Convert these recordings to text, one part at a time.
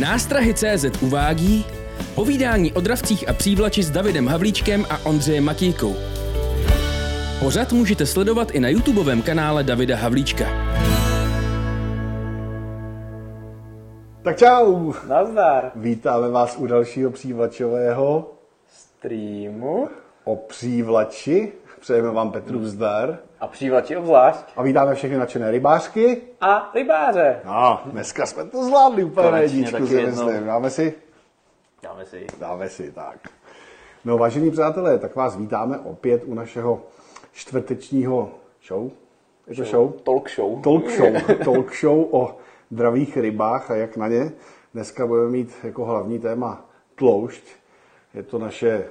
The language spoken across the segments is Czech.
Nástrahy CZ uvádí povídání o dravcích a přívlači s Davidem Havlíčkem a Ondřejem Matějkou. Pořad můžete sledovat i na YouTubeovém kanále Davida Havlíčka. Tak čau! Nazdar. Vítáme vás u dalšího přívlačového Streamu. o přívlači. Přejeme vám Petru zdar. A přívlači obzvlášť. A vítáme všechny nadšené rybářky. A rybáře. No, dneska jsme to zvládli úplně na jedničku, si myslím. Dáme si? Dáme si. Dáme si, tak. No, vážení přátelé, tak vás vítáme opět u našeho čtvrtečního show. Je to show? Talk show. Talk show. Talk show o dravých rybách a jak na ně. Dneska budeme mít jako hlavní téma tloušť. Je to naše, eh,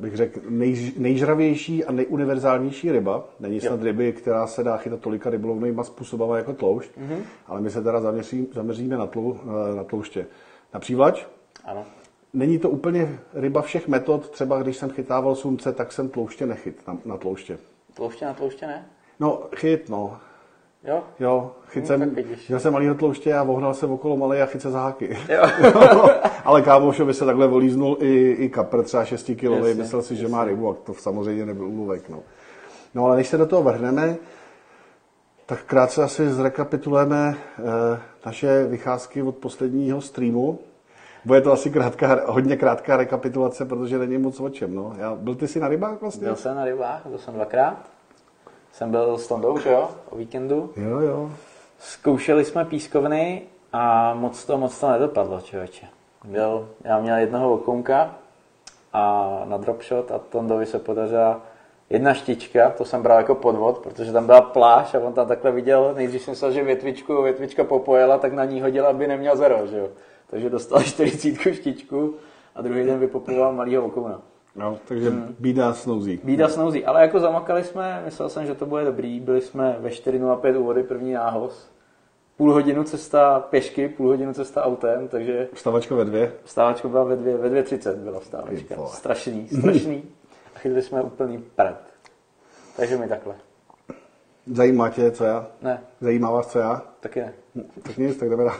bych řekl, nej, nejžravější a nejuniverzálnější ryba. Není snad ryby, která se dá chytat tolika rybolovnýma způsobama jako tloušť, mm-hmm. ale my se teda zaměří, zaměříme na, tlou, eh, na tlouště. Na přívlač? Ano. Není to úplně ryba všech metod, třeba když jsem chytával sumce, tak jsem tlouště nechyt na, na tlouště. Tlouště na tlouště ne? No, chyt, no. Jo? Jo, tak vidíš. měl jsem malýho tlouště a vohnal jsem okolo malé a chyt se za háky. Jo. Ale kámošovi se takhle volíznul i, i kapr třeba 6 kilový, Jasně, myslel si, že má rybu a to samozřejmě nebyl úlovek. No. no ale než se do toho vrhneme, tak krátce asi zrekapitulujeme eh, naše vycházky od posledního streamu. Bude to asi krátká, hodně krátká rekapitulace, protože není moc o čem. No. Já, byl ty si na rybách vlastně? Byl jsem na rybách, byl jsem dvakrát. Jsem byl s Tondou, že jo, o víkendu. Jo, jo. Zkoušeli jsme pískovny a moc to, moc to nedopadlo, člověče. Byl, já měl jednoho okounka a na dropshot a Tondovi se podařila jedna štička, to jsem bral jako podvod, protože tam byla pláž a on tam takhle viděl, nejdřív jsem myslel, že větvičku, větvička popojela, tak na ní hodil, aby neměl zero, že jo. Takže dostal 40 štičku a druhý den vypopoval malýho okouna. No takže hmm. bída snouzí. Bída snouzí, ale jako zamakali jsme, myslel jsem, že to bude dobrý, byli jsme ve 4.05 u vody, první nához. Půl hodinu cesta pěšky, půl hodinu cesta autem, takže Vstavačka ve dvě. vstávačka byla ve, dvě, ve 2.30 byla Ty vstávačka. vole. Strašný, strašný. A chytli jsme úplný prd. Takže mi takhle. Zajímá tě, co já? Ne, Zajímá vás, co já? taky ne. Tak nic, tak jdeme dál.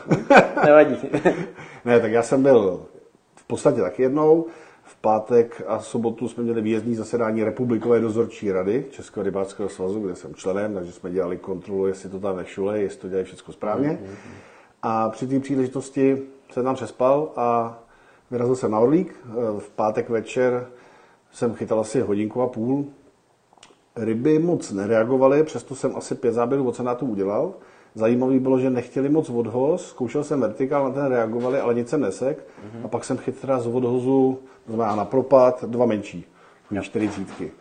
Nevadí. ne, tak já jsem byl v podstatě taky jednou. Pátek a sobotu jsme měli výjezdní zasedání Republikové dozorčí rady Českého rybářského svazu, kde jsem členem, takže jsme dělali kontrolu, jestli to tam nešule, jestli to dělají všechno správně. A při té příležitosti jsem tam přespal a vyrazil jsem na Orlík. V pátek večer jsem chytal asi hodinku a půl. Ryby moc nereagovaly, přesto jsem asi pět záběrů od senátu udělal. Zajímavý bylo, že nechtěli moc odhoz, zkoušel jsem vertikál, na ten reagovali, ale nic jsem nesek. Mm-hmm. A pak jsem chytil teda z odhozu, znamená na propad, dva menší, na čtyřicítky.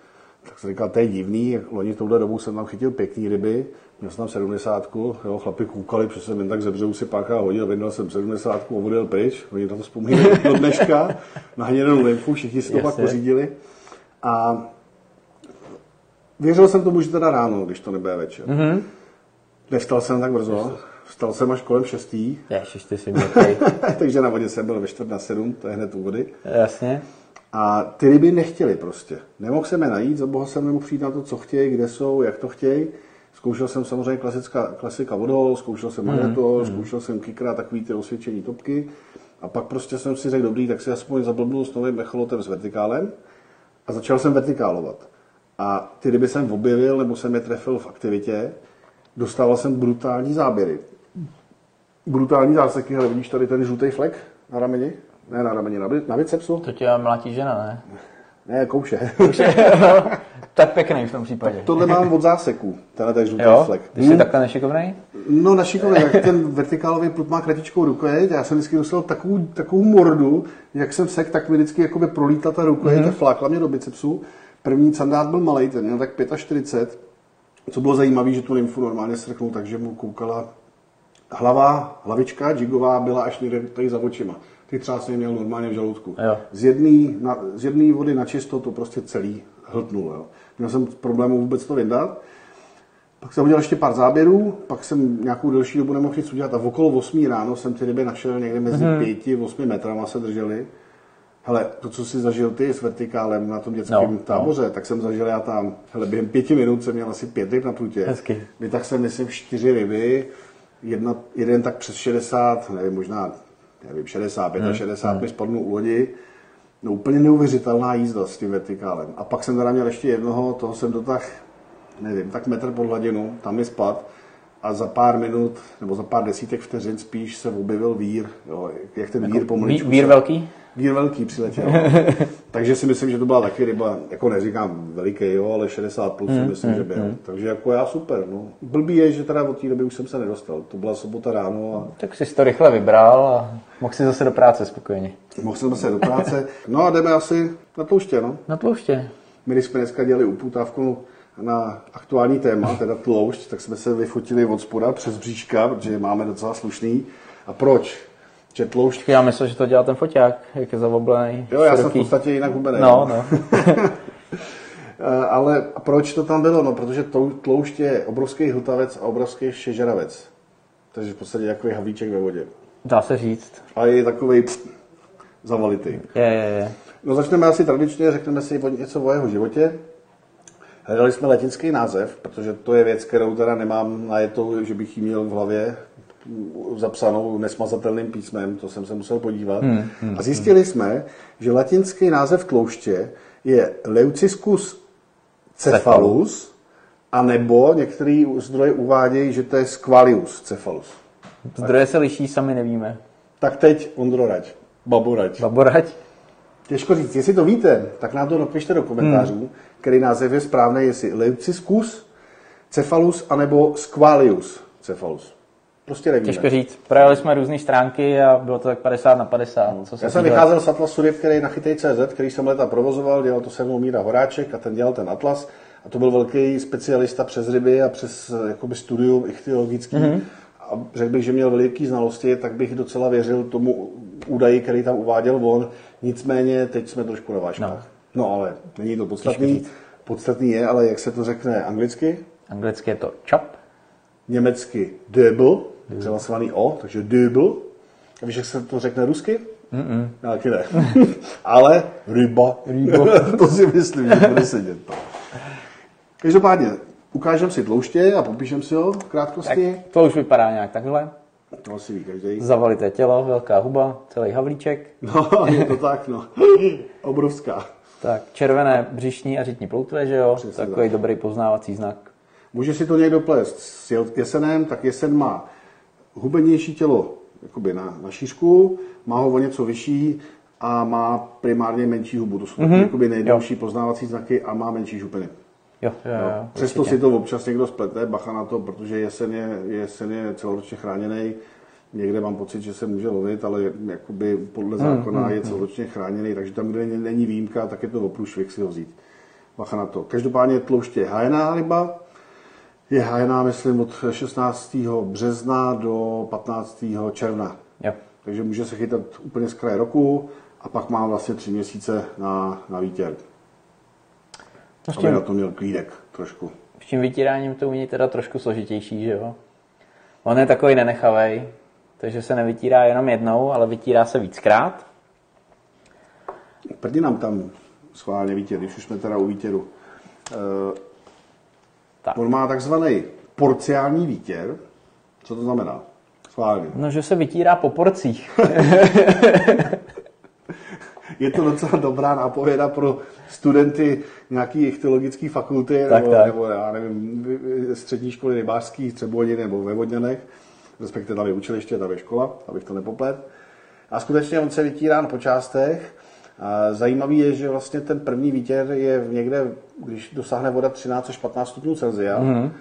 Tak jsem říkal, to je divný, loni touhle dobou jsem tam chytil pěkný ryby, měl jsem tam sedmdesátku, jo, chlapi koukali, protože jsem jen tak ze břehu si páka hodil, vyndal jsem sedmdesátku odjel pryč, oni na to vzpomínají do dneška, na hnědou lymfu, všichni si to pak pořídili. A věřil jsem tomu, že teda ráno, když to nebude večer. Mm-hmm. Nevstal jsem tak brzo, vstal jsem až kolem šestý, ty jsi měkkej. takže na vodě jsem byl ve čtvrt na sedm, to je hned u vody. Jasně. A ty ryby nechtěly prostě. Nemohl jsem je najít, za boha jsem nemohl přijít na to, co chtějí, kde jsou, jak to chtějí. Zkoušel jsem samozřejmě klasická, klasika vodol, zkoušel jsem magnetor, zkoušel jsem kikra, takový ty osvědčení topky. A pak prostě jsem si řekl, dobrý, tak si aspoň zablbnu s novým echolotem s vertikálem. A začal jsem vertikálovat. A ty ryby jsem objevil, nebo jsem je trefil v aktivitě. Dostával jsem brutální záběry. Brutální záseky, ale vidíš tady ten žlutý flek na rameni? Ne na rameni, na, na bicepsu? To tě mlátí žena, ne? Ne, kouše. tak pěkný v tom případě. Tohle mám od záseku, tenhle ten žlutý Jo? flek. Ty jsi takhle nešikovnej? No na šikovně, jak ten vertikálový plut má kratičkou rukojeť, já jsem vždycky dostal takovou, takovou mordu, jak jsem sek, tak mi vždycky jakoby prolítla ta rukojeť Mhm. mm-hmm. a flákla mě do bicepsu. První sandát byl malý, ten měl tak 45, co bylo zajímavé, že tu nymfu normálně strknul, takže mu koukala hlava, hlavička jigová byla až někde tady za očima. Ty třeba jsem měl normálně v žaludku. Jo. Z jedné na, z jedné vody na čisto to prostě celý hltnul. Jo. Měl jsem problémů vůbec to vyndat. Pak jsem udělal ještě pár záběrů, pak jsem nějakou delší dobu nemohl nic udělat a v okolo 8 ráno jsem ty ryby našel někde mezi Mhm. 5 a 8 metrama se drželi. Hele, to, co jsi zažil ty s vertikálem na tom dětském No, táboře, tak jsem zažil já tam. Hele, během pěti minut jsem měl asi pět ryb na prutě. Hezky. Vytáhl jsem, myslím, čtyři ryby, jedna, jeden tak přes 60, nevím, možná nevím, 60, 65 hmm. mi spadnu u lodi. No úplně neuvěřitelná jízda s tím vertikálem. A pak jsem teda měl ještě jednoho, toho jsem dotáhl, nevím, tak metr pod hladinu, tam mi spad a za pár minut, nebo za pár desítek vteřin spíš se objevil vír, jo, jak ten vír pomaličku. Vír velký? Vír velký přiletěl. Takže si myslím, že to byla taky ryba, jako neříkám veliký, jo, ale 60 plus si Hmm, myslím, že byl. Takže jako já super. No. Blbý je, že teda od té doby už jsem se nedostal. To byla sobota ráno a Tak jsi to rychle vybral a mohl si zase do práce spokojeně. mohl jsem se do práce. No a jdeme asi na tlouště, no. Na tlouště. My, když jsme dneska dělali uputávku na aktuální téma, teda tloušť, tak jsme se vyfotili od spoda přes bříška, protože máme docela slušný. A proč? Že tloušť... Já myslel, že to dělal ten foťák, jak je zavoblený. Jo, já jsem v široký. podstatě jinak hubený. No, no. Eh, Ale proč to tam bylo? No, protože tloušť je obrovský hltavec a obrovský šežeravec. Takže v podstatě takový havíček ve vodě. Dá se říct. A je takový zavalitý. Je, je, je. No začneme asi tradičně, řekneme si o- něco o jeho životě. Hledali jsme latinský název, protože to je věc, kterou teda nemám na to, že bych ji měl v hlavě zapsanou nesmazatelným písmem, to jsem se musel podívat. Hmm, hmm, a zjistili jsme, že latinský název tlouště je Leuciscus cephalus, anebo některý zdroje uvádějí, že to je Squalius cephalus. Zdroje se liší, sami nevíme. Tak teď Ondro Rať, Babo Rať. Baborať? Těžko říct, jestli to víte, tak nám to napište do komentářů, hmm. který název je správný, jestli Leuciscus, Cephalus, anebo Squalius Cephalus. Prostě nevíme. Těžko říct. Projeli jsme různé stránky a bylo to tak 50 na 50. Co se Já jsem vycházel z Atlasu ryb, který na Chytej.cz, který jsem leta provozoval, dělal to se mnou Míra Horáček a ten dělal ten Atlas. A to byl velký specialista přes ryby a přes eh, jakoby studium ichtyologický. Mhm. Mm-hmm. A řekl bych, že měl veliký znalosti, tak bych docela věřil tomu údaji, který tam uváděl on. Nicméně teď jsme trošku na váškách. No, no ale není to podstatný. Podstatný je, ale jak se to řekne anglicky, Anglicky je to chop. německy döbel, přehlasovaný o, takže döbel. A víš, jak se to řekne rusky? Mm-mm. No, taky ne. Ale ryba. ryba. to si myslím, že bude sedět. To. Každopádně, ukážem si tlouště a popíšem si ho v Tak krátkosti. to už vypadá nějak takhle. To asi ví každý. Zavalité tělo, velká huba, celý havlíček. No, je to tak, no. Obrovská. Tak, červené břišní a řitní ploutve, že jo? Přesně Takový tak. dobrý poznávací znak. Může si to někdo plést s jesenem, tak jesen má hubenější tělo jakoby na, na šířku, má ho o něco vyšší a má primárně menší hubu. To jsou mm-hmm. jakoby nejdelší poznávací znaky a má menší župiny. Jo, jo, jo. No. Přesto si to občas někdo splete, bacha na to, protože jesen je, jesen je celoročně chráněný. Někde mám pocit, že se může lovit, ale jakoby podle zákona je celoročně chráněný, takže tam, kde není výjimka, tak je to oprůšvih si ho vzít. Bacha na to. Každopádně tlouště je hájená ryba, je hájená, myslím, od 16. března do 15. června. Jo. Takže může se chytat úplně z kraje roku a pak má vlastně tři měsíce na, na výtěr. No s Aby na tím, to měl klídek trošku. s tím vytíráním to u něj teda trošku složitější, že jo? On je takový nenechavej, takže se nevytírá jenom jednou, ale vytírá se víckrát. Prdi nám tam schválně výtěr, když už jsme teda u výtěru. Eh, Tak. On má takzvaný porciální výtěr. Co to znamená? Schválně. No, že se vytírá po porcích. Je to docela dobrá nápověda pro studenty nějaký ichtyologické fakulty Tak, nebo, tak. nebo já nevím, střední školy rybářský, Třeboni nebo ve Vodňanech, respektive tam je učiliště, tam je škola, abych to nepoplet. A skutečně on se vytírá po částech. A zajímavý je, že vlastně ten první výtěr je někde, když dosáhne voda 13 až 15 stupňů Celsia. Mm-hmm.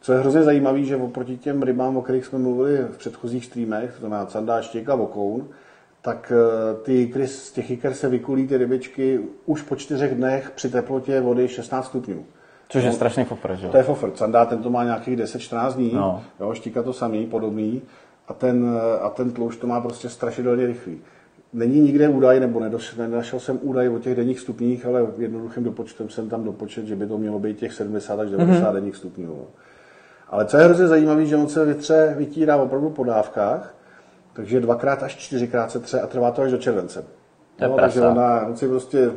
Co je hrozně zajímavé, že oproti těm rybám, o kterých jsme mluvili v předchozích streamech, to znamená canda, štěk a vokoun, tak eh, ty jikry, z těch jiker se vykulí ty rybičky už po čtyřech dnech při teplotě vody 16 stupňů. Což je strašný fofr, že jo? To je fofr. Candá, ten to má nějakých 10-14 dní, No. jo, štíka to samý, podobný. A ten, a ten tloušť to má prostě strašidelně rychlý. Není nikde údaj, nebo nedoš, nenašel jsem údaj o těch denních stupních, ale jednoduchým dopočtem jsem tam dopočet, že by to mělo být těch 70 až 90 mm-hmm. denních stupňů. no. Ale co je hrozně zajímavé, že on se vytře, vytírá opravdu po dávkách, takže dvakrát až čtyřikrát se tře a trvá to až do července. To je No, takže ona, on si prostě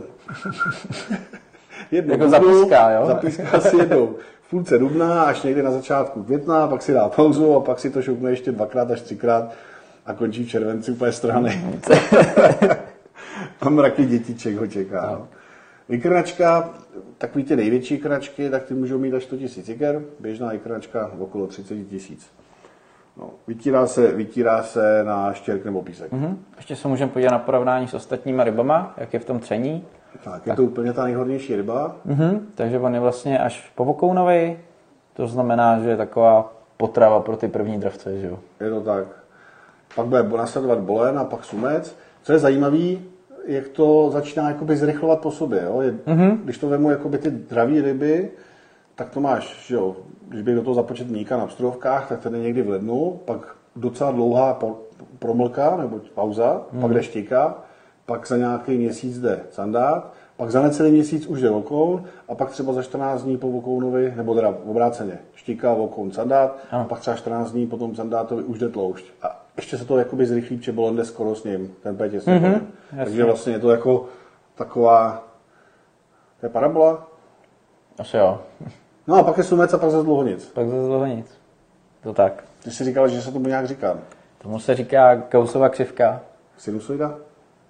jednou Jako zapíská, jo? Zapíská si jednou v půlce dubna až někdy na začátku května, pak si dá pauzu a pak si to šoupne ještě dvakrát až třikrát a končí v červenci úplně strany. a mraky dětiček ho čeká. No. Vykrnačka, takový ty největší krnačky, tak ty můžou mít až 100 000 iker, běžná vykrnačka okolo 30 tisíc. No, vytírá, se, vytírá se na štěrk nebo písek. Mm-hmm. Ještě se můžeme podívat na porovnání s ostatníma rybama, jak je v tom tření. Tak, tak. je to úplně ta nejhodnější ryba. Mm-hmm. Takže on je vlastně až po vokounovi, to znamená, že je taková potrava pro ty první dravce, že jo? Je to tak. Pak bude nasledovat bolen a pak sumec. Co je zajímavé, jak to začíná jakoby zrychlovat po sobě. Jo? Je, mm-hmm. Když to vemu jakoby ty dravé ryby, tak to máš, že jo, když bych do toho započet mníka na pstrovkách, tak ten je někdy v lednu, pak docela dlouhá promlka nebo pauza, mm. pak jde štika, pak za nějaký měsíc jde sandát, pak za necelý měsíc už jde vokoun a pak třeba za 14 dní po vokounovi, nebo teda obráceně, štika, vokoun, sandát a pak třeba 14 dní po tom sandátovi už jde tloušť. A ještě se to jakoby zrychlí, protože bolon jde skoro s ním, ten pétěz. Mm-hmm, Takže vlastně je to jako taková, to je parabola? Asi jo. No a pak je sumec a pak zase dlouhonic. Pak zase dlouhonic. To tak. Ty jsi říkal, že se tomu nějak říká. Tomu se říká Gaussova křivka. Sinusoida?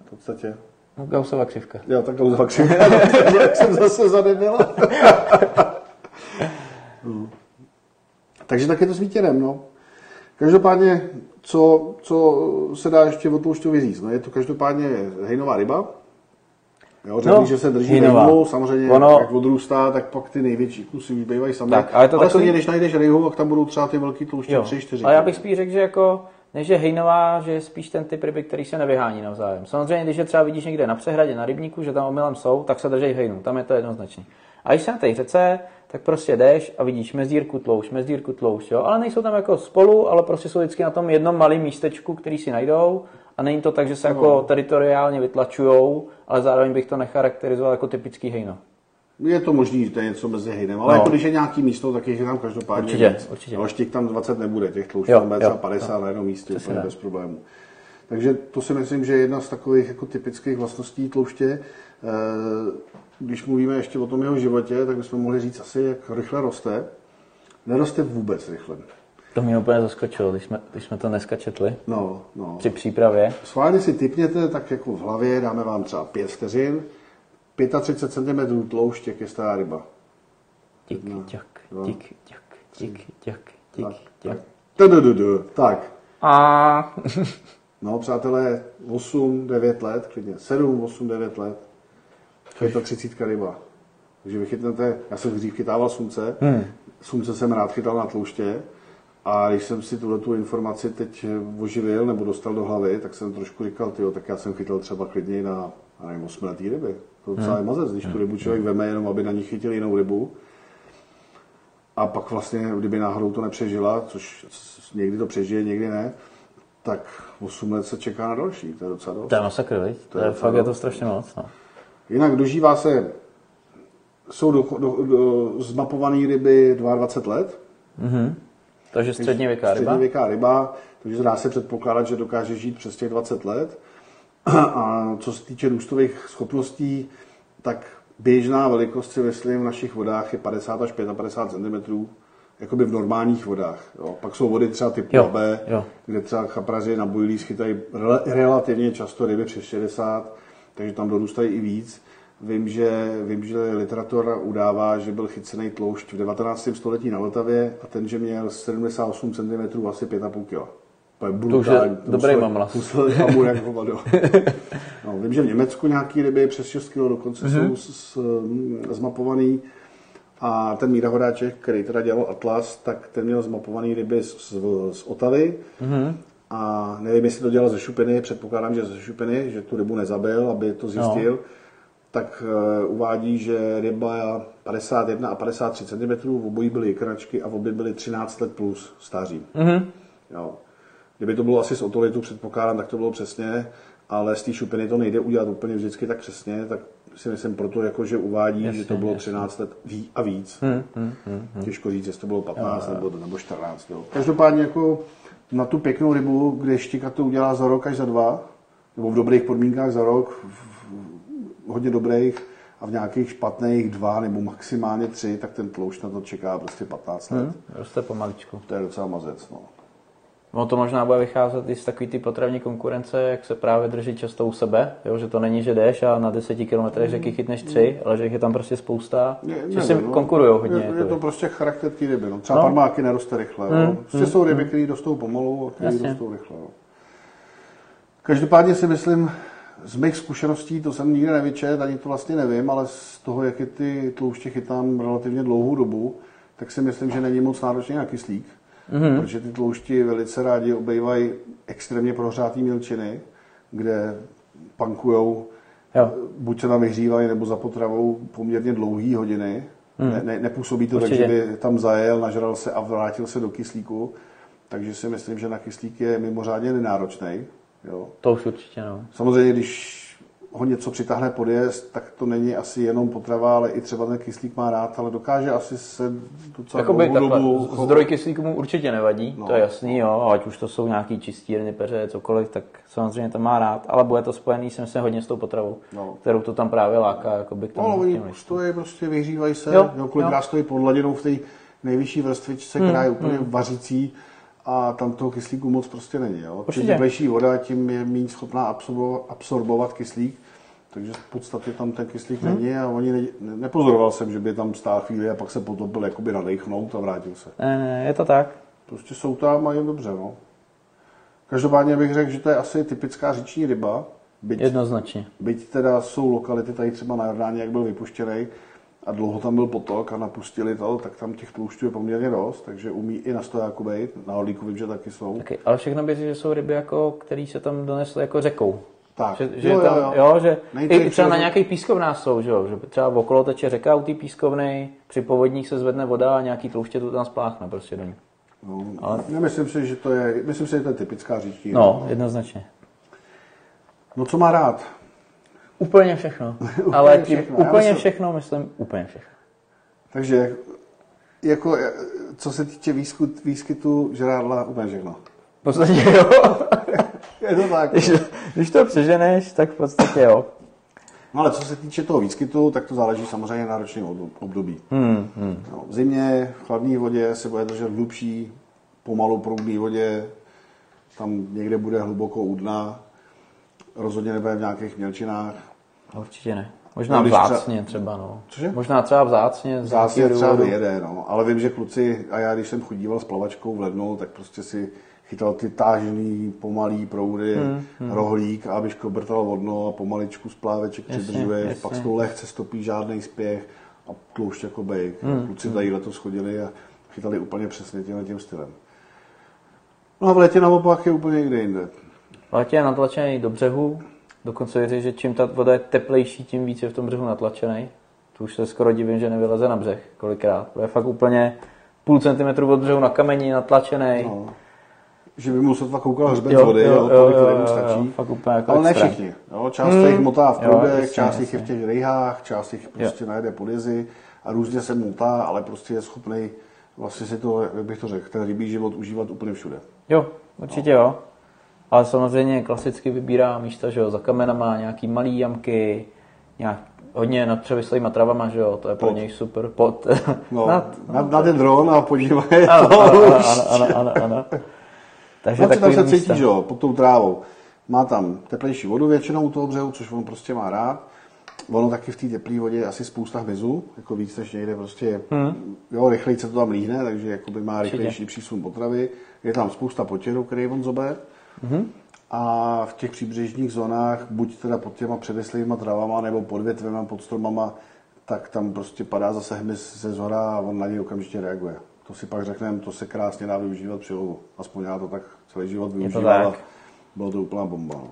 V podstatě. No, Gaussova křivka. Jo, tak Gaussova křivka. Jak jsem zase zadebil. hmm. Takže tak je to s vítěrem, no. Každopádně, co, co se dá ještě o tloušťově říct? No, je to každopádně hejnová ryba, Jo, řekli, no, že se drží rejhu, samozřejmě ono, jak odrůstá, tak pak ty největší kusy bývají samé. Tak, ale to ale takový... když najdeš rejhu, tak tam budou třeba ty velký tlouště 3, 4. Ale já bych spíš řekl, že jako než je hejnová, že je spíš ten typ ryby, který se nevyhání navzájem. Samozřejmě, když je třeba vidíš někde na přehradě, na rybníku, že tam omylem jsou, tak se drží hejnu, tam je to jednoznačný. A když se na té řece, tak prostě jdeš a vidíš mezdírku tloušť, mezdírku tloušť, jo? ale nejsou tam jako spolu, ale prostě jsou vždycky na tom jednom malém místečku, který si najdou a není to tak, že se jako no. teritoriálně vytlačujou, ale zároveň bych to necharakterizoval jako typický hejno. Je to možný, že to je něco mezi hejnem, ale no. jako když je nějaký místo, tak je tam každopádně určitě, víc. Určitě. Ale těch tam 20 nebude, těch tloušť tam bude třeba 50 jo. na jednom místě, úplně bez problémů. Takže to si myslím, že je jedna z takových jako typických vlastností tlouště. Když mluvíme ještě o tom jeho životě, tak bychom mohli říct asi, jak rychle roste. Neroste vůbec rychle. To mě úplně zaskočilo, když jsme, když jsme to dneska četli. No, no. Při přípravě. Schválně si typněte, tak jako v hlavě, dáme vám třeba 5 vteřin, 35 cm tloušť, jak je stará ryba. Tik, ťak, tik, ťak, tik, ťak, tik, ťak. Tak. A... no, přátelé, 8, 9 let, klidně 7, 8, 9 let. To je ta 30 ryba. Takže vy chytnete, já jsem dřív chytával slunce, hmm. slunce jsem rád chytal na tlouště, a když jsem si tuhle tu informaci teď oživil nebo dostal do hlavy, tak jsem trošku říkal, tyjo, tak já jsem chytal třeba klidně na, nevím, 8 letý ryby. To docela je hmm. mazec, když tu rybu člověk veme jenom, aby na ní chytil jinou rybu. A pak vlastně, kdyby náhodou to nepřežila, což někdy to přežije, někdy ne, tak 8 let se čeká na další. To je docela dost. To je masakr, To, to je, je fakt, je to strašně moc. No. Jinak dožívá se, jsou do, do, do, zmapované ryby 22 let. Mm-hmm. Takže střední věká ryba? Střední věká ryba, takže dá se předpokládat, že dokáže žít přes těch 20 let. A co se týče růstových schopností, tak běžná velikost si myslím v našich vodách je 50 až 55 cm, jakoby v normálních vodách. Jo. Pak jsou vody třeba typu jo, B, jo. kde třeba chapraři na bojlí schytají relativně často ryby přes 60, takže tam dorůstají i víc. Vím, že, vím, že literatura udává, že byl chycený tloušť v 19. století na Vltavě a ten, že měl 78 cm, asi 5,5 kg. To je brutální. To dobrý mamlas. Musel mamu jak hovado. No, vím, že v Německu nějaký ryby přes 6 kg dokonce mm-hmm. jsou z, zmapovaný. A ten Míra Hodáček, který teda dělal Atlas, tak ten měl zmapovaný ryby z, z, z Otavy. Mm-hmm. A nevím, jestli to dělal ze šupiny, předpokládám, že ze šupiny, že tu rybu nezabil, aby to zjistil. No tak uh, uvádí, že ryba 51 a 53 cm, v obojí byly krnačky a v obě byly 13 let plus stáří. Mm-hmm. Jo. Kdyby to bylo asi z otolitu, předpokládám, tak to bylo přesně, ale z té šupiny to nejde udělat úplně vždycky tak přesně, tak si myslím proto, jako, že uvádí, jasně, že to bylo 13 jasně. let ví a víc. Hmm, hmm, hmm, hmm. Těžko říct, jestli to bylo 15 jo, nebo, nebo 14. Jo. Každopádně jako na tu pěknou rybu, kde štika to udělá za rok až za dva, nebo v dobrých podmínkách za rok, hodně dobrých a v nějakých špatných dva nebo maximálně tři, tak ten tloušť na to čeká prostě 15 let. Hmm, roste pomaličku. To je docela mazec. No. Ono to možná bude vycházet i z takový ty potravní konkurence, jak se právě drží často u sebe, jo? že to není, že jdeš a na 10 km řeky chytneš tři, ale že jich je tam prostě spousta, Je- že si no. konkurují hodně. Je, je to prostě charakter té ryby. No. Třeba No. parmáky neroste rychle. Mm, No. Prostě mm, jsou ryby, které rostou pomalu a které rostou rychle. No. Každopádně si myslím, z mých zkušeností, to jsem nikdy nevyčet, ani to vlastně nevím, ale z toho, jak je ty tlouště chytám relativně dlouhou dobu, tak si myslím, že není moc náročný na kyslík. Mm-hmm. Protože ty tloušti velice rádi obejvají extrémně prohřátý mělčiny, kde pankujou Jo. buď se tam vyhřívají nebo za potravou poměrně dlouhý hodiny. Hmm. Ne, ne, nepůsobí to Určitě. tak, že by tam zajel, nažral se a vrátil se do kyslíku. Takže si myslím, že na kyslík je mimořádně nenáročný. Jo. To už určitě, no. Samozřejmě, když ho něco přitáhne podjezd, tak to není asi jenom potrava, ale i třeba ten kyslík má rád, ale dokáže asi se docela Jakoby dlouhou takhle, dobu zdroj kyslíku mu určitě nevadí, No. to je jasný, jo, ať už to jsou nějaký čistírny, peře, cokoliv, tak samozřejmě to má rád, ale bude to spojený si myslím hodně s tou potravou, No. kterou to tam právě láká, jakoby k No, tomu. ale oni listům. stojí, prostě vyhřívají se, Jo, jo, kolikrát stojí pod hladinou v té nejvyšší vrstvičce, která je úplně vařící a tam toho kyslíku moc prostě není. Jo. Určitě. Čím teplejší voda, tím je méně schopná absorbo- absorbovat kyslík, takže v podstatě tam ten kyslík není a oni ne, ne, nepozoroval jsem, že by tam stál chvíli a pak se potopil jakoby nadechnout a vrátil se. Ne, ne, je to tak. Prostě jsou tam a je dobře. No. Každopádně bych řekl, že to je asi typická říční ryba, byť Jednoznačně. Byť teda jsou lokality tady třeba na Jordáně, jak byl vypuštěný a dlouho tam byl potok a napustili to, tak tam těch tloušťů je poměrně dost, takže umí i na stojáku být. Na Orlíku vím, že taky jsou. Taky, ale všechno běží, že jsou ryby, jako, které se tam donesly jako řekou. Tak, Že, že jo, tam, jo, jo, jo. že i třeba na nějakých pískovnách jsou, že, jo, že třeba okolo teče řeka u té pískovny, při povodních se zvedne voda a nějaký tlouště to tam spláchne prostě do ní. No, Ale- Nemyslím si, že to je, myslím si, že to je typická říční. No, jednoznačně. no co má rád? Úplně všechno. Úplně Ale tím, všechno. Úplně myslím- všechno, myslím, úplně všechno. Takže jako, co se týče výskyt, výskytu žrádla, úplně všechno. V podstatě jo. Je to tak. Když, to přeženeš, tak v podstatě jo. No ale co se týče toho výskytu, tak to záleží samozřejmě na ročním ob- období. Hmm, hmm. No, v zimě, v chladné vodě se bude držet hlubší, pomalu proudné vodě, tam někde bude hluboko u dna, rozhodně nebude v nějakých mělčinách. Určitě ne. Možná No, když třeba- vzácně třeba, no. Cože? Možná třeba vzácně. nějakého třeba vyjede, no. ale vím, že kluci, a já když jsem chodíval s plavačkou v lednu, tak prostě si chytal ty tážný, pomalý proudy, Hmm, hmm, rohlík, aby škobrtal vodno a pomaličku z pláveček jasně. pak s tou lehce stopí žádný spěch a tloušť jako bejk. Hmm, Kluci tady letos chodili a chytali úplně přesně tímhle tím stylem. No a v létě naopak je úplně někde jinde. V létě je natlačený do břehu, dokonce věří, že čím ta voda je teplejší, tím víc je v tom břehu natlačený. To už se skoro divím, že nevyleze na břeh kolikrát. To je fakt úplně půl centimetru od břehu na kameni natlačený. No. Že by mu sotva koukal hřbet z vody, jo, jo, tolik to mu stačí. fakt úplně jako Ale ne všichni. Jo, část hmm. jich motá v Jo, proudech, jasně, část jich je v těch rejhách, část jich prostě najede podjezy a různě se motá, ale prostě je schopný vlastně si to, jak bych to řekl, ten rybí život užívat úplně všude. Jo, určitě jo. Ale samozřejmě klasicky vybírá místa, že jo, za kamenama, nějaký malý jamky, nějak, hodně nad převislýma travama, že jo, to je pro Pod. něj super. Pod. No, nad, na, na ten dron a podívej, ano, to ano, ano, ano, ano, ano. Takže No, tam se cítí, místa. že jo, pod tou trávou. Má tam teplejší vodu většinou u toho břehu, což on prostě má rád. Ono taky v té teplé vodě je asi spousta hmyzu, jako víc než někde prostě, hmm. jo, rychleji se to tam líhne, takže jakoby má rychlejší přísun potravy. Je tam spousta potěru, který on zobe. Hmm. A v těch příbřežních zónách, buď teda pod těma předeslýma travama, nebo pod větvema, pod stromama, tak tam prostě padá zase hmyz ze zhora a on na něj okamžitě reaguje. To si pak řekneme, to se krásně dá využívat při lovu. Aspoň já to tak celý život využíval. a. Bylo to úplná bomba. No.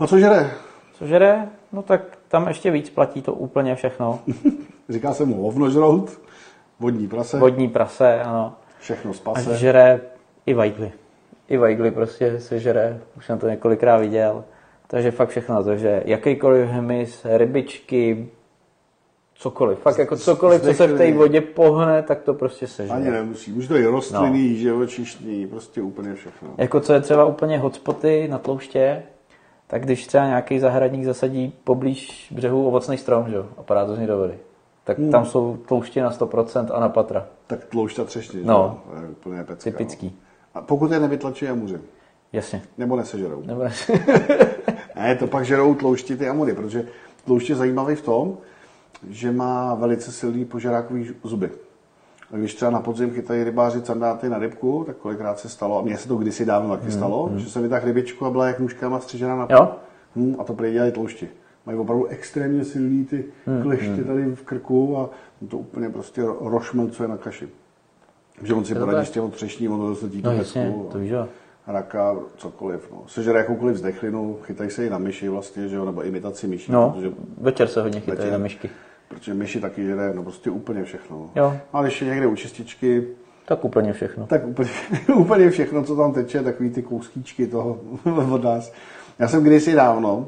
No co žere? Co žere? No tak tam ještě víc platí to úplně všechno. Říká se mu hovnožrout, vodní prase, Vodní prase, ano. všechno A spase. žere i vajgly. I vajgly prostě se žere, už jsem to několikrát viděl. Takže fakt všechno, takže jakýkoliv hmyz, rybičky, cokoliv. Fakt jako cokoliv, co se v té vodě pohne, tak to prostě se žere. Ani nemusí. Už to je rostliny, no. živočišní, prostě úplně všechno. Jako co je třeba úplně hotspoty na tlouště, tak když třeba nějaký zahradník zasadí poblíž břehu ovocný strom, že? jo, a padá to z něj do vody, tak Hmm. tam jsou tlouště na 100% a na patra. Tak tloušť a třešně, že No. jo? To je úplně pecka, Typický. No. A pokud je nevytlačí jamuři. Jasně. Nebo nesežerou. Nebo Ne, to pak žerou tloušti ty amury, protože tloušť je zajímavý v tom, že má velice silný požerákový zuby. A když třeba na podzim chytají rybáři candáty na rybku, tak kolikrát se stalo, a mně se to kdysi dávno taky stalo, že se vytáhl rybičku a byla jak nůžkama střižena na Jo? Hmm, a to prý dělají tloušti. Mají opravdu extrémně silný ty klešty tady v krku a to úplně prostě rošmelcuje na kaši. Že on si to poradí tak? s těm třešním, on to se No jasně, to víš raka, cokoliv. No. Sežere jakoukoliv zdechlinu, chytají se i na myši vlastně, že jo, nebo imitaci myší, No, protože, večer se hodně chytají Večer. na myšky. Protože myši taky žere, no prostě úplně všechno. Jo. A když je někde u čističky, Tak úplně všechno. tak úplně, úplně všechno, co tam teče, takový ty kouskíčky toho od nás. Já jsem kdysi dávno,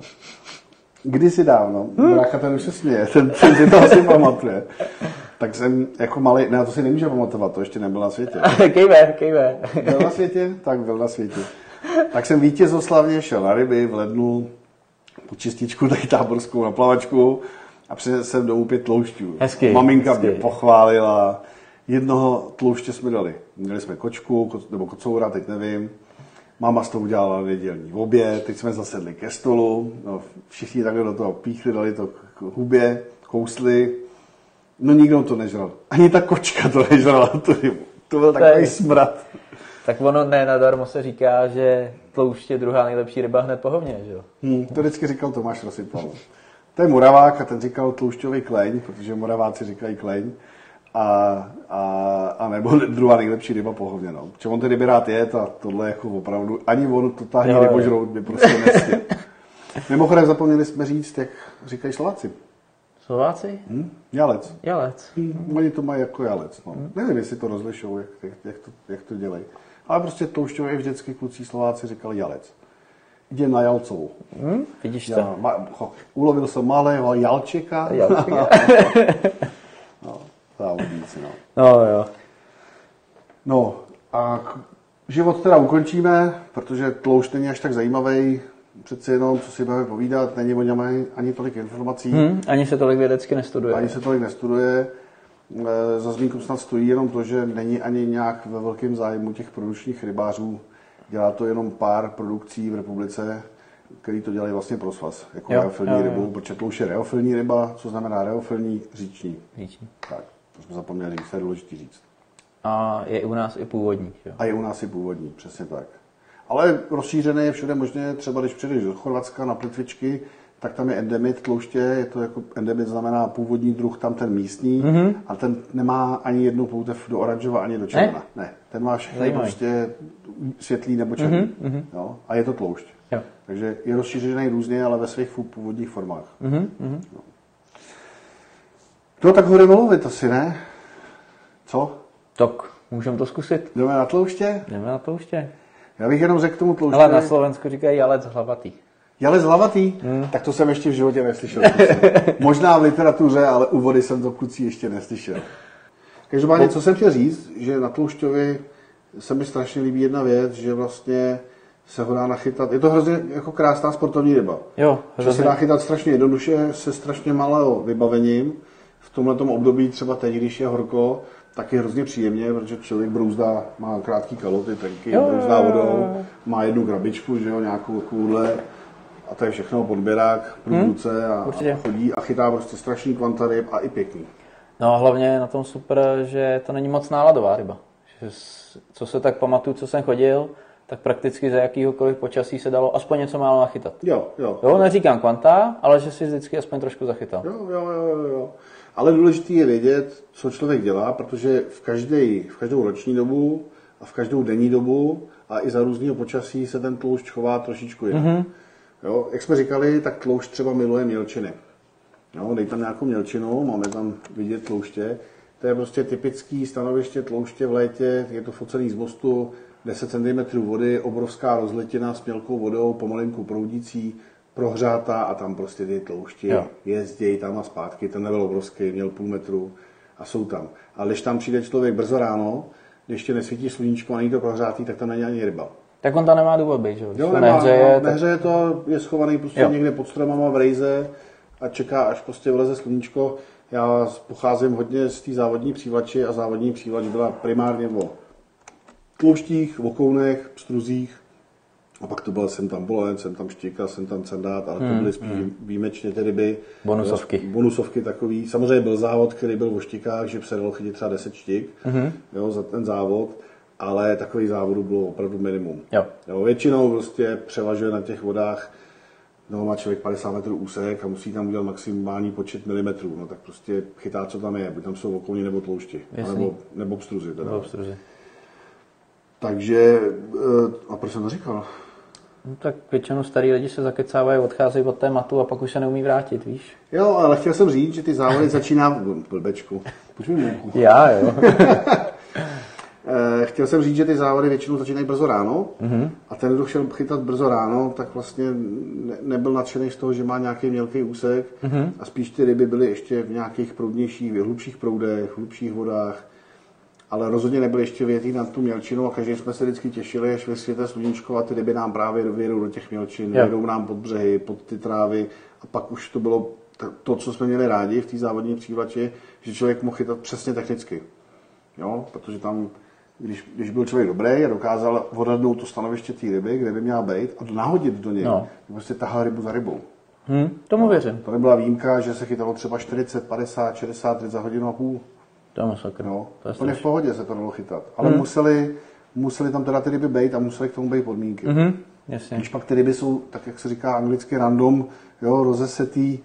kdysi dávno, Hm? brácha ten už se směje, ten, ten si to asi pamatuje, tak jsem jako malý, ne, to si nemůže pamatovat, to ještě nebyl na světě. kejve, kejve. Byl na světě? Tak byl na světě. Tak jsem vítězoslavně šel na ryby v lednu, po čističku, tady táborskou na plavačku a přinesl jsem domů pět tloušťů. Hezky, Maminka hezky. mě pochválila, jednoho tlouště jsme dali. Měli jsme kočku, ko- nebo kocoura, teď nevím. Máma z toho udělala nedělní oběd, teď jsme zasedli ke stolu, no, všichni takhle do toho píchli, dali to k hubě, kousli. No nikdo to nežral. Ani ta kočka to nežrala, rybu. To byl takový smrad. Tak ono ne nadarmo se říká, že tloušť je druhá nejlepší ryba hned po hovně, že jo? Hmm, to vždycky říkal Tomáš Rosypal. To je Moravák a ten říkal tloušťový kleň, protože Moraváci říkají kleň. A, a, a nebo druhá nejlepší ryba pohovně. No. Protože on ty ryby rád je, a tohle jako opravdu, ani on totální Jo, jo. rybožrout by prostě nestěl. Mimochodem zapomněli jsme říct, jak říkají Slováci. Slováci? Hm? Jalec. Jalec. Hm, oni to mají jako jalec. No. Nevím, jestli to rozlišou, jak, jak, jak, to, jak to dělají. Ale prostě tloušťově vždycky kluci Slováci říkali jalec. Jde na jalcovou. Hm? Vidíš to? Já, ma, ho, ulovil jsem malého jalčeka. Jalčeka. no, závodníci, no. No jo. No a život teda ukončíme, protože tloušť není až tak zajímavý. Přeci jenom, co si budeme povídat, není o něm ani- ani tolik informací, Hm? Ani se tolik vědecky nestuduje. ani se tolik nestuduje. E, Za zmínku snad stojí jenom to, že není ani nějak ve velkém zájmu těch produčních rybářů. Dělá to jenom pár produkcí v republice, který to dělají vlastně pro svaz, jako Jo, reofilní jo, jo. rybu, protože tloušť je reofilní ryba, co znamená reofilní říční. Říční. Tak, to jsme zapomněli to je důležité říct. A je u nás i původní, jo? A je u nás i původní, přesně tak. Ale rozšířené je všude možně, třeba když přijdeš do Chorvatska na plitvičky, tak tam je endemit tlouště, je to jako endemit znamená původní druh, tam ten místní, mm-hmm. a ten nemá ani jednu poutev do oranžova, ani do červena. Ne, ne ten má všechny Zajímavý. prostě světlý nebo černý. Mm-hmm. Jo? A je to tloušť. Jo. Takže je rozšířený různě, ale ve svých původních formách. Mhm, No. No tak ho jdeme lovit asi, ne? Co? Tak, můžeme to zkusit. Jdeme na tlouště? Jdeme na tlouště. Já bych jenom řekl k tomu tlouště. Ale na Slovensku říkají jalec hlavatý. Jalec hlavatý? Hmm. Tak to jsem ještě v životě neslyšel. Možná v literatuře, ale u vody jsem to kluci ještě neslyšel. Každopádně, co jsem chtěl říct, že na Tloušťovi se mi strašně líbí jedna věc, že vlastně se ho dá nachytat. Je to hrozně jako krásná sportovní ryba. Jo, Že se dá chytat strašně jednoduše, se strašně malého vybavením. V tomhle období třeba teď, když je horko, tak je hrozně příjemně, protože člověk brouzdá, má krátký kaloty, tenky, Jo, brouzdá vodou, má jednu krabičku, že jo, nějakou takovouhle, a to je všechno, podběrák, průvodce a, Hmm, určitě. a chodí a chytá prostě strašný kvanta ryb a i pěkný. No a hlavně je na tom super, že to není moc náladová ryba. Že co se tak pamatuju, co jsem chodil, tak prakticky za jakýhokoliv počasí se dalo aspoň něco málo nachytat. Jo, jo. Jo, neříkám kvanta, ale že si vždycky aspoň trošku zachytal. Jo, jo, jo, jo. Ale důležité je vědět, co člověk dělá, protože v, každej, v každou roční dobu a v každou denní dobu a i za různého počasí se ten tloušť chová trošičku jinak. Mm-hmm. Jo, jak jsme říkali, tak tloušť třeba miluje mělčiny. Jo, dej tam nějakou mělčinu, máme tam vidět tlouště. To je prostě typický stanoviště tlouště v létě, je to focený z mostu, 10 cm vody, obrovská rozletina s mělkou vodou, pomalinku proudící, prohřátá a tam prostě ty tloušti Jo. jezdějí tam a zpátky. Ten nebyl obrovský, měl půl metru a jsou tam. Ale když tam přijde člověk brzo ráno, když ještě nesvítí sluníčko a není to prohřátý, tak tam není ani ryba. Tak on tam nemá důvod být, že jo? Jo, to nemá, nehřeje, no, tak... nehřeje to, je schovaný prostě Jo. někde pod stromama v rejze a čeká, až prostě vleze sluníčko. Já pocházím hodně z té závodní přívlači a závodní přívlač byla primárně o tlouštích, vokounech, pstruzích, a pak to byl jsem tam bolen, jsem tam štíka, jsem tam cendát, ale to Hmm, byly spíš výjimečně ty ryby. Bonusovky. Jo, Bonusovky takový. Samozřejmě byl závod, který byl o štíkách, že se dalo chytit třeba 10 štík Mhm. jo, za ten závod, ale takových závodů bylo opravdu minimum. Jo. Jo, většinou prostě převažuje na těch vodách, no má člověk 50 metrů úsek a musí tam udělat maximální počet milimetrů, no tak prostě chytá, co tam je, buď tam jsou okolní nebo tloušti, nebo, nebo pstruzy. Teda. Bylo obstruzi. Takže, eh, a proč jsem to říkal? No, tak většinou starý lidi se zakecávají, odcházejí od tématu a pak už se neumí vrátit, víš? Jo, ale chtěl jsem říct, že ty závody začíná... Blbečku. Pojď mi ruku. Já, jo. Eh, Chtěl jsem říct, že ty závody většinou začínají brzo ráno mm-hmm. a ten, kdo chtěl chytat brzo ráno, tak vlastně ne, nebyl nadšený z toho, že má nějaký mělký úsek mm-hmm. a spíš ty ryby byly ještě v nějakých proudnějších, hlubších proudech, hlubších vodách, ale rozhodně nebyly ještě větý na tu mělčinu a každý jsme se vždycky těšili, až vysvěte sluníčko a ty ryby nám právě vyjedou do těch mělčin, Jo. vyjedou nám pod břehy, pod ty trávy a pak už to bylo to, co jsme měli rádi v té závodní přívlači, že člověk mohl chytat přesně technicky. Jo, protože tam, když, když byl člověk dobrý a dokázal odhadnout to stanoviště té ryby, kde by měla být a nahodit do něj, No. prostě tahal rybu za rybou. Hm, tomu věřím. To nebyla výjimka, že se chytalo třeba 40, 50, 60 ryb za hodinu a půl. To je masakr. No, To je úplně v pohodě se to dalo chytat. Ale hmm. museli, museli tam teda ty ryby být a museli k tomu být podmínky. Hmm. Jasně. Když pak ty ryby jsou, tak jak se říká anglicky random, jo, rozesetý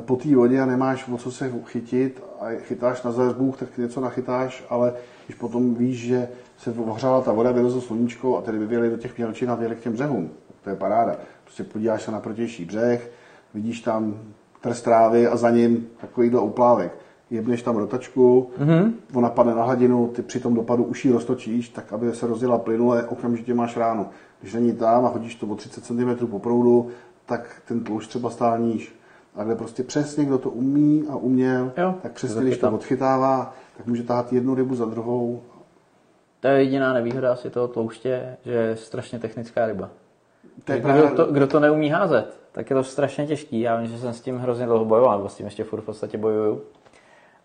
po té vodě a nemáš o co se chytit a chytáš na zazbůh, tak něco nachytáš, ale když potom víš, že se ohřála ta voda, vylezlo sluníčko a ty ryby vyjeli do těch mělčin a vyjeli k těm břehům. To je paráda. Prostě podíváš se na protější břeh, vidíš tam trst trávy a za ním takovýhle uplávek. Jebneš tam rotačku, mm-hmm. ona padne na hladinu, ty při tom dopadu už ji roztočíš, tak aby se rozjela plynule, okamžitě máš ránu. Když není tam a hodíš to o 30 cm po proudu, tak ten tloušť třeba stál níž. A kde prostě přesně, kdo to umí a uměl, Jo, tak přesně, to když to odchytává, tak může tahat jednu rybu za druhou. To je jediná nevýhoda asi toho tlouště, že je strašně technická ryba. To je Kdo právě, to, kdo to neumí házet, tak je to strašně těžký. Já vím, že jsem s tím hrozně dlouho bojoval, nebo s tím ještě furt v podstatě bojuju.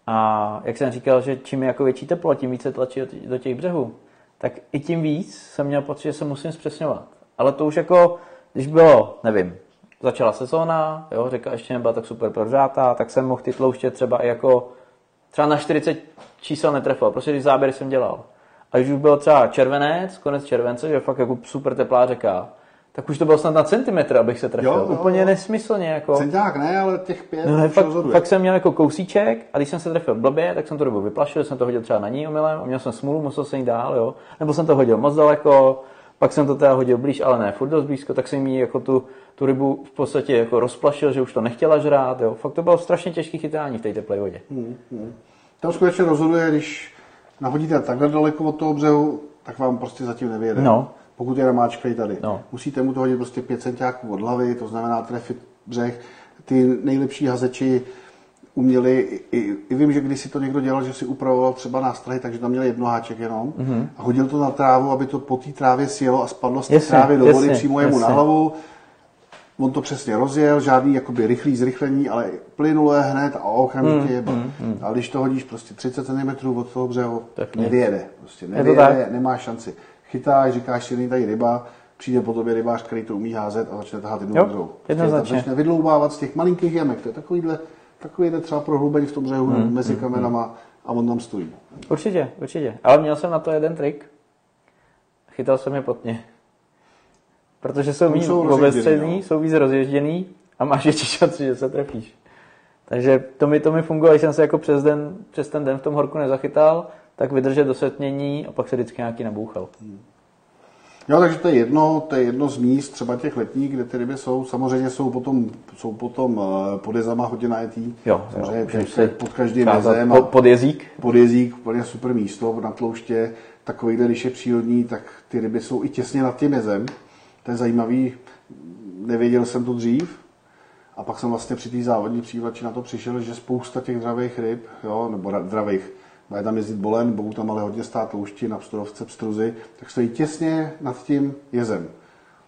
A jak jsem říkal, že čím je jako větší teplo, tím více tlačí do těch břehů, tak i tím víc jsem měl pocit, že se musím zpřesňovat. Ale to už jako, když bylo, nevím, začala sezóna, jo, řeka ještě nebyla tak super prožátá, tak jsem mohl ty tlouště třeba i jako, třeba na 40 čísel netrefil, prostě když záběry jsem dělal. A když už byl třeba červenec, konec července, že fakt jako super teplá řeka, tak už to bylo snad na centimetr, abych se trefil. Jo, jo, Úplně jo. nesmyslně. Jako. Centák ne, ale těch pět No, ne, fakt, fakt, jsem měl jako kousíček a když jsem se trefil blbě, tak jsem to dobu vyplašil, jsem to hodil třeba na ní omylem a měl jsem smůlu, musel jsem jít dál, jo. Nebo jsem to hodil moc daleko, pak jsem to teda hodil blíž, ale ne furt dost blízko, tak jsem jí jako tu, tu rybu v podstatě jako rozplašil, že už to nechtěla žrát, jo. Fakt to bylo strašně těžké chytání v té teplé vodě. Tam skutečně rozhoduje, když nahodíte takhle daleko od toho břehu, tak vám prostě zatím nevyjede. No. Pokud je namáčkají tady. No. Musíte mu to hodit prostě 5 centiáků od hlavy, to znamená trefit břeh. Ty nejlepší hazeči uměli, i, i vím, že když si to někdo dělal, že si upravoval třeba nástrahy, takže tam měl jedno háček jenom mm-hmm. a hodil to na trávu, aby to po té trávě sjelo a spadlo z té trávy do vody jasně, přímo jemu na hlavu. On to přesně rozjel, žádný jakoby rychlý zrychlení, ale plynule hned a okamžitě mm, mm, mm. A když to hodíš prostě 30 cm od toho břehu, Tak nevyjede. Prostě nevyjede, nemá šanci. Chytáš, říkáš si, není tady ryba, přijde po tobě rybář, který to umí házet a začne tahat jednu druhou. Prostě začne vydloubávat z těch malinkých jamek. To je takovýhle, takovýhle třeba prohloubení v tom břehu Hmm, mm, mezi kamenama a on tam stojí. Určitě, určitě. Ale měl jsem na to jeden trik. Chytal jsem je potně. Protože jsou rozježděný, obezřední, no. jsou víc rozježděný a máš větší šanci, že se trefíš. Takže to mi, to mi fungovalo, když jsem se jako přes, den, přes ten den v tom horku nezachytal, tak vydržet do setmění a pak se vždycky nějaký nabouchal. Jo, takže to je jedno, to je jedno z míst, třeba těch letních, kde ty ryby jsou. Samozřejmě jsou potom, jsou potom eh, pod jezama hodně najetý. Jo, Samozřejmě jo, každý- můžeš si pod každým jezem. po, a- pod jezík. pod jezík, úplně super místo na tlouště. Takovýhle, když je přírodní, tak ty ryby jsou i těsně nad tím jezem. To je zajímavý, nevěděl jsem to dřív. A pak jsem vlastně při té závodní přívlači na to přišel, že spousta těch dravých ryb, jo, nebo ra- dravých, bude tam jezdit bolen, budou tam ale hodně stát tloušti na psturovce, pstruzy, tak stojí těsně nad tím jezem.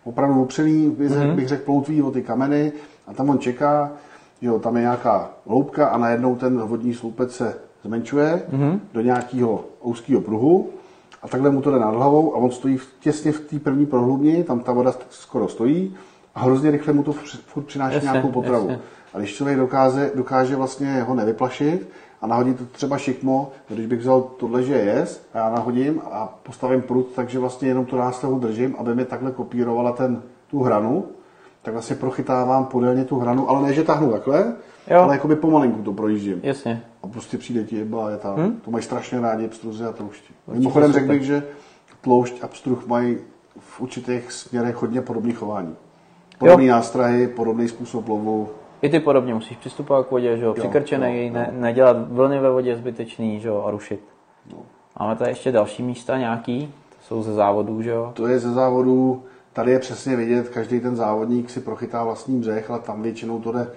Opravdu opřený, mm-hmm. bych řekl, ploutví o ty kameny a tam on čeká, že jo, tam je nějaká loupka a najednou ten vodní sloupec se zmenšuje mm-hmm. do nějakého úzkého pruhu a takhle mu to jde nad hlavou a on stojí v, těsně v té první prohlubni, tam ta voda skoro stojí a hrozně rychle mu to furt přináší Jasně, nějakou potravu. jasně. A když člověk dokáže, dokáže vlastně ho nevyplašit a nahodí to třeba šikmo, když bych vzal tohle, že je jest, a já nahodím a postavím prut, takže vlastně jenom tu nástavu držím, aby mi takhle kopírovala ten, tu hranu, tak vlastně prochytávám podélně tu hranu, ale ne, že tahnu takhle, Jo. ale jakoby pomalinku to projíždím. Jasně. A prostě přijde ti jeba, je tam. Hmm? To mají strašně rádi pstruzy a tloušti. Mimochodem řekl bych, že tloušť a pstruh mají v určitých směrech hodně podobný chování. Podobný nástrahy, podobný způsob lovu. I ty podobně musíš přistupovat k vodě, že jo, přikrčený, jo, ne, nedělat vlny ve vodě zbytečný, že jo, a rušit. No. Máme tady ještě další místa nějaký, to jsou ze závodů, že jo. To je ze závodu, tady je přesně vidět, každý ten závodník si prochytá vlastní břeh, ale tam většinou to jde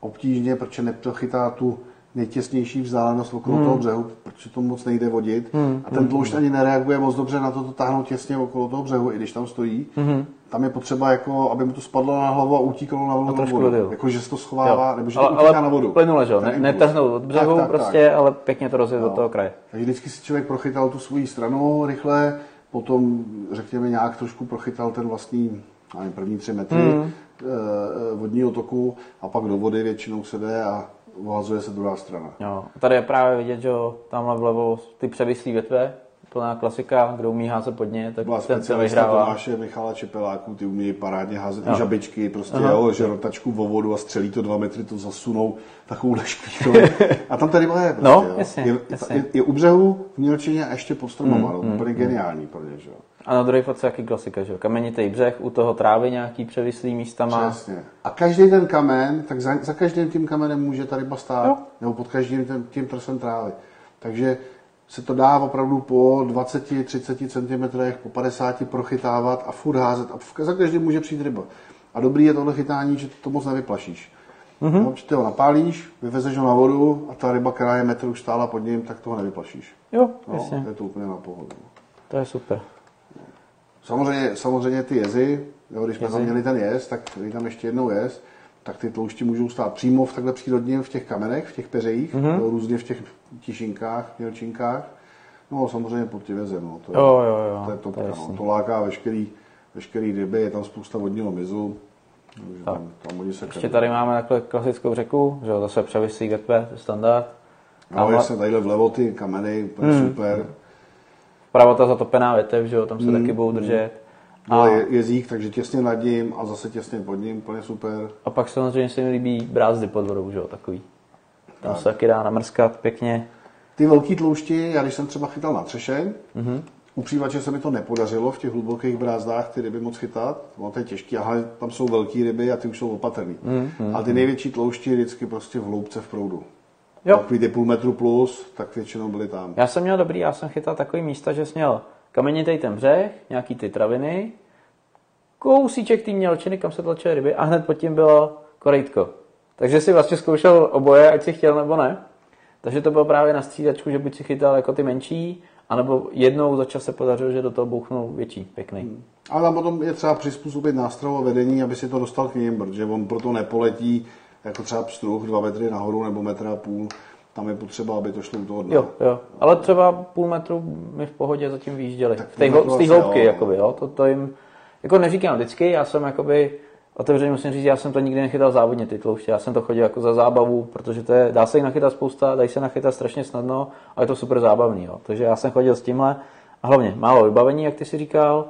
obtížně, protože neprochytá tu nejtěsnější vzdálenost okolo Hmm. toho břehu, protože to moc nejde vodit. A ten tloušť ani nereaguje moc dobře na to, to táhnout těsně okolo toho břehu, i když tam stojí. Tam je potřeba, jako, aby mu to spadlo na hlavu a utíkalo na vlnu. trošku vodu. Jako, že se to schovává, Jo. nebo že ale, to utíká ale na vodu. plynule, že jo, ne, netrhnout od břehu Tak, tak, prostě, tak. ale pěkně to rozjet do toho kraje. Takže vždycky si člověk prochytal tu svoji stranu rychle, potom řekněme nějak trošku prochytal ten vlastní nevím, první tři metry mm. vodního toku a pak do vody většinou se jde a ohazuje se druhá strana. Jo. Tady je právě vidět, že tamhle vlevo ty převislý větve, plná klasika, kdo umí házet pod ně, tak Byla ten se vyhrává. Tomáše Michala Čepeláků, ty umějí parádně házet i žabičky, prostě Aha. jo, že rotačku vo vodu a střelí to dva metry, to zasunou takovou škvířou. A tam tady byla je prostě, No, jo. jasně, je, jasně. Je, je, u břehu v Mělčině a ještě pod stromama, Mm, no, úplně geniální pro ně, že jo. A na druhé fotce jaký klasika, že jo, kamenitý břeh, u toho trávy nějaký převislý místama. Přesně. A každý ten kamen, tak za, za každým tím kamenem může ta ryba stát, Jo. nebo pod každým tím, tím trsem trávy. Takže se to dá opravdu po 20-30 cm, po 50 prochytávat a furt házet. A za každým může přijít ryba. A dobrý je tohle chytání, že to moc nevyplašíš. Mm-hmm. No, ty ho napálíš, vyvezeš ho na vodu a ta ryba, která je metr už stála pod ním, tak toho nevyplašíš. Jo, No, jasně, je to úplně na pohodu. to je super. Samozřejmě, samozřejmě ty jezy, jo, když jsme tam měli ten jez, tak tam ještě jednou jez, tak ty tloušti můžou stát přímo v takhle přírodním v těch kamenech, v těch peřejích, Mhm. mm-hmm. různě v těch tišinkách, mělčinkách. No a samozřejmě pod tím jezem, no, to, je, Jo, jo, jo, to je to topka, je no. to láká veškerý, veškerý ryby, je tam spousta vodního mizu, takže tam, tam oni se Ještě tady máme takhle klasickou řeku, že jo, zase to je standard. No, Tamhle- jestli tadyhle vlevo ty kameny, úplně Hmm. super. Vpravo ta zatopená větev, že jo, tam se taky budou držet. A, je, jezík, takže těsně nad ním a zase těsně pod ním, úplně super. a pak samozřejmě se mi líbí brázdy pod vodou, že jo, takový. Tam se taky dá namrskat pěkně. Ty velký tloušti, já když jsem třeba chytal na třešeň, Mhm. mm-hmm. u přívače se mi to nepodařilo v těch hlubokých brázdách ty ryby moc chytat, no to je těžký, ale tam jsou velké ryby a ty už jsou opatrný. Mhm, Mm-hmm. A ty největší tloušti vždycky prostě v hloubce v proudu. Jo. Takový ty půl metru plus, tak většinou byly tam. Já jsem měl dobrý, já jsem chytal takový místa, že jsem měl kamenitý ten břeh, nějaký ty traviny, kousíček té mělčiny, kam se tlačily ryby a hned pod tím bylo korejtko. Takže si vlastně zkoušel oboje, ať si chtěl nebo ne. Takže to bylo právě na střídačku, že buď si chytal jako ty menší, anebo jednou za čas se podařilo, že do toho bouchnul větší, pěkný. Ale tam potom je třeba přizpůsobit nástroj a vedení, aby si to dostal k ním, protože on proto nepoletí jako třeba pstruh dva metry nahoru nebo metr a půl. Tam je potřeba, aby to šlo u toho dna. Jo, jo. Ale třeba půl metru mi v pohodě zatím vyjížděli. Tak V té, z té hloubky, jo, jakoby, no. jo. To, to jim, jako neříkám vždycky, já jsem jakoby, otevřeně musím říct, já jsem to nikdy nechytal závodně ty tlouště, já jsem to chodil jako za zábavu, protože to je, dá se jich nachytat spousta, dají se nachytat strašně snadno a je to super zábavný, jo. Takže já jsem chodil s tímhle a hlavně málo vybavení, jak ty si říkal,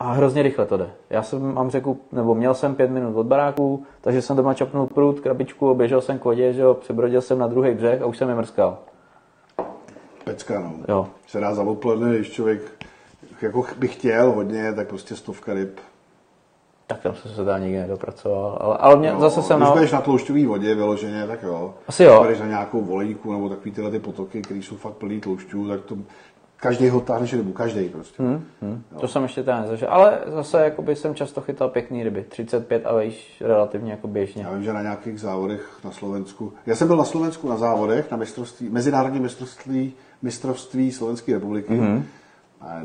a hrozně rychle to jde. Já jsem, mám řeku, nebo měl jsem pět minut od baráku, takže jsem doma čapnul prut, krabičku, oběžel jsem k vodě, že jo, přebrodil jsem na druhý břeh a už jsem je mrskal. Pecka, no. Jo. Se dá za odpoledne, když člověk jako by chtěl hodně, tak prostě stovka ryb. Tak tam jsem se dá nikdy nedopracoval. Ale, ale mě, No, zase jsem Když na... budeš na tloušťové vodě vyloženě, tak jo. Asi jo. Když na nějakou volejku nebo takový tyhle ty potoky, které jsou fakt plný tloušťů, tak to každý ho táhneš rybu, každý prostě. Hmm, hmm. To jsem ještě teda nezažil. Ale zase jakoby jsem často chytal pěkný ryby. 35 a vejš relativně jako běžně. Já vím, že na nějakých závodech na Slovensku. Já jsem byl na Slovensku na závodech, na mistrovství, mezinárodní mistrovství, mistrovství Slovenské republiky. Mm-hmm.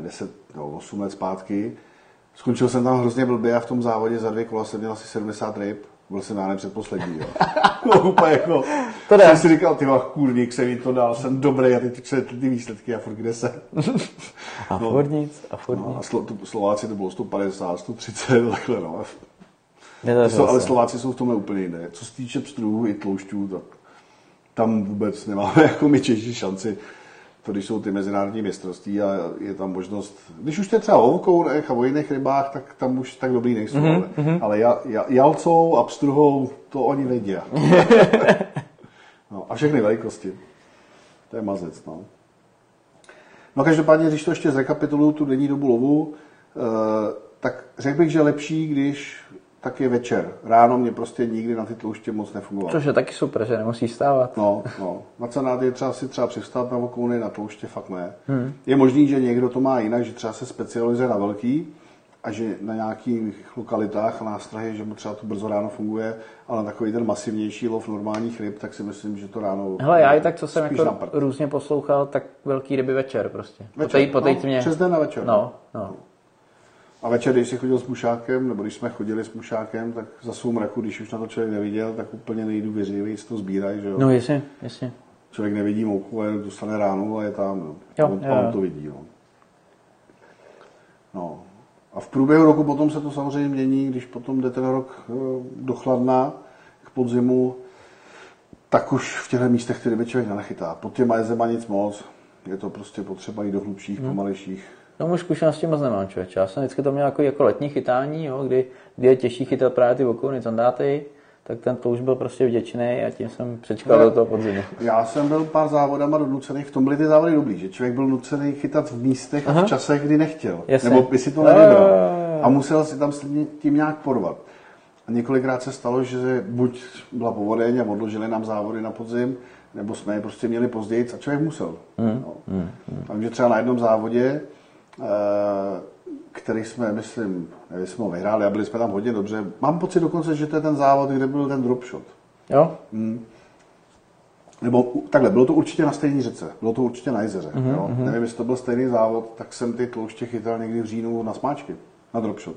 10, no, 8 let zpátky. Skončil jsem tam hrozně blbě a v tom závodě za dvě kola jsem měl asi 70 ryb. Byl jsem já předposlední, jo. no, úplně jako, To jsem si říkal, ty kurník se mi to dal, jsem dobrý a ty, ty, ty, výsledky a furt kde se. A No. furt nic, a furt No, nic. a Slo, to, Slováci to bylo 150, 130, takhle no. Jsou, ale. Slováci jsou v tomhle úplně jiné. Co se týče pstruhů i tloušťů, tak tam vůbec nemáme jako my Češi šanci. To, když jsou ty mezinárodní mistrovství a je tam možnost, když už to je třeba o vokounech a o jiných rybách, tak tam už tak dobrý nejsou. Mm-hmm. Ale, ale ja, ja, jalcou a pstruhou to oni vědí. no, a všechny velikosti. To je mazec, no. No každopádně, když to ještě zrekapituluju tu denní dobu lovu, eh, tak řekl bych, že lepší, když tak je večer. Ráno mě prostě nikdy na ty tlouště moc nefungovalo. Což je taky super, že nemusíš stávat. No, no. Na cenát je třeba si třeba přivstát na vokouny, na tlouště fakt ne. Hmm. Je možný, že někdo to má jinak, že třeba se specializuje na velký a že na nějakých lokalitách a nástrahy, že mu třeba to brzo ráno funguje, ale na takový ten masivnější lov normálních ryb, tak si myslím, že to ráno Hele, já i tak, co jsem jako různě poslouchal, tak velký ryby večer prostě. Po Večer, té, po té no, tmě. přes den na večer. No, no. A večer, když jsi chodil s mušákem, nebo když jsme chodili s mušákem, tak za soumraku, když už na to člověk neviděl, tak úplně nejdu věřivý, si to sbírají, že jo. No jasně, jasně. Člověk nevidí mouchu, ale dostane ráno a je tam, no. Jo, on, jo, a on jo. to vidí, no. no. A v průběhu roku potom se to samozřejmě mění, když potom jde ten rok eh, do chladna, k podzimu, tak už v těchto místech ty ryby člověk nenachytá. Pod těma jezema nic moc, je to prostě potřeba jít do hlubších, Hmm. pomalejších. No už zkušenosti moc nemám, člověče. Já jsem vždycky to měl jako, jako letní chytání, jo, kdy, kdy je těžší chytat právě ty okouny zandáty, tak ten to už byl prostě vděčný a tím jsem přečkal do toho podzimu. Já jsem byl pár závodama donucený, v tom byly ty závody dobrý, že člověk byl nucený chytat v místech a v časech, kdy nechtěl. Jasně. Nebo by si to nevybral. jo. A musel si tam s tím nějak porvat. A několikrát se stalo, že buď byla povodeň a odložili nám závody na podzim, nebo jsme je prostě měli později a člověk musel. Hmm, No. Takže třeba na jednom závodě, který jsme, myslím, nevím, jsme ho vyhráli a byli jsme tam hodně dobře. Mám pocit dokonce, že to je ten závod, kde byl ten drop shot. Jo? Nebo u- takhle, bylo to určitě na stejné řece, bylo to určitě na jezeře. Mm-hmm. Jo? Nevím, jestli to byl stejný závod, tak jsem ty tlouště chytal někdy v říjnu na smáčky, na dropshot.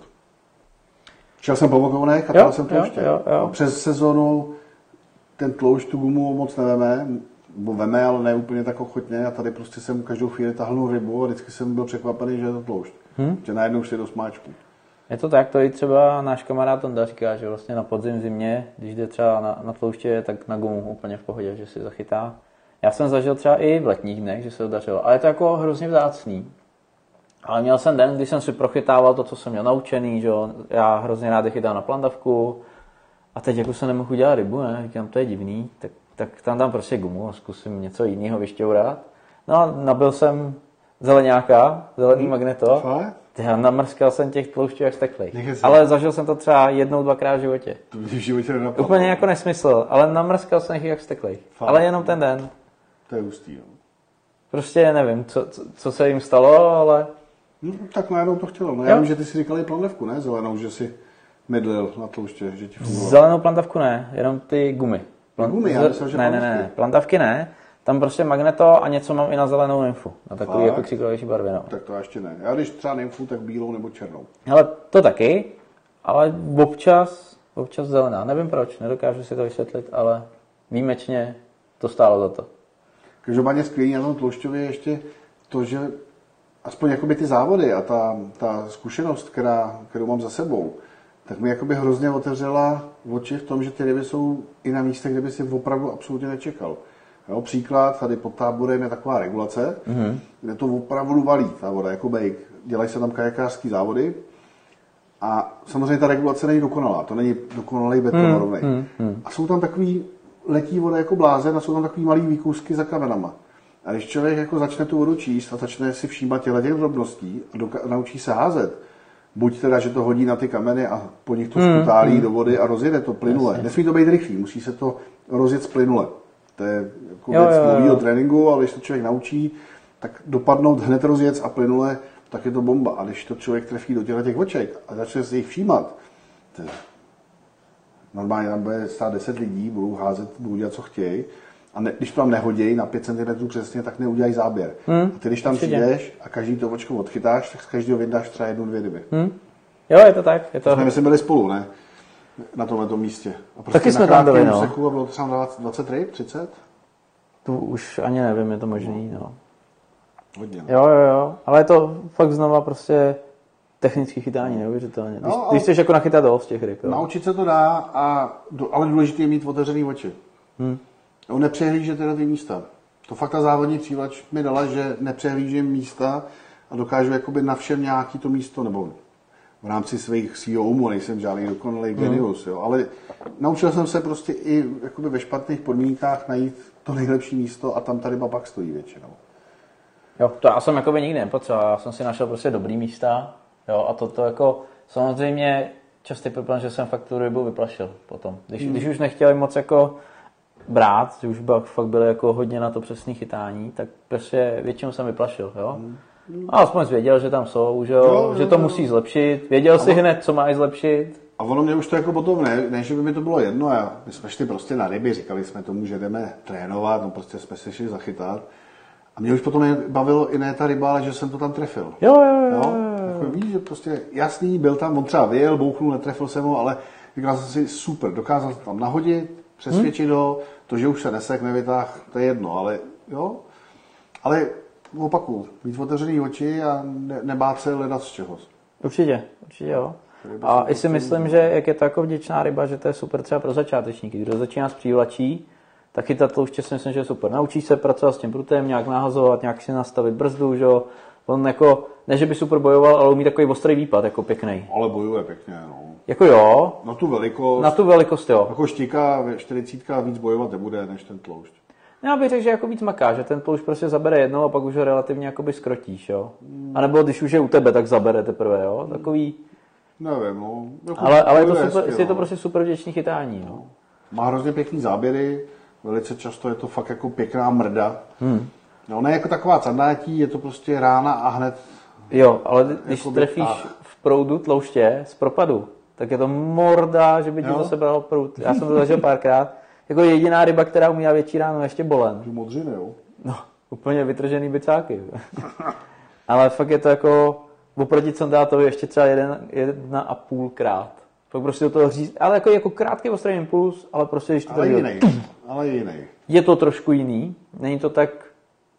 Šel jsem po vokounech a Jo, jsem tlouště. jo, jo, jo. Přes sezonu ten tloušť tu gumu moc neveme, nebo veme, ale ne úplně tak ochotně a tady prostě jsem každou chvíli tahnul rybu a vždycky jsem byl překvapený, že je to tloušť. Hmm? Že najednou šli do smáčku. Je to tak, to i třeba náš kamarád Tonda říká, že vlastně na podzim zimě, když jde třeba na, na tlouště, tak na gumu úplně v pohodě, že si zachytá. Já jsem zažil třeba i v letních dnech, že se to dařilo, ale je to jako hrozně vzácný. Ale měl jsem den, kdy jsem si prochytával to, co jsem měl naučený, že jo. Já hrozně rád je chytám na plandavku. A teď jako se nemohu udělat rybu, ne? Říkám, to je divný, tak, tak tam dám prostě gumu a zkusím něco jiného vyšťourat. No a nabil jsem zeleňáka, zelený magneto. Fakt? Já namrskal jsem těch tloušťů jak steklej. Ale zažil jsem to třeba jednou, dvakrát v životě. To v životě nenapadlo. Úplně jako nesmysl, ale namrskal jsem jich jak steklej. Fakt? Ale jenom ten den. To je hustý, jo. Prostě nevím, co, co, co se jim stalo, ale No, tak najednou to chtělo. No, Jo. já vím, že ty si říkali planlevku, ne? Zelenou, že si mydlil na tlouště, že ti fungovalo. zelenou plantavku ne, jenom ty gumy. Na gumy? Já myslel, že ne, ne, ne, plantavky ne. Tam prostě magneto a něco mám i na zelenou nymfu. Na takový Fakt? jako křiklovější barvě, no. Tak to já ještě ne. Já když třeba nymfu, tak bílou nebo černou. Ale to taky, ale občas, občas zelená. Nevím proč, nedokážu si to vysvětlit, ale výjimečně to stálo za to. Každopádně skvělý na tom tloušťově je ještě to, že aspoň jakoby ty závody a ta, ta zkušenost, která, kterou mám za sebou, tak mi jakoby hrozně otevřela oči v tom, že ty ryby jsou i na místech, kde by si opravdu absolutně nečekal. Jo, příklad, tady pod táborem je taková regulace, mm-hmm. kde to opravdu valí, ta voda, jako bejk. Dělají se tam kajakářské závody a samozřejmě ta regulace není dokonalá, to není dokonalý beton mm, rovnej. Mm, mm. A jsou tam takový, letí voda jako blázen a jsou tam takový malý výkusky za kamenama. A když člověk jako začne tu vodu číst a začne si všímat těle těch drobností a doka- naučí se házet, buď teda, že to hodí na ty kameny a po nich to skutálí do vody a rozjede to plynule. Nesmí to být rychlý, musí se to rozjet plynule. To je jako Jo, věc dlouhého tréninku, ale když to člověk naučí, tak dopadnout hned rozjet a plynule, tak je to bomba. A když to člověk trefí do těchto těch oček a začne se jich všímat, to je normálně tam bude stát 10 lidí, budou házet, budou dělat, co chtějí. A ne, když to tam nehodí na 5 cm přesně, tak neudělají záběr. Hmm, a ty, když tam určitě. přijdeš a každý to očko odchytáš, tak z každého vyndáš třeba jednu, dvě ryby. Hmm. Jo, je to tak, je to, Jsme, my jsme byli spolu, ne? na tomhle místě. A prostě Taky na jsme tam byli, no. a bylo to třeba 20 ryb, 30? Tu už ani nevím, je to možný, no. Hodně. No. Jo, jo, jo, ale je to fakt znova prostě technické chytání, neuvěřitelně. Když, No, když chceš jako nachytat dost těch ryb, jo. Naučit se to dá, a, ale důležité je mít otevřený oči. Hmm. On nepřehlíže tyhle ty místa. To fakt ta závodní přívač mi dala, že nepřehlížím místa a dokážu jakoby na všem nějaký to místo, nebo v rámci svých svého umu, nejsem žádný dokonalý Hmm. genius, jo, ale naučil jsem se prostě i jakoby ve špatných podmínkách najít to nejlepší místo a tam ta ryba pak stojí většinou. Jo, to já jsem jako by nikdy nepotřeboval, já jsem si našel prostě dobrý místa, jo, a toto jako samozřejmě častý problém, že jsem fakt tu rybu vyplašil potom. Když, Hmm. když už nechtěli moc jako brát, že už byl, fakt byli jako hodně na to přesné chytání, tak prostě většinou jsem vyplašil, jo. A aspoň jsi věděl, že tam jsou, že, jo, Hmm. Jo, že to jo. musí zlepšit. Věděl Ano. hned, co máš zlepšit. A ono mě už to jako potom ne, ne, že by mi to bylo jedno, já, my jsme šli prostě na ryby, říkali jsme tomu, že jdeme trénovat, no prostě jsme se šli zachytat. A mě už potom bavilo i ne ta ryba, ale že jsem to tam trefil. Jo, jo, jo. Jo? Jako víš, že prostě jasný, byl tam, on třeba vyjel, bouchnul, netrefil jsem ho, ale říkal jsem si, super, dokázal to tam nahodit, přesvědčit ho, to, že už se nesek, nevytáh, to je jedno, ale jo. Ale opaku, mít otevřený oči a ne, nebát se hledat z čeho. Určitě, určitě jo. A i si prostě- myslím, že jak je to jako vděčná ryba, že to je super třeba pro začátečníky. Kdo začíná s přívlačí, tak chytat tlouště si myslím, že je super. Naučíš se pracovat s tím prutem, nějak nahazovat, nějak si nastavit brzdu, že jo. On jako, ne, že by super bojoval, ale umí takový ostrý výpad, jako pěkný. Ale bojuje pěkně, no. Jako jo, Na tu velikost, na tu velikost jo. jako štika, 40 víc bojovat nebude, než ten tloušť. Já bych řekl, že jako víc maká, že ten tloušť prostě zabere jednou a pak už ho relativně jakoby skrotíš, jo. A nebo když už je u tebe, tak zabere teprve, jo. Takový, Nevím, no. Jako ale, ale je to, super, hezky, je to no. prostě super vděčný chytání, no. Má hrozně pěkný záběry, velice často je to fakt jako pěkná mrda. Hmm. No, ne jako taková candátí, je to prostě rána a hned Jo, ale když Jakoby trefíš v proudu tlouště z propadu, tak je to morda, že by ti zase bral proud. Já jsem to zažil párkrát. Jako jediná ryba, která umí větší ráno, ještě bolen. tu modřiny, jo. No, úplně vytržený bicáky. ale fakt je to jako, oproti Candátovi ještě třeba jeden, jedna a půl krát. Pak prostě do toho říct, ale jako, jako krátký ostrý impuls, ale prostě když to Ale jiný, ale jiný. Je to trošku jiný, není to tak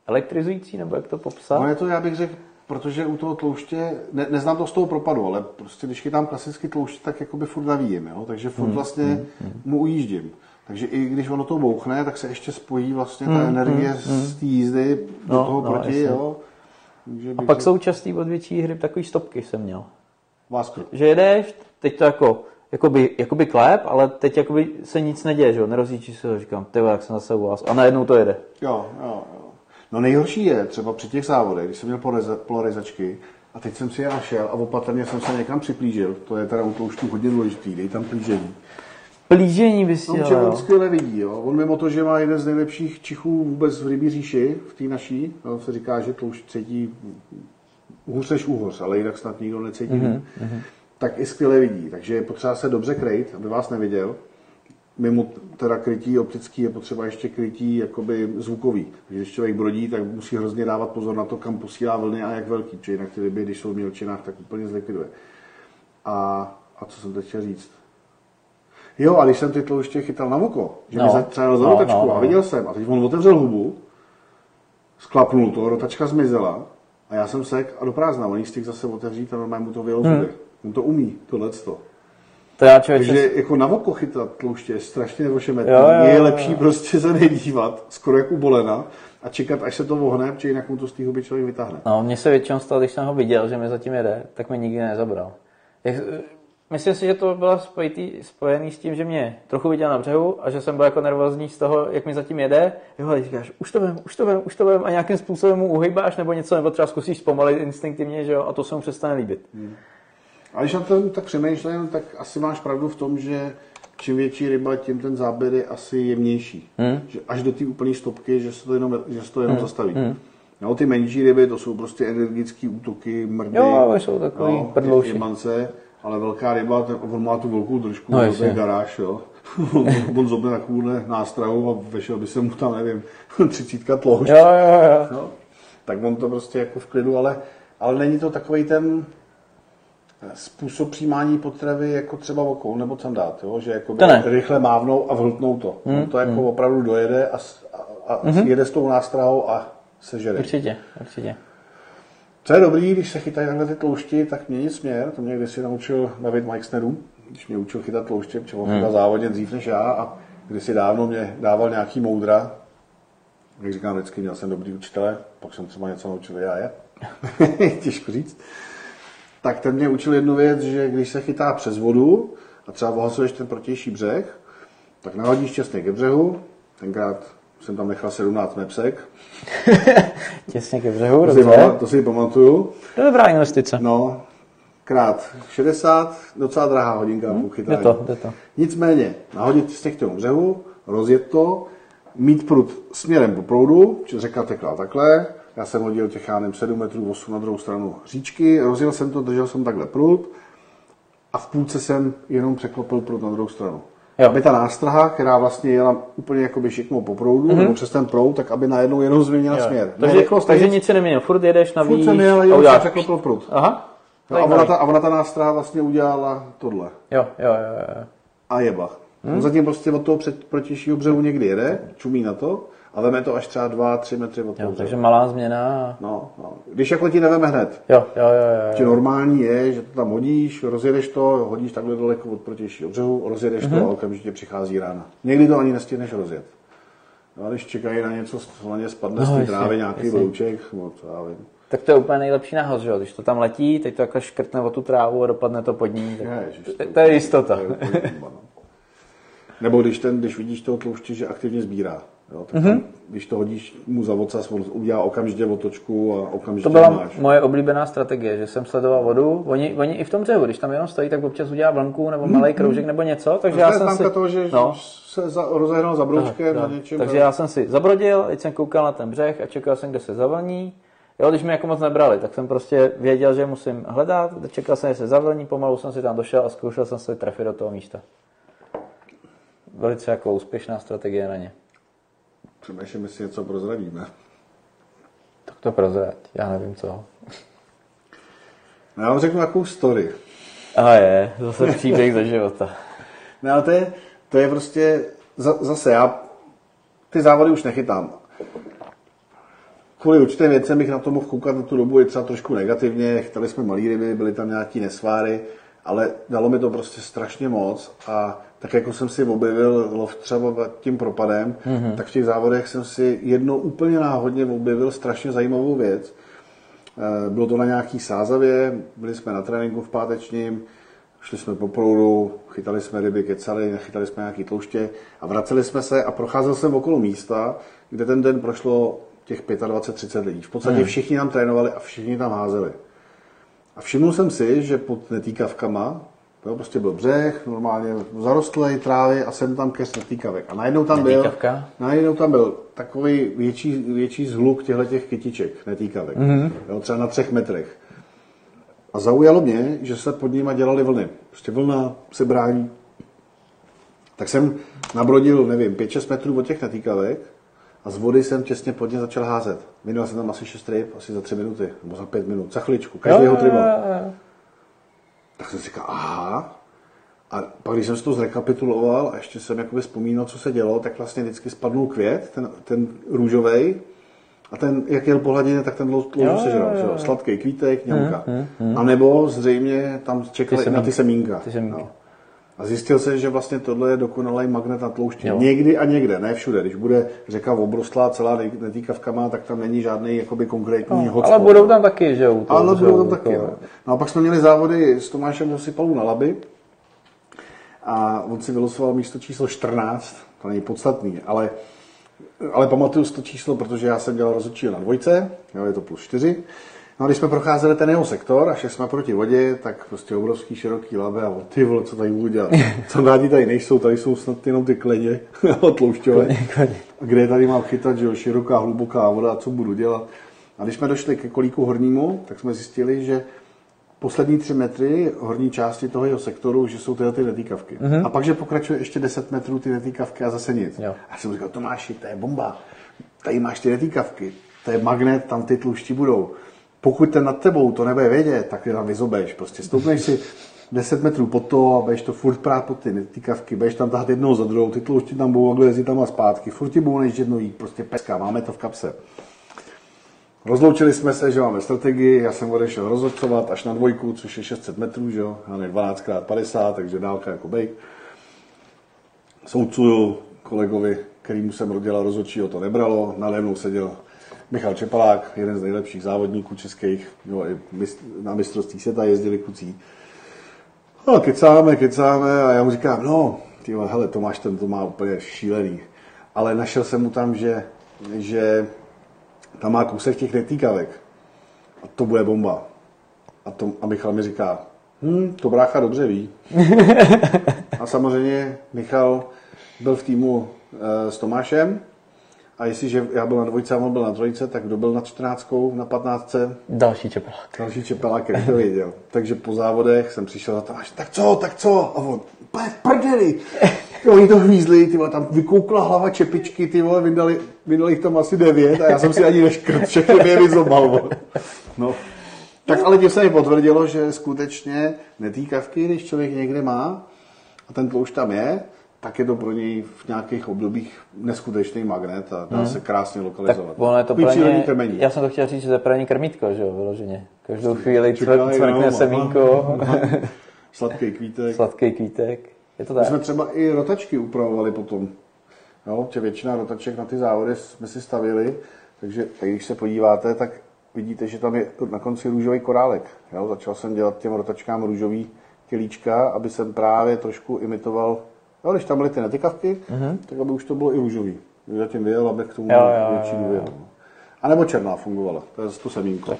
elektrizující, nebo jak to popsat? No je to, já bych řekl, protože u toho tlouště, ne, neznám to z toho propadu, ale prostě když chytám klasický tlouště, tak jakoby furt navíjím, jo? takže furt vlastně mu ujíždím. Takže i když ono to bouchne, tak se ještě spojí vlastně ta energie z té jízdy do No, toho no, proti, jasně. jo. Takže A pak řekl, jsou častý od větší hry takový stopky jsem měl. Vásku. že jedeš, teď to jako, jakoby, jakoby klep, ale teď jakoby se nic neděje, že jo, nerozjíčí se to, říkám, ty jak jsem zase u vás, a najednou to jede. Jo, jo, jo. No nejhorší je třeba při těch závodech, když jsem měl polariza- polarizačky a teď jsem si je našel a opatrně jsem se někam připlížil, to je teda u tloušťů hodně důležitý, dej tam plížení. Plížení bys No, chtěl, že on skvěle vidí, jo. On mimo to, že má jeden z nejlepších čichů vůbec v rybí říši, v té naší, no, se říká, že tloušť cítí hůř než úhoř, ale jinak snad nikdo necítí mm-hmm. tak i skvěle vidí. Takže je potřeba se dobře krejt, aby vás neviděl. Mimo teda krytí optický je potřeba ještě krytí jakoby zvukový. Takže když člověk brodí, tak musí hrozně dávat pozor na to, kam posílá vlny a jak velký, protože jinak ty ryby, když jsou v mělčinách, tak úplně zlikviduje. A, a co jsem teď chtěl říct? Jo, a když jsem ty tlouště chytal na oko, že No. mi zatřenil za No, rotačku no, no. a viděl jsem, a teď on otevřel hubu, sklapnul to, rotačka zmizela a já jsem sek a do prázdna, on stick zase otevřít a normálně mu to vyjelo Hmm. On to umí, tohle to. To já člověče, Takže jako na oko chytat tlouště je strašně nevošemetný. Jo, jo, jo, Je lepší prostě se nedívat, skoro jako bolena, a čekat, až se to vohne, protože jinak mu to z té huby člověk vytáhne. no, mně se většinou stalo, když jsem ho viděl, že mi zatím jede, tak mi nikdy nezabral. Jak, myslím si, že to bylo spojitý, spojený s tím, že mě trochu viděl na břehu a že jsem byl jako nervózní z toho, jak mi zatím jede. Jo, a říkáš, už to vím, už to vím, už to vím a nějakým způsobem mu uhejbáš nebo něco, nebo třeba zkusíš zpomalit instinktivně, že jo, a to se mu přestane líbit. A když na tom tak přemýšlím, tak asi máš pravdu v tom, že čím větší ryba, tím ten záběr je asi jemnější. Hmm. Že až do té úplné stopky, že se to jenom, že se to jenom zastaví. No, ty menší ryby, to jsou prostě energické útoky, mrdy, Jo, jsou takový no, prdlouši. jemance, ale velká ryba, ten, on má tu velkou držku, No, jasně. je garáž, jo. on, zobne na kůrne nástrahu a vešel by se mu tam, nevím, třicítka tloušť. Jo, jo, jo. No, tak on to prostě jako v klidu, ale, ale není to takový ten, způsob přijímání potravy jako třeba okou nebo tam dát, jo? že jako rychle mávnou a vhltnou to. Hmm. to jako opravdu dojede a, a, a hmm. jede s tou nástrahou a sežere. Určitě, určitě. Co je dobrý, když se chytají takhle ty tloušti, tak měnit směr. To mě kdysi naučil David Meixnerů, když mě učil chytat tlouště, protože on chytal závodně dřív než já a kdysi dávno mě dával nějaký moudra. Jak říkám vždycky, měl jsem dobrý učitele, pak jsem třeba něco naučil já je. Těžko říct. Tak ten mě učil jednu věc, že když se chytá přes vodu a třeba ohlasuješ ten protější břeh, tak nahodíš čestně ke břehu. Tenkrát jsem tam nechal 17 mepsek. Těsně ke břehu, To si, to si pamatuju. To je dobrá investice. No, krát 60, docela drahá hodinka hmm, Jde to, jde to. Nicméně, nahodit z těch břehu, rozjet to, mít prut směrem po proudu, řeka tekla takhle, já jsem hodil těch, já nevím, 7 metrů 8 na druhou stranu říčky, rozjel jsem to, držel jsem takhle prut a v půlce jsem jenom překlopil prut na druhou stranu. Jo. Aby ta nástraha, která vlastně jela úplně jakoby šikmo po proudu, mm-hmm. nebo přes ten proud, tak aby najednou jenom změnila směr. Ne Takže, rychlost, takže nic, nic si neměnil, furt jedeš na furt jsem jel, a jenom jsem překlopil prut. Aha, No, a, ona ta, a ona ta nástraha vlastně udělala tohle. Jo, jo, jo, jo. A jebach. Hmm. On zatím prostě od toho před, protějšího břehu někdy jede, čumí na to a veme to až třeba 2-3 metry od toho jo takže malá změna. No, no. Když jako ti neveme hned. Jo, jo, jo, Že jo. normální je, že to tam hodíš, rozjedeš to, hodíš takhle daleko od protějšího břehu, rozjedeš Mhm. to a okamžitě přichází rána. Někdy to ani nestihneš rozjet. No, a když čekají na něco, co na ně spadne No, z té jasně, trávy, nějaký jasně. blouček, no, co já vím. Tak to je úplně nejlepší nához, že jo? Když to tam letí, teď to takhle škrtne o tu trávu a dopadne to pod ní. Tak... Ježiš, To, to je jistota. To je no. Nebo když, ten, když vidíš toho tlouště, že aktivně sbírá. Jo, tak tam, když to hodíš mu za ocas, on udělá okamžitě otočku a okamžitě To byla máš. moje oblíbená strategie, že jsem sledoval vodu. Oni, oni i v tom břehu, když tam jenom stojí, tak občas udělá vlnku nebo malý kroužek nebo něco. Takže To já jsem si... toho, že no, se za, rozehnal za broučkem na tak. něčem. Takže já jsem si zabrodil, teď jsem koukal na ten břeh a čekal jsem, kde se zavlní. Jo, když mi jako moc nebrali, tak jsem prostě věděl, že musím hledat, čekal jsem, že se zavlní, pomalu jsem si tam došel a zkoušel jsem se trefit do toho místa. Velice jako úspěšná strategie na ně. Přemýšlím, jestli něco prozradíme. Tak to prozrať, já nevím co. No, já vám řeknu takovou story. A je, zase příběh ze života. Ne, ale to je, to je prostě, za, zase já ty závody už nechytám. Kvůli určitým věcem bych na to mohl koukat na tu dobu i třeba trošku negativně, chytali jsme malý ryby, byly tam nějaký nesváry, ale dalo mi to prostě strašně moc a tak jako jsem si objevil lov třeba tím propadem, mm-hmm. tak v těch závodech jsem si jednou úplně náhodně objevil strašně zajímavou věc. Eh, Bylo to na nějaký sázavě, byli jsme na tréninku v pátečním, šli jsme po proudu, chytali jsme ryby, kecali, chytali jsme nějaký tlouště a vraceli jsme se a procházel jsem okolo místa, kde ten den prošlo těch 25-30 lidí. V podstatě všichni tam trénovali a všichni tam házeli. A všiml jsem si, že pod netýkavkama, jo, prostě byl břeh, normálně zarostlej trávy a jsem tam keř netýkavek. A najednou tam byl, Netýkavka? najednou tam byl takový větší, větší zhluk těchto těch kytiček, netýkavek. Mm-hmm. Jo, třeba na třech metrech. A zaujalo mě, že se pod nimi dělaly vlny. Prostě vlna se brání. Tak jsem nabrodil, nevím, 5-6 metrů od těch netýkavek a z vody jsem těsně pod ně začal házet. Minul jsem tam asi 6 ryb, asi za 3 minuty, nebo za 5 minut, za chviličku, každého triba. Tak jsem si říkal, aha. A pak, když jsem si to zrekapituloval a ještě jsem jakoby vzpomínal, co se dělo, tak vlastně vždycky spadnul květ, ten, ten růžový, a ten, jak jel po hladině, tak ten louzu Jo, sežral. jo, že jo. jo? Sladký kvítek, ňamka. A nebo zřejmě tam čekali Ty na ty semínka. Ty semínka. No. A zjistil se, že vlastně tohle je dokonalý magnet na tlouště. Jo. Někdy a někde, ne všude. Když bude řeka obrostlá celá netýkavkama, tak tam není žádný jakoby konkrétní No, hotspot. ale budou tam taky, že jo? Ale budou tam taky. to- No. no a pak jsme měli závody s Tomášem Dosypalou na Laby a on si vylosoval místo číslo 14, to není podstatný, ale, ale pamatuju si to číslo, protože já jsem dělal rozhodčího na dvojce, jo, je to plus 4. No a když jsme procházeli ten jeho sektor a šli jsme proti vodě, tak prostě obrovský široký labe a ty vole, co tady budu dělat? Sandáti tady nejsou, tady jsou snad jenom ty kledě tloušťové. A kde tady mám chytat, že jo, široká, hluboká voda, a co budu dělat? A když jsme došli ke kolíku hornímu, tak jsme zjistili, že poslední tři metry horní části toho jeho sektoru, že jsou tyhle ty netýkavky. Mm-hmm. A pak, že pokračuje ještě 10 metrů ty netýkavky a zase nic. Jo. A já jsem říkal, Tomáši, to je bomba. Tady máš ty netýkavky, to je magnet, tam ty tlušti budou. Pokud ten nad tebou to nebude vědět, tak ty tam vyzobeš. Prostě stoupneš si 10 metrů pod to a budeš to furt prát pod ty týkavky, budeš tam tahat jednou za druhou, ty tloušti tam budou takhle jezdit tam a zpátky, furt ti budou jednou jít, prostě peska, máme to v kapse. Rozloučili jsme se, že máme strategii, já jsem odešel rozhodcovat až na dvojku, což je 600 metrů, že jo, já 12x50, takže dálka jako bejk. Soucuju kolegovi, kterýmu jsem dělal rozhodčího, to nebralo, nade mnou seděl Michal Čepalák, jeden z nejlepších závodníků českých, jo, i na mistrovství světa jezdili kucí. No, kecáme, kecáme a já mu říkám, no, ty hele, Tomáš ten to má úplně šílený. Ale našel jsem mu tam, že, že tam má kousek těch netýkavek. A to bude bomba. A, to, a Michal mi říká, hm, to brácha dobře ví. a samozřejmě Michal byl v týmu e, s Tomášem a jestliže já byl na dvojce a on byl na trojce, tak kdo byl na 14, na 15? Další čepelák. Další čepelák, jak to věděl. Takže po závodech jsem přišel za to, tak co, tak co? A on, pane prdeli. Oni to hvízli, ty vole, tam vykoukla hlava čepičky, ty vole, vydali, vydali jich tam asi devět a já jsem si ani neškrt, všechny je vyzobal. No. Tak ale tím se mi potvrdilo, že skutečně netýkavky, když člověk někde má a ten tloušť tam je, tak je to pro něj v nějakých obdobích neskutečný magnet a dá hmm. se krásně lokalizovat. Tak ono je to pro ně, já jsem to chtěl říct, že to je pro ně krmítko, že jo, vyloženě. Každou chvíli cvrkne semínko. Sladký kvítek. Sladký kvítek. Je to tak. My jsme třeba i rotačky upravovali potom. Jo, tě většina rotaček na ty závody jsme si stavili, takže když se podíváte, tak vidíte, že tam je na konci růžový korálek. Jo, začal jsem dělat těm rotačkám růžový tělíčka, aby jsem právě trošku imitoval Jo, když tam byly ty netykavky, uh-huh. tak aby už to bylo i růžový. Zatím vyjel, aby k tomu jo, jo, větší důvěr. A nebo černá fungovala, to je to semínko. Tak.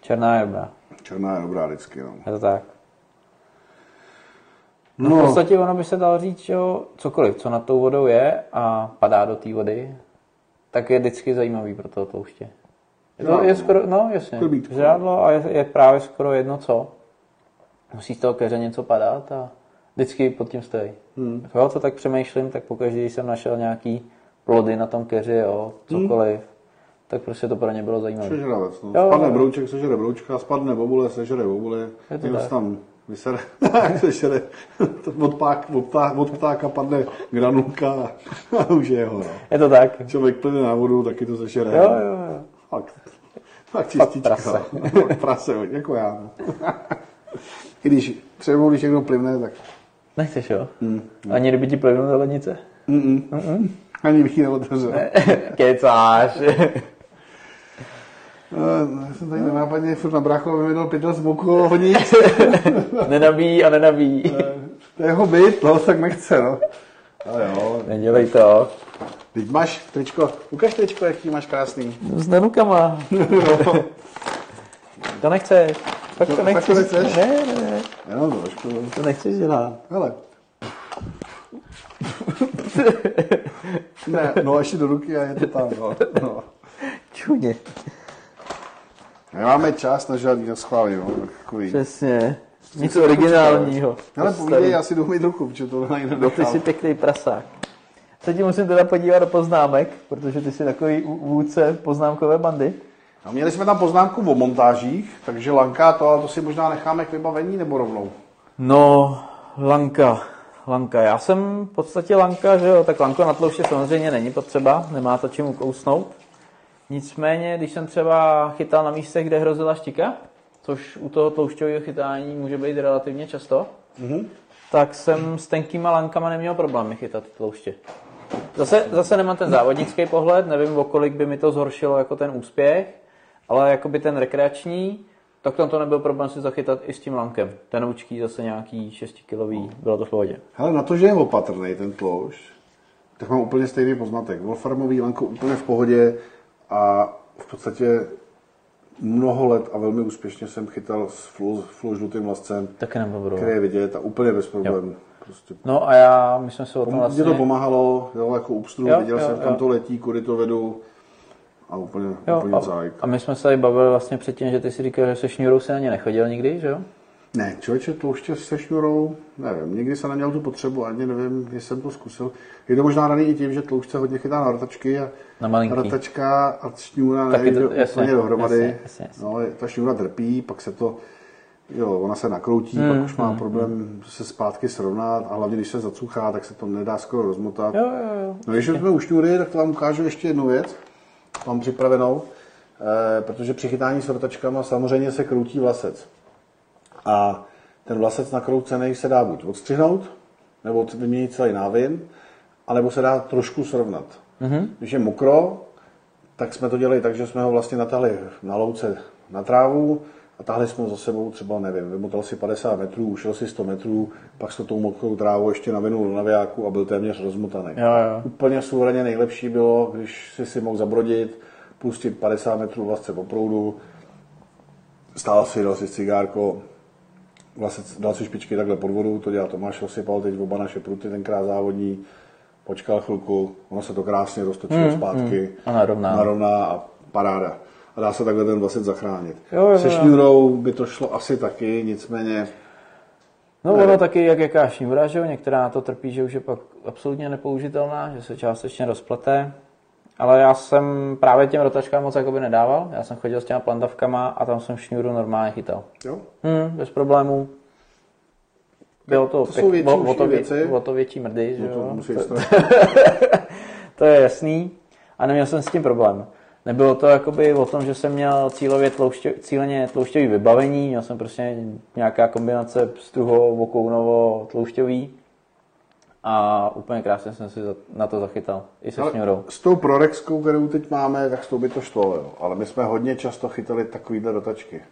Černá je dobrá. Černá je dobrá vždycky, no. Je to tak. No, no. v podstatě ono by se dalo říct, že cokoliv, co nad tou vodou je a padá do té vody, tak je vždycky zajímavý pro toho tlouště. Je to, no, je skoro, no jasně, žádlo a je, je, právě skoro jedno co. Musí z toho keře něco padat a vždycky pod tím stojí. Hmm. Jo, to tak přemýšlím, tak pokaždé, když jsem našel nějaký plody na tom keři, jo, cokoliv, hmm. tak prostě to pro ně bylo zajímavé. Přežravec, no. Jo, spadne jo. brouček, sežere broučka, spadne bobule, sežere bobule, někdo se tam vysere, sežere, od, pák, od, pták, od ptáka padne granulka a už je jeho. No. Je to tak. Člověk plyne na vodu, taky to sežere. Jo, jo, jo. Fakt. Fakt čistička. Fakt prase. prase, jako já. No. I když třeba, když někdo plivne, tak Nechceš, jo? Mm, no. Ani kdyby ti plivnul do lednice? Mm-mm. Mm-mm. Ani bych ji neotevřel. Kecáš. No, já jsem tady nenápadně furt na bráchu vyvinul pytel z boku hodí. nenabíjí a nenabíjí. To je jeho byt, no, tak nechce, no. Ale jo. Nedělej to. Teď máš tričko, ukaž tričko, jaký máš krásný. S nenukama. no. To nechceš. Fakt to nechceš. Fakt to nechceš? Ne, ne, ne. Jenom trošku. To nechceš dělat. Hele. ne, no ještě do ruky a je to tam, no. no. Čuně. Nemáme čas na žádný na schválí, no. Takový. Přesně. Nic originálního. Ale povídej, já si jdu ruku, protože to nejde No ty jsi pěkný prasák. Se ti musím teda podívat do poznámek, protože ty jsi takový vůdce poznámkové bandy. No, měli jsme tam poznámku o montážích, takže Lanka to, ale to si možná necháme k vybavení nebo rovnou? No, Lanka. Lanka. Já jsem v podstatě Lanka, že jo, tak Lanko na tlouště samozřejmě není potřeba, nemá to čím ukousnout. Nicméně, když jsem třeba chytal na místech, kde hrozila štika, což u toho tloušťového chytání může být relativně často, mm-hmm. tak jsem s tenkýma lankama neměl problém chytat tlouště. Zase, zase nemám ten závodnický pohled, nevím, o kolik by mi to zhoršilo jako ten úspěch, ale jakoby ten rekreační, tak tam to nebyl problém si zachytat i s tím lankem. Ten učký zase nějaký 6 kilový, bylo to v pohodě. Hele, na to, že je opatrný ten tloušť, tak mám úplně stejný poznatek. Wolframový lanko úplně v pohodě a v podstatě mnoho let a velmi úspěšně jsem chytal s flu, žlutým lascem, Taky který je vidět a úplně bez problémů. Prostě. No a já myslím si o tom vlastně... Mě to pomáhalo, jo, jako úpstru, viděl jo, jsem, jo. kam to letí, kudy to vedu, a úplně, jo, úplně a, a my jsme se tady bavili vlastně předtím, že ty si říkal, že se šňůrou se na ně nechodil nikdy, že jo? Ne, člověče tlouště se šňurou, nevím, nikdy jsem neměl tu potřebu, ani nevím, jestli jsem to zkusil. Je to možná daný i tím, že tloušť se hodně chytá na ratačky a Na malinký. ratačka a šňůra nejde to- jasně, úplně dohromady. jasně, jasně, jasně. No, ta šňůra trpí, pak se to, jo, ona se nakroutí, hmm, pak už má problém se zpátky srovnat a hlavně když se zacuchá, tak se to nedá skoro rozmotat. Jo, jo, jo. No, když jsme u šňůry, tak to vám ukážu ještě jednu věc. Mám připravenou, eh, protože při chytání s rotačkama samozřejmě se kroutí vlasec. A ten vlasec nakroucený se dá buď odstřihnout, nebo vyměnit celý návin, anebo se dá trošku srovnat. Mm-hmm. Když je mokro, tak jsme to dělali tak, že jsme ho vlastně natahli na louce na trávu a tahli jsme ho za sebou třeba, nevím, vymotal si 50 metrů, ušel si 100 metrů, pak se tou mokrou trávou ještě navinul do navijáku a byl téměř rozmotaný. Jo, jo. Úplně suverénně nejlepší bylo, když si si mohl zabrodit, pustit 50 metrů vlastně po proudu, stál si, dal si cigárko, vlastně dal si špičky takhle pod vodu, to dělá Tomáš, osypal teď oba naše pruty, tenkrát závodní, počkal chvilku, ono se to krásně roztočilo mm, zpátky, mm. A narovná. narovná a paráda. A dá se takhle ten vlasec zachránit. Jo, jo, Se jo. šňůrou by to šlo asi taky, nicméně No ono taky, jak jaká šňůra, že jo, některá to trpí, že už je pak absolutně nepoužitelná, že se částečně rozplete. Ale já jsem právě těm rotačkám moc jakoby nedával, já jsem chodil s těma plantavkama a tam jsem šňůru normálně chytal. jo, Hmm, bez problémů. Bylo to, To jsou větší o, o, to věci. o to větší mrdy, že to jo. To, stát. to je jasný. A neměl jsem s tím problém. Nebylo to jakoby o tom, že jsem měl cílově tlouště, cíleně tloušťový vybavení, měl jsem prostě nějaká kombinace struho, vokounovo, tloušťový a úplně krásně jsem si na to zachytal. I se šňůrou. S tou Prorexkou, kterou teď máme, tak s tou by to šlo, jo. Ale my jsme hodně často chytali takovýhle dotačky.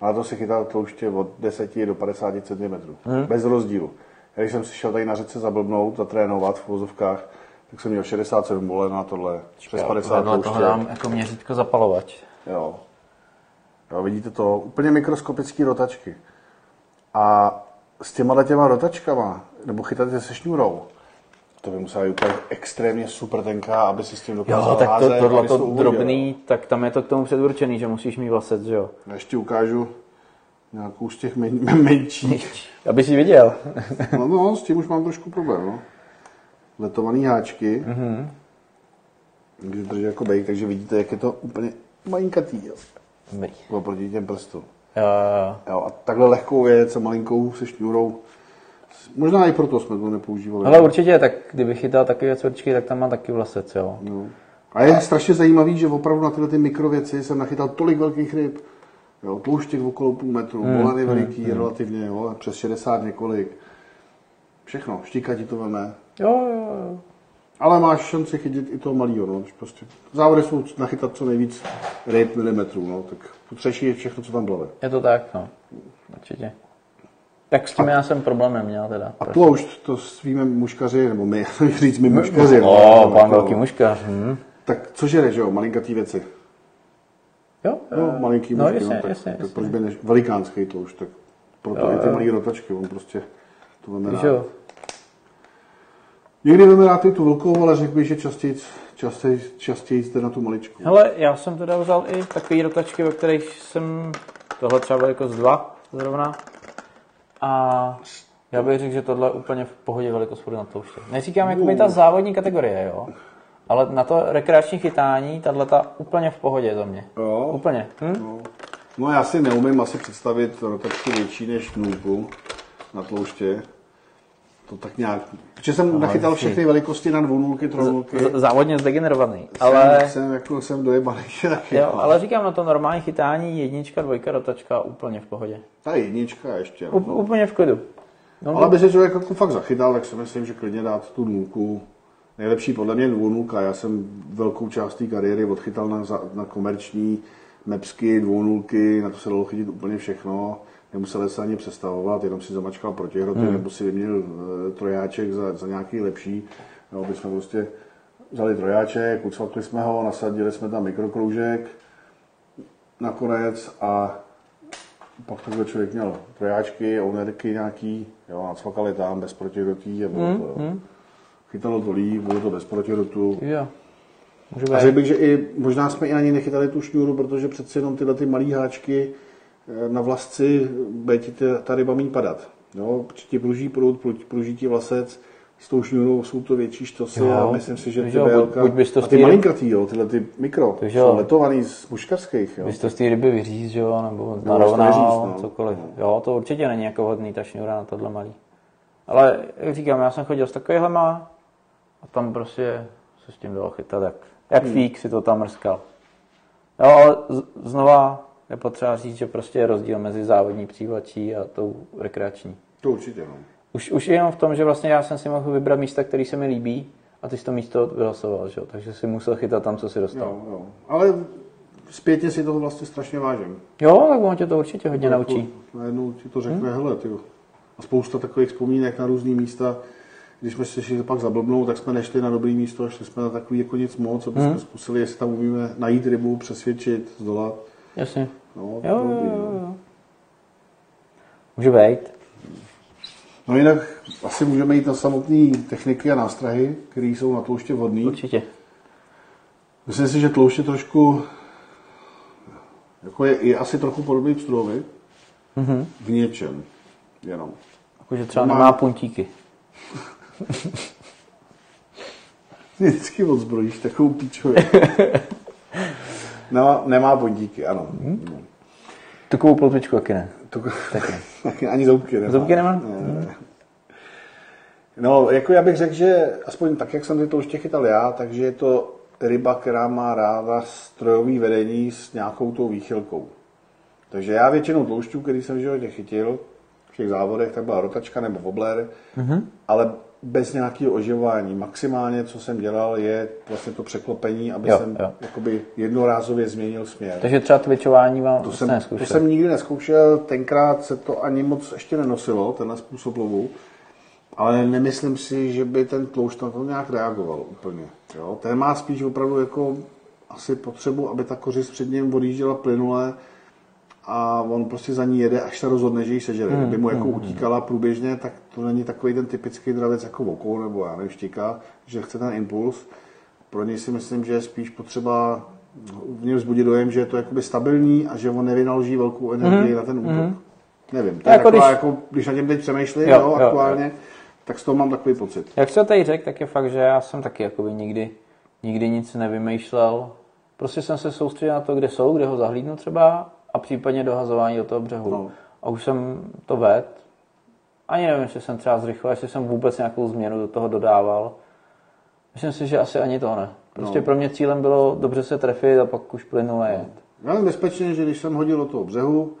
A to si chytal tlouště od 10 do 50 cm. Hmm. Bez rozdílu. Když jsem si šel tady na řece zablbnout, zatrénovat v vozovkách, tak jsem měl 67 vole na tohle. Přes 50 Vedle toho dám jako měřítko zapalovač. Jo. jo. vidíte to, úplně mikroskopické rotačky. A s těma těma rotačkama, nebo chytat se šňůrou, to by musela být úplně extrémně super tenká, aby si s tím dokázal Jo, tak to, házet, tohle to drobný, tak tam je to k tomu předurčený, že musíš mít vlasec, že jo. Já ještě ukážu nějakou z těch men, menších. Aby si viděl. No, no, s tím už mám trošku problém, no. Letovaný háčky. Mm-hmm. Takže drží jako bejk, takže vidíte, jak je to úplně malinkatý, jo. Dobrý. Oproti těm prstům. Jo, jo, jo. A takhle lehkou věc a malinkou se šňůrou. Možná i proto jsme to nepoužívali. Ale určitě, tak kdyby chytal takové cvrčky, tak tam má taky vlasec, jo. No. A je strašně zajímavý, že opravdu na tyhle ty mikrověci jsem nachytal tolik velkých ryb. Jo, tlouštěk okolo půl metru, hmm, boleny veliký relativně, jo, přes 60 několik. Všechno, štíka ti to veme. Jo, jo, jo. Ale máš šanci chytit i toho malého, no. Prostě. Závody jsou nachytat co nejvíc ryb milimetrů, no. Tak potřebuješ je všechno, co tam plave. Je to tak, no. Určitě. Tak s tím já jsem problém neměl teda. A tloušť, to svými muškaři, nebo my, říct my muškaři. no, O, pan jako- velký muškař. Hm. Tak co žere, že jo, malinkatý věci. Jo, No, jo. malinký no, jasně, no, tak, jasně, tak jasně. proč by než velikánský tloušť, tak proto Jo, i ty malý rotačky, on prostě to veme Víš rád. jo. Někdy veme rád i tu velkou, ale řekl bych, že častěji, častěji, častěji jde na tu maličku. Hele, já jsem teda vzal i takové rotačky, ve kterých jsem, tohle třeba bylo jako z dva zrovna. A já bych řekl, že tohle je úplně v pohodě velikost na tlouště. Neříkám jako ta závodní kategorie, jo. Ale na to rekreační chytání, tahle ta úplně v pohodě za mě. Jo. Úplně. Hm? No. no já si neumím asi představit rotačku větší než nůlku na tlouště. To tak nějak, protože jsem nachytal jasně. všechny velikosti na dvounůlky, trojnůlky. Z- Závodně zdegenerovaný. Ale, Jsem, jsem, jako, jsem dojebaný taky. jo, no. ale říkám na to normální chytání, jednička, dvojka, rotačka, úplně v pohodě. Ta jednička ještě. U, úplně v klidu. No, Ale aby se člověk jako fakt zachytal, tak si myslím, že klidně dát tu nůlku. Nejlepší podle mě je dvounůlka. Já jsem velkou část té kariéry odchytal na, na komerční mepsky, dvounůlky, na to se dalo chytit úplně všechno. Nemusel se ani přestavovat, jenom si zamačkal protihroty, hmm. nebo si vyměnil e, trojáček za, za nějaký lepší. No, by jsme prostě vzali trojáček, ucvakli jsme ho, nasadili jsme tam mikrokroužek nakonec a pak takhle člověk měl trojáčky, ownerky nějaký, jo, nacvakali tam bez protirotí a bylo to, jo. Chytalo to líp, bylo to bez. Jo. Může A řekl bych, že i možná jsme i ani nechytali tu šňůru, protože přeci jenom tyhle ty malé háčky eh, na vlasci bude ti ta- ryba méně padat. Jo, protože ti pruží pru- pruží ti vlasec, s tou šňůrou jsou to větší štosy Jo. a myslím si, že ty jo, buď- buď to a z ty té- malinkatý, jo, tyhle ty mikro, Takže jo. jsou letovaný z muškarských, jo. Bys to z té ryby vyříz, že jo, nebo narovnal, neříct, no. cokoliv. Jo, to určitě není jako hodný ta šňůra na tohle malý. Ale jak říkám, já jsem chodil s takovýhlema a tam prostě se s tím dalo chytat jak, jak Hmm. fík si to tam mrskal. Jo, ale z- znova je potřeba říct, že prostě je rozdíl mezi závodní přívlačí a tou rekreační. To určitě, no. Už, už jenom v tom, že vlastně já jsem si mohl vybrat místa, které se mi líbí a ty jsi to místo vyhlasoval, že jo? takže si musel chytat tam, co si dostal. Jo, jo. Ale zpětně si toho vlastně strašně vážím. Jo, tak on tě to určitě hodně naučí. Jako Najednou ti to řekne, hele, ty. A spousta takových vzpomínek na různý místa. Když jsme si šli pak zablbnout, tak jsme nešli na dobrý místo, a šli jsme na takový jako nic moc, aby jsme zkusili, jestli tam umíme najít rybu, přesvědčit, zdolat. Jasně. No, Jo, jo, jo, no. jo. Může být. no jinak asi můžeme jít na samotné techniky a nástrahy, které jsou na tlouště vhodné. Určitě. Myslím si, že tlouště trošku jako je, je asi trochu podobný pstruhovi. Mhm. V něčem. Jenom. Jakože třeba Má- nemá puntíky. Vždycky odzbrojíš takovou píčovi. No, nemá podíky, ano. No. Takovou plotvičku taky ne. To, Taky. taky ani zoubky nemá. Zoubky nemá? Ne, ne. No, jako já bych řekl, že aspoň tak, jak jsem ty tlouště chytal já, takže je to ryba, která má ráda strojový vedení s nějakou tou výchylkou. Takže já většinou tloušťů, který jsem v životě chytil, v těch závodech, tak byla rotačka nebo wobbler, mm-hmm. ale bez nějakého oživování. Maximálně, co jsem dělal, je vlastně to překlopení, aby Jo, jsem jo. jakoby jednorázově změnil směr. Takže třeba twitchování vám To jsem, neskoušel. to jsem nikdy neskoušel, tenkrát se to ani moc ještě nenosilo, tenhle způsob lovu, ale nemyslím si, že by ten tloušť na to nějak reagoval úplně. Jo? Ten má spíš opravdu jako asi potřebu, aby ta kořist před ním odjížděla plynule a on prostě za ní jede, až se rozhodne, že ji sežere. Hmm, Kdyby mu jako utíkala průběžně, tak to není takový ten typický dravec jako vokou nebo já nevím, štika, že chce ten impuls. Pro něj si myslím, že je spíš potřeba v něm vzbudit dojem, že je to jakoby stabilní a že on nevynaloží velkou energii na ten útok. Nevím, to je Jako taková, když- jako, když na něm teď přemýšlím, Jo, jo, jo, aktuálně, tak z toho mám takový pocit. Jak se tady řekl, tak je fakt, že já jsem taky jakoby nikdy, nikdy nic nevymýšlel. Prostě jsem se soustředil na to, kde jsou, kde ho zahlídnu třeba a případně dohazování do toho břehu. No. A už jsem to ved. Ani nevím, jestli jsem třeba zrychlil, jestli jsem vůbec nějakou změnu do toho dodával. Myslím si, že asi ani to ne. Prostě No. pro mě cílem bylo dobře se trefit a pak už plynule jet. Já vím bezpečně, že když jsem hodil do toho břehu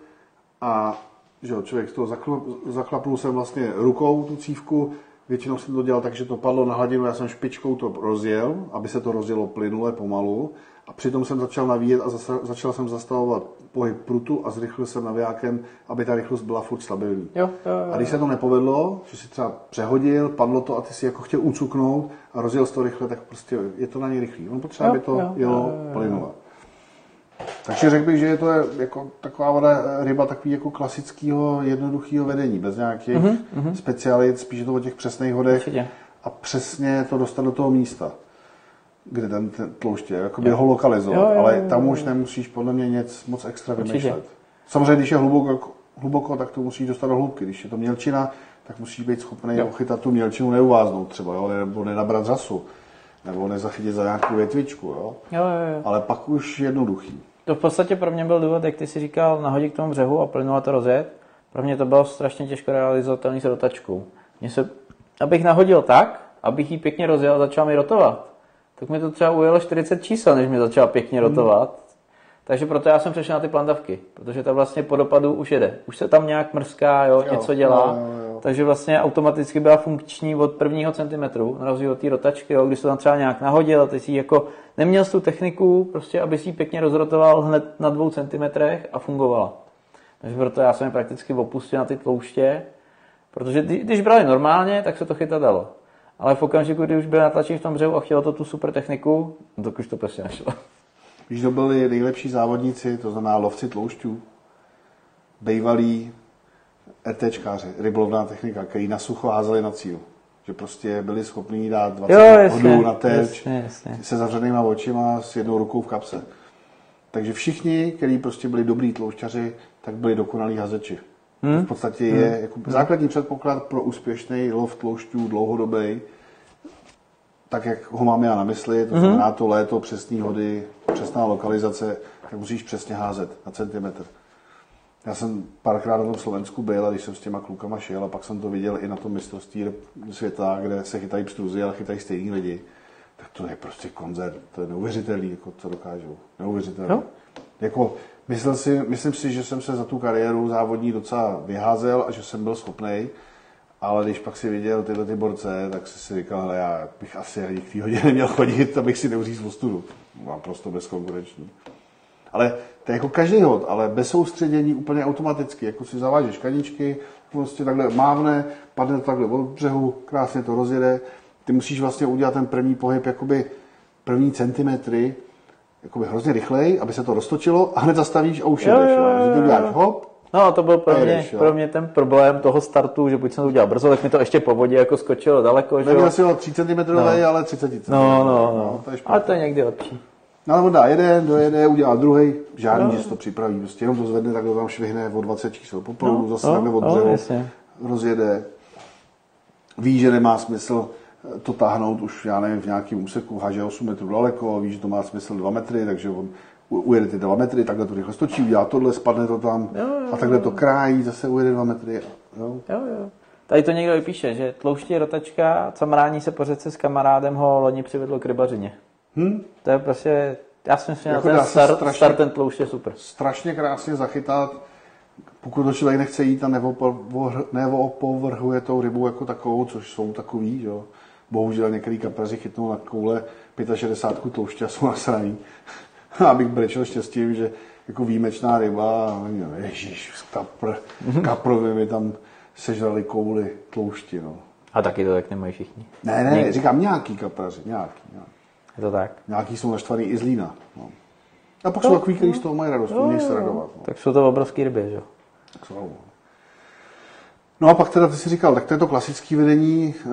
a že jo, člověk z toho zakl, zaklapnul jsem vlastně rukou tu cívku, většinou jsem to dělal tak, že to padlo na hladinu, já jsem špičkou to rozjel, aby se to rozjelo plynule pomalu a přitom jsem začal navíjet a zasa, začal jsem zastavovat pohyb prutu a zrychlil jsem navijákem, aby ta rychlost byla furt stabilní. Jo, jo, jo. A když se to nepovedlo, že si třeba přehodil, padlo to a ty si jako chtěl ucuknout a rozjel to rychle, tak prostě je to na něj rychlý. On potřebuje, Jo, aby to jo, jelo plynule. Takže řekl bych, že je to jako taková voda, ryba takový jako klasického jednoduchého vedení, bez nějakých mm-hmm. specialit, spíš to o těch přesných hodech Určitě. a přesně to dostat do toho místa, kde ten, ten tlouště, jakoby ho lokalizovat, Jo, jo, ale tam už nemusíš podle mě nic moc extra Určitě. vymýšlet. Samozřejmě, když je hluboko, hluboko, tak to musíš dostat do hloubky. Když je to mělčina, tak musíš být schopný Jo. ochytat tu mělčinu, neuváznout třeba, jo? nebo nenabrat řasu, nebo nezachytit za nějakou větvičku. Jo? Jo, jo, jo. Ale pak už jednoduchý. To v podstatě pro mě byl důvod, jak ty si říkal, nahodit k tomu břehu a plynule to rozjet. Pro mě to bylo strašně těžko realizovatelný s rotačkou. Mně se, abych nahodil tak, abych ji pěkně rozjel a začal mi rotovat, tak mi to třeba ujelo 40 čísel, než mi začala pěkně rotovat. Takže proto já jsem přešel na ty plandavky, protože ta vlastně po dopadu už jede. Už se tam nějak mrská, jo, Jo, něco dělá. jo, jo, jo. Takže vlastně automaticky byla funkční od prvního centimetru, na rozdíl od té rotačky, jo, když se tam třeba nějak nahodil a ty si jako neměl tu techniku, prostě aby si ji pěkně rozrotoval hned na dvou centimetrech a fungovala. Takže proto já jsem je prakticky opustil na ty tlouště, protože kdy- když brali normálně, tak se to chytat dalo. Ale v okamžiku, kdy už byl natlačený v tom břehu a chtělo to tu super techniku, no tak už to prostě nešlo. Víš, kdo byli nejlepší závodníci, to znamená lovci tloušťů, bývalí RTčkáři, rybolovná technika, který na sucho házeli na cíl. Že prostě byli schopni dát 20 Jo, jasně, hodů na terč jasně, jasně. se zavřenýma očima s jednou rukou v kapse. Takže všichni, kteří prostě byli dobrý tloušťaři, tak byli dokonalí hazeči. Hmm. V podstatě je Hmm. jako základní předpoklad pro úspěšný lov tloušťů dlouhodobý, tak jak ho mám já na mysli, Hmm. to znamená to léto, přesný hody, přesná lokalizace, tak musíš přesně házet na centimetr. Já jsem párkrát na tom Slovensku byl a když jsem s těma klukama šel a pak jsem to viděl i na tom mistrovství světa, kde se chytají pstruzy, ale chytají stejní lidi, tak to je prostě koncert, to je neuvěřitelný, jako co dokážou. Neuvěřitelný. Jo. Jako, myslel si, myslím si, že jsem se za tu kariéru závodní docela vyházel a že jsem byl schopný, ale když pak si viděl tyhle ty borce, tak si si říkal, hele, já bych asi ani k té hodě neměl chodit, abych si neuřízl ostudu. Naprosto bezkonkurenční. Ale to je jako každý hod, ale bez soustředění úplně automaticky. Jako si zavážeš kaničky, prostě takhle mávne, padne to takhle od břehu, krásně to rozjede. Ty musíš vlastně udělat ten první pohyb, jakoby první centimetry, jakoby hrozně rychlej, aby se to roztočilo a hned zastavíš a už Jo, jedeš. jo, jo. jo, Že to hop, No, to byl pro mě, jedeš, pro mě ten problém toho startu, že buď jsem to udělal brzo, tak mi to ještě po vodě jako skočilo daleko, že neměl si ho 3 cm, No. ale 30 cm. No, no, no. to je špatně. Ale to je někdy lepší. No ale on dá jeden, dojede, udělá druhý, žádný, že se to připraví, prostě jenom to zvedne, tak to tam švihne o 20 čísel po proudu, No, zase no, od no, rozjede. Ví, že nemá smysl to táhnout už, já nevím, v nějakém úseku, háže 8 metrů daleko, ví, že to má smysl 2 metry, takže on ujede ty 2 metry, takhle to rychle stočí, udělá tohle, spadne to tam Jo, jo, a takhle to krájí, zase ujede 2 metry. Jo. Jo, jo. Tady to někdo vypíše, že tlouští rotačka, camrání se po řece s kamarádem ho loni přivedlo k rybařině. Hm? To je prostě, já si myslím, že Jako ten se start, strašně- start ten tloušť je super. strašně krásně zachytat, pokud to člověk nechce jít a neopovrhuje tou rybou jako takovou, což jsou takový, jo. Bohužel některý kapraři chytnou na koule 65 tlouště a jsou nasraný. A abych brečel štěstím, že jako výjimečná ryba, no, ježíš, kapr, kaprovi mi tam sežrali kouli tloušti, no. A taky to tak nemají všichni. Ne, ne, Někdy. říkám nějaký kapraři, nějaký, nějaký. Je to tak. Nějaký jsou naštvaný i z lína, no. A pak jsou takový, kteří z toho mají radost, umějí se radovat. No. Tak jsou to obrovský ryby, že jo. Tak jsou. No a pak teda ty si říkal, tak to je to klasické vedení, eh,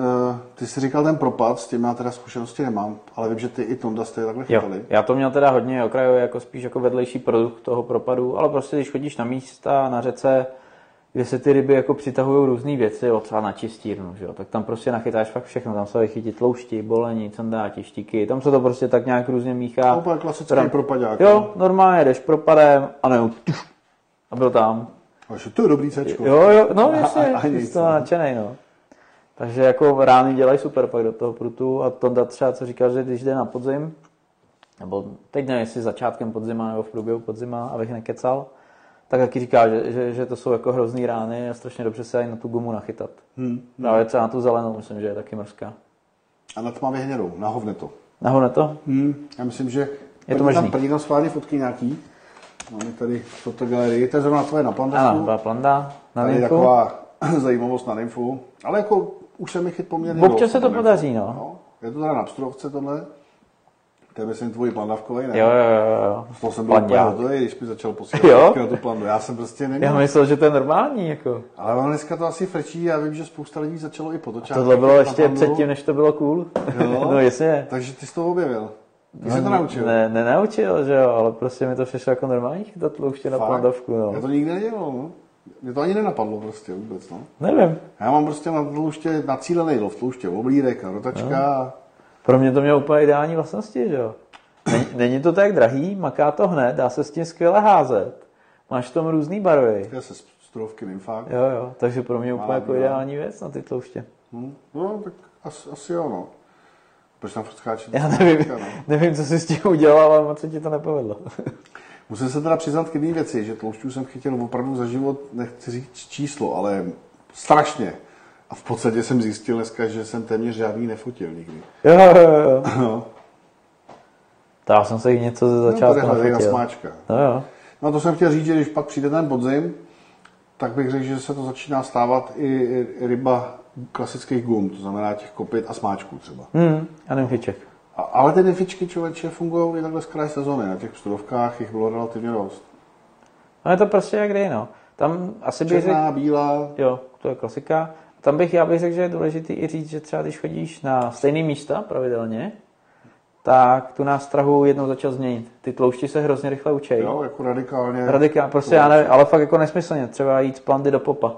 ty si říkal ten propad, s tím já teda zkušenosti nemám, ale vím, že ty i Tonda jste takhle Jo, chytali. já to měl teda hodně okrajově, jako spíš jako vedlejší produkt toho propadu, ale prostě když chodíš na místa, na řece, kde se ty ryby jako přitahují různé věci, jo, třeba na čistírnu, že jo, tak tam prostě nachytáš fakt všechno, tam se chytit tloušti, bolení, candáti, štíky, tam se to prostě tak nějak různě míchá. To úplně klasický Teda- propadák. Jo, normálně jdeš propadem a ne, a byl tam. A že to je dobrý cečko. Jo, jo, no A- jasně, a- a jsi to no. nadšenej, no. Takže jako rány dělají super pak do toho prutu a Tonda třeba co říkal, že když jde na podzim, nebo teď nevím, jestli začátkem podzima nebo v průběhu podzima, abych nekecal, tak taky říká, že, že, že to jsou jako hrozný rány a strašně dobře se dají na tu gumu nachytat. Hmm. Právě třeba na tu zelenou, myslím, že je taky mrzká. A na tmavě hnědou, na hovneto. Nahoře to? Hmm. Já myslím, že Je to tam, možný. pojď tam schválně fotky nějaký. Máme tady fotogalerii, to je zrovna tvoje na Ano, plantačku. byla planda na Tady je nymfu. taková zajímavost na nymfu. Ale jako už se mi chyt poměrně Občas dost se to podaří, no. Je to teda na pstrovce tohle. To je myslím tvůj plandavkový, ne? Jo, jo, jo. Z toho jsem byl úplně hotový, když mi začal posílat na tu plandu. Já jsem prostě neměl. Já myslel, že to je normální, jako. Ale ono dneska to asi frčí, já vím, že spousta lidí začalo i potočák. Tohle bylo ještě předtím, než to bylo cool. Jo? no jasně. Takže ty jsi to objevil. Ty jsi to naučil. Ne, nenaučil, že jo, ale prostě mi to přišlo jako normální chytat tlouště na plandovku, no. Já to nikdy nedělal, no. Mě to ani nenapadlo prostě vůbec, no. Nevím. Já mám prostě na tlouště nacílený lov, tlouště oblídek a rotačka. No. Pro mě to mělo úplně ideální vlastnosti, že jo. Není, není to tak drahý, maká to hned, dá se s tím skvěle házet. Máš v tom různý barvy. Já se strovky nymfák. Jo, jo, takže pro mě úplně jako ideální věc na ty tlouště. Hm? No, tak asi, asi jo, no. Proč tam furt skáče? Já nevím, No. nevím, co jsi s tím udělal, ale moc se ti to nepovedlo. Musím se teda přiznat k jedné věci, že tloušťů jsem chytil opravdu za život, nechci říct číslo, ale strašně. A v podstatě jsem zjistil dneska, že jsem téměř žádný nefotil nikdy. Jo, jo, jo. No, To já jsem se jich něco ze no začátku na nafotil. smáčka. No jo. No to jsem chtěl říct, že když pak přijde ten podzim, tak bych řekl, že se to začíná stávat i ryba klasických gum, to znamená těch kopit a smáčků třeba. Hmm, a nymfiček. A, ale ty nefičky člověče fungují i takhle z kraje sezony. Na těch pstrovkách jich bylo relativně dost. No je to prostě jak dej, no. Tam asi bych řekl, Černá, bílá, jo, to je klasika. Tam bych, já bych řekl, že je důležité i říct, že třeba když chodíš na stejné místa pravidelně, tak tu nástrahu jednou začal změnit. Ty tloušti se hrozně rychle učej. Jo, jako radikálně. Radikálně, prostě já nevím, ale fakt jako nesmyslně, třeba jít z plandy do popa.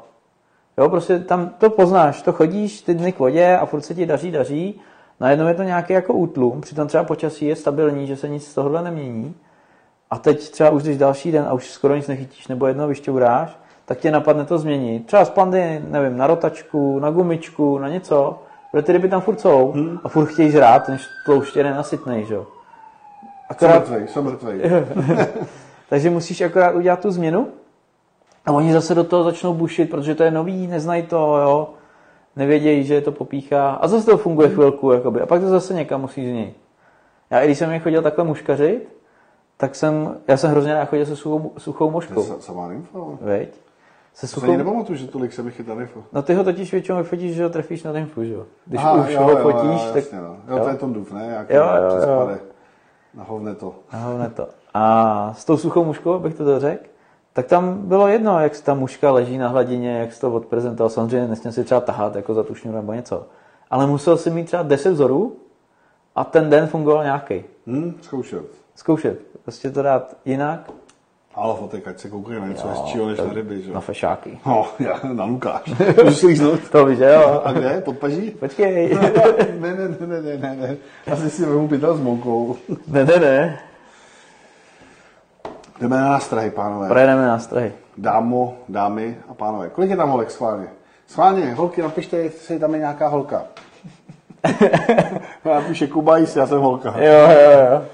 Jo, prostě tam to poznáš, to chodíš ty dny k vodě a furt se ti daří, daří. Najednou je to nějaký jako útlum, přitom třeba počasí je stabilní, že se nic z tohohle nemění. A teď třeba už když další den a už skoro nic nechytíš nebo jedno vyšťouráš, tak tě napadne to změnit. Třeba z plandy, nevím, na rotačku, na gumičku, na něco. Protože ty ryby tam furt jsou Hmm. a furt chtějí žrát, než tlouště nenasytnej, že jo. Jsem mrtvej, jsem mrtvej. Takže musíš akorát udělat tu změnu a oni zase do toho začnou bušit, protože to je nový, neznají to, jo. Nevědějí, že je to popíchá a zase to funguje chvilku, jakoby. A pak to zase někam musí změnit. Já i když jsem je chodil takhle muškařit, tak jsem, já jsem hrozně rád chodil se suchou, suchou moškou, Sa- Samá info. veď? Se To se suchou, nepamatuju, že tolik se mi chytal info. no ty ho totiž většinou vyfotíš, že ho trefíš na info, že jo? Když Aha, už jo, ho jo, fotíš, jo, tak jasně, no. Jo, to je Tondův, ne? Jak Jo, jo, jo. pade. Na hovne to. To. A s tou suchou muškou, abych to dořekl, tak tam bylo jedno, jak ta muška leží na hladině, jak jsi to odprezentoval. Samozřejmě nesměl si třeba tahat jako za tu šňůru nebo něco. Ale musel si mít třeba 10 vzorů a ten den fungoval nějaký. Hm, zkoušet. Zkoušet. Prostě to dát jinak. Ale fotek, ať se koukají na něco hezčího než na ryby, že? Na fešáky. No, já na Lukáš. Můžu slíznout. To víš, že jo? A kde? Pod paží? Počkej. ne, ne, ne, ne, ne, ne, ne. Asi si vemu pytel s moukou. ne, ne, ne. Jdeme na nástrahy, pánové. Projedeme nástrahy. Dámo, dámy a pánové. Kolik je tam holek schválně? Schválně, holky, napište, jestli tam je nějaká holka. Napíše Kubajs, já jsem holka. Jo, jo, jo.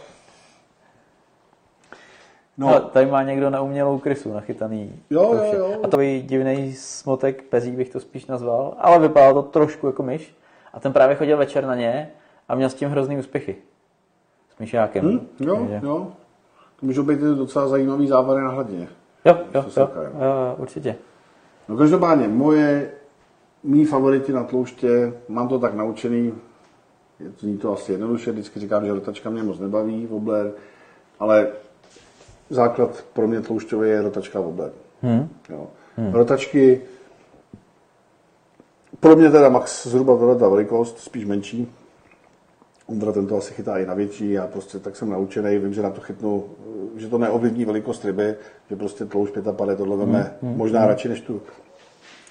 No, No. tady má někdo na umělou krysu nachytaný. Jo, jo, jo. A to by divný smotek pezí bych to spíš nazval, ale vypadalo to trošku jako myš. A ten právě chodil večer na ně a měl s tím hrozný úspěchy. S myšákem. hm, jo, Takže- jo. To můžou být docela zajímavý závary na hladině. jo, jo, jo, jo. určitě. No každopádně, moje, mý favoriti na tlouště, mám to tak naučený, je to, zní to asi jednoduše, vždycky říkám, že rotačka mě moc nebaví, wobler, ale základ pro mě tloušťový je rotačka wobler. Hm? Jo. Rotačky, pro mě teda max zhruba tohle ta velikost, spíš menší. Ondra tento asi chytá i na větší, já prostě tak jsem naučený, vím, že na to chytnu, že to neovlivní velikost ryby, že prostě tloušť 55 tohle veme možná radši než tu,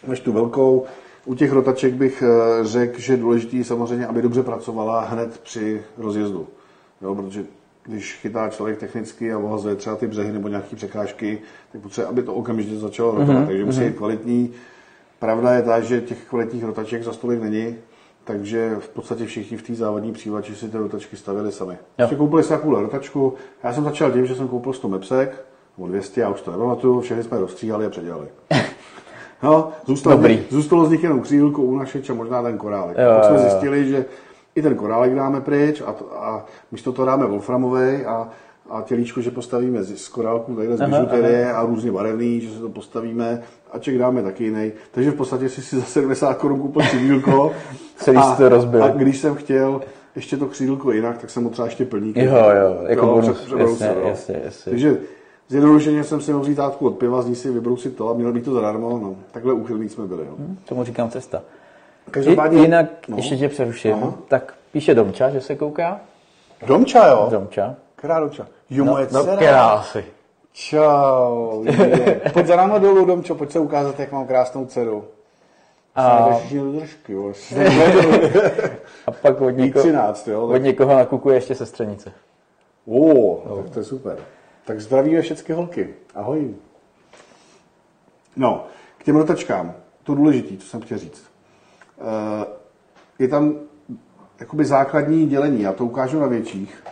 než tu velkou. U těch rotaček bych eh, řekl, že je důležité samozřejmě, aby dobře pracovala hned při rozjezdu. Jo, protože když chytá člověk technicky a ohazuje třeba ty břehy nebo nějaké překážky, tak potřebuje, aby to okamžitě začalo rotovat. Mm-hmm. Takže musí být kvalitní. Pravda je ta, že těch kvalitních rotaček za stolik není, takže v podstatě všichni v té závodní přívači si ty rotačky stavili sami. Ještě koupili si takovou rotačku. Já jsem začal tím, že jsem koupil 100 mepsek, nebo 200, já už to nepamatuju, všechny jsme rozstříhali a předělali. No, zůstalo, Dobrý. z nich, zůstalo z nich jenom křídlko, únašeč a možná ten korálek. Jo, Pak jsme zjistili, že i ten korálek dáme pryč a, to, a místo toho dáme wolframový a, a tělíčko, že postavíme z, z korálku, tady z bižuterie a různě barevný, že se to postavíme a ček dáme taky jiný. Takže v podstatě si si za 70 korun koupil křídlko. Celý a, to rozbil. A když jsem chtěl ještě to křídlko jinak, tak jsem mu třeba ještě plník. Jo, jo, jako bonus. před- Jasně, jasně, jasně. Takže zjednodušeně jsem si mohl vzít tátku od piva, z ní si vybrousit to a mělo být to zadarmo. No, takhle úchylní jsme byli. Jo. Tomu říkám cesta. Každopádně, I, jinak, no. ještě tě přeruším, Aha. tak píše Domča, že se kouká. Domča, jo? Domča. Která Domča? Jo, moje no, dcera. krásy. Čau. je. Pojď za náma dolů, Domčo, pojď se ukázat, jak mám krásnou dceru. A, držky, a pak od někoho, 13, jo. od Tak... někoho nakukuje ještě sestřenice. O, tak to je super. Tak zdravíme všechny holky. Ahoj. No, k těm rotačkám. To důležité, co jsem chtěl říct. Eh, Je tam jakoby základní dělení, já to ukážu na větších.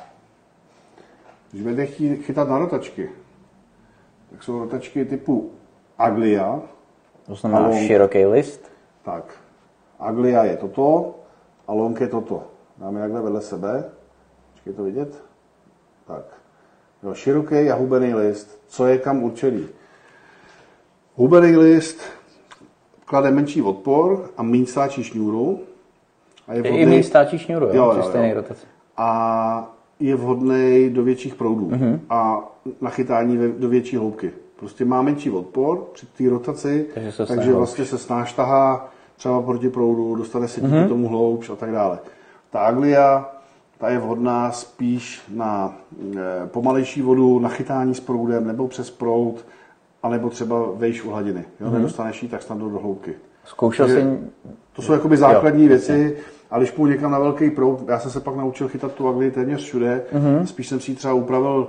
Když budete chtít chytat na rotačky, tak jsou rotačky typu Aglia, To znamená široký list. tak, Aglia je toto a Long je toto. Dáme takhle vedle sebe. Počkej to vidět. Tak. Jo, široký a hubený list. Co je kam určený? Hubený list klade menší odpor a méně stáčí šňůru. A je I i mít stáčí šňůru, jo, Jo, při jo, stejné jo. rotaci. a je vhodný do větších proudů Mhm. mm-hmm. a na chytání ve- do větší hloubky. Prostě má menší odpor při té rotaci, Takže se takže snáš vlastně se snáš tahá třeba proti proudu, dostane se díky mm-hmm. tomu hloubš a tak dále. Ta aglia ta je vhodná spíš na e, pomalejší vodu, na chytání s proudem nebo přes proud, anebo třeba vejš u hladiny. Jo? Mm-hmm. Nedostaneš ji tak snadno do hloubky. Zkoušel jsi... To jsou jakoby základní jo, věci, a když půjdu někam na velký proud, já jsem se pak naučil chytat tu agli téměř všude, mm-hmm. spíš jsem si ji třeba upravil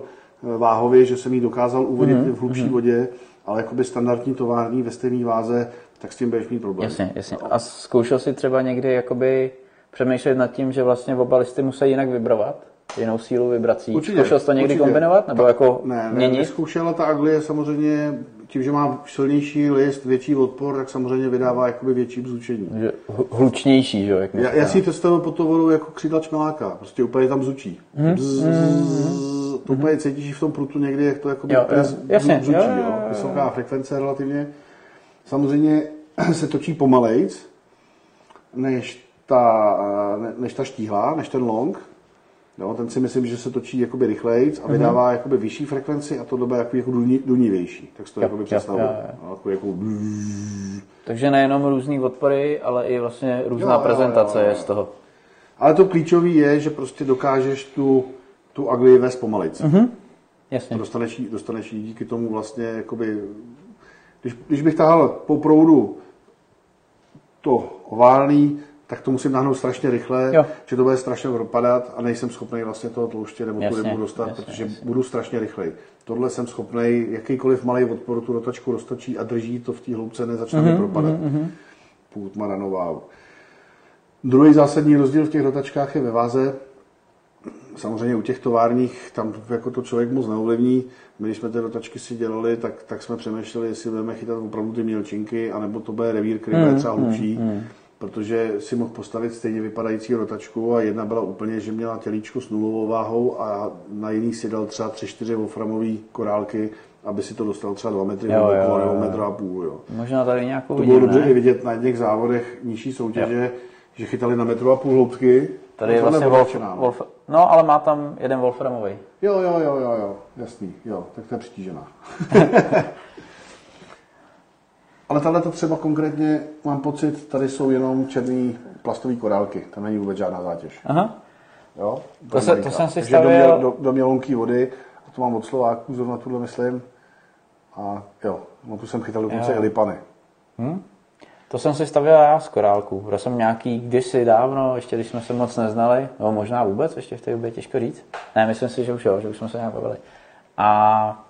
e, váhově, že jsem ji dokázal uvodit mm-hmm. v hlubší mm-hmm. vodě, ale jakoby standardní tovární ve stejné váze, tak s tím budeš mít problém. Jasně, jasně. A zkoušel jsi třeba někdy jakoby přemýšlet nad tím, že vlastně oba listy musí jinak vybrovat? Jinou sílu vibrací. Určitě, Zkoušel jsi to někdy určitě. kombinovat? Nebo jako ne, ne, měnit? Neskoušela ta aglie samozřejmě tím, že má silnější list, větší odpor, tak samozřejmě vydává jakoby větší bzučení. Že hlučnější, že jak já, já si ji představuji pod to vodu jako křídla čmeláka. Prostě úplně tam zučí. Hmm. Bzz, hmm. to úplně cítíš v tom prutu někdy, jak to jako jo, jo, jasně, zučí. Jo, jo, jo. Vysoká frekvence relativně. Samozřejmě se točí pomalejc, než ta, než ta štíhla, než ten long. Jo, ten si myslím, že se točí jakoby rychlejc a vydává mm-hmm. jakoby vyšší frekvenci a to doba jako, jako dunivější. Tak si to jo, jakoby představuje. Jako, jako... Takže nejenom různý odpory, ale i vlastně různá jo, prezentace jo, jo, jo. je z toho. Ale to klíčové je, že prostě dokážeš tu, tu agli vést pomalejc. Mm-hmm. Jasně. Dostaneš, dostaneš jí díky tomu vlastně jakoby, když, když bych tahal po proudu to oválný, tak to musím nahnout strašně rychle, jo. že to bude strašně propadat a nejsem schopný vlastně toho tlouště nebo jasně, tu rybu dostat, jasně, protože jasně. budu strašně rychlej. Tohle jsem schopný, jakýkoliv malý odpor tu rotačku roztočí a drží to v té hloubce, nezačne mm-hmm, propadat. Mm-hmm. Půd maranová. Druhý zásadní rozdíl v těch rotačkách je ve váze. Samozřejmě u těch továrních tam jako to člověk moc neovlivní. My, když jsme ty rotačky si dělali, tak, tak jsme přemýšleli, jestli budeme chytat opravdu ty mělčinky, anebo to bude revír, který bude mm, třeba hlubší. Mm, mm protože si mohl postavit stejně vypadající rotačku a jedna byla úplně, že měla tělíčko s nulovou váhou a na jiný si dal třeba 3-4 wolframové korálky, aby si to dostal třeba 2 metry jo, jo, nebo metr a půl. Jo. Možná tady nějakou To bylo dobře i vidět na jedných závodech nižší soutěže, jo. že chytali na metru a půl hloubky. Tady je vlastně Wolf, Wolf, no, ale má tam jeden Wolframový. Jo, jo, jo, jo, jo, jasný, jo, tak to je přitížená. Ale tahle to třeba konkrétně, mám pocit, tady jsou jenom černý plastové korálky. Tam není vůbec žádná zátěž. Aha. Jo? To, se, to jsem si stavil... do, do, do mělonký vody, a to mám od Slováků, zrovna tuhle myslím. A jo, no tu jsem chytal dokonce i lipany. Hm? To jsem si stavil já z korálků. Byl jsem nějaký kdysi dávno, ještě když jsme se moc neznali, nebo možná vůbec, ještě v té době těžko říct. Ne, myslím si, že už jo, že už jsme se nějak bavili. A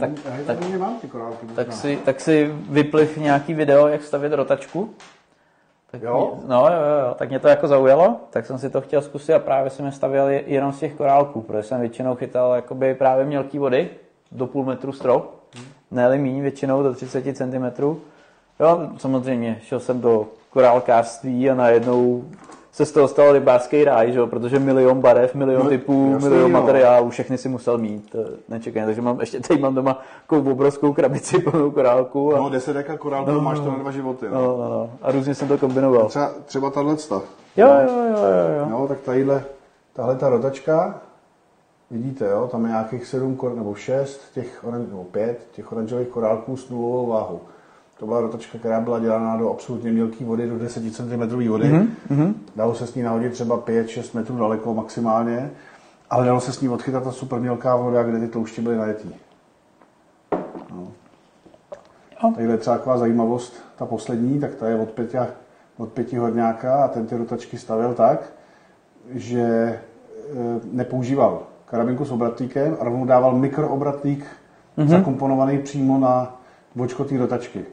tak, tak, tak, ty korálky, tak, si, tak si vypliv nějaký video, jak stavět rotačku. Tak jo? Mě, no jo, jo, jo, tak mě to jako zaujalo, tak jsem si to chtěl zkusit a právě jsem je stavěl jenom z těch korálků, protože jsem většinou chytal jakoby právě mělký vody, do půl metru strop, hmm. ne míň, většinou do 30 cm. Jo, samozřejmě, šel jsem do korálkářství a najednou se z toho stal rybářský ráj, že protože milion barev, milion no, typů, jasný, milion jo. materiálů, všechny si musel mít, nečekaně. Takže mám, ještě teď mám doma takovou obrovskou krabici plnou korálku. A... No, 10 deka korálku, no, máš to na dva životy. No. No, no, no. A různě jsem to kombinoval. Třeba, třeba tahle. Jo, jo, jo, jo, jo. No, tak tadyhle, tahle ta rotačka, vidíte, jo, tam je nějakých 7 nebo 6 těch, nebo 5 těch oranžových korálků s nulovou váhou. To byla rotačka, která byla dělána do absolutně mělké vody, do 10 cm vody. Mm-hmm. Dalo se s ní nahodit třeba 5-6 metrů daleko maximálně, ale dalo se s ní odchytat ta super mělká voda, kde ty tlouště byly najetý. No. Tady je třeba taková zajímavost, ta poslední, tak ta je od Peťa, od Pěti Horňáka a ten ty rotačky stavil tak, že e, nepoužíval karabinku s obratlíkem a rovnou dával mikroobratlík mm-hmm. zakomponovaný přímo na vočko té rotačky.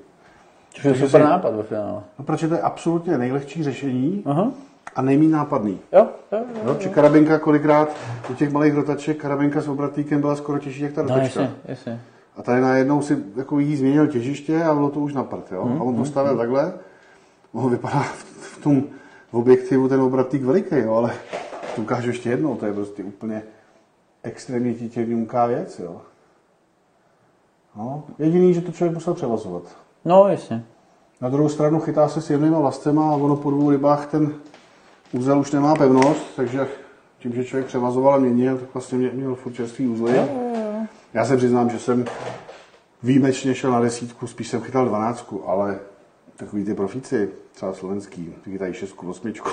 Což je super nápad ve finále. No, protože to je absolutně nejlehčí řešení uh-huh. a nejméně nápadný. Jo, jo, jo, jo. Či karabinka kolikrát u těch malých rotaček karabinka s obratníkem byla skoro těžší, jak ta rotačka. No, jasně, jasně. A tady najednou si jako jí změnil těžiště a bylo to už na prd, jo. Mm, a on to stavil mm, takhle. On vypadá v, v tom v objektivu ten obratník veliký, jo, ale to ukážu ještě jednou, to je prostě úplně extrémně titěvňunká věc, jo. No, jediný, že to člověk musel převazovat. No, jasně. Na druhou stranu chytá se s jemnýma vlastema a ono po dvou rybách ten úzel už nemá pevnost, takže tím, že člověk převazoval a měnil, tak vlastně mě, měl furt čerstvý úzly. Já se přiznám, že jsem výjimečně šel na desítku, spíš jsem chytal dvanáctku, ale takový ty profíci, třeba slovenský, ty chytají šestku, osmičku.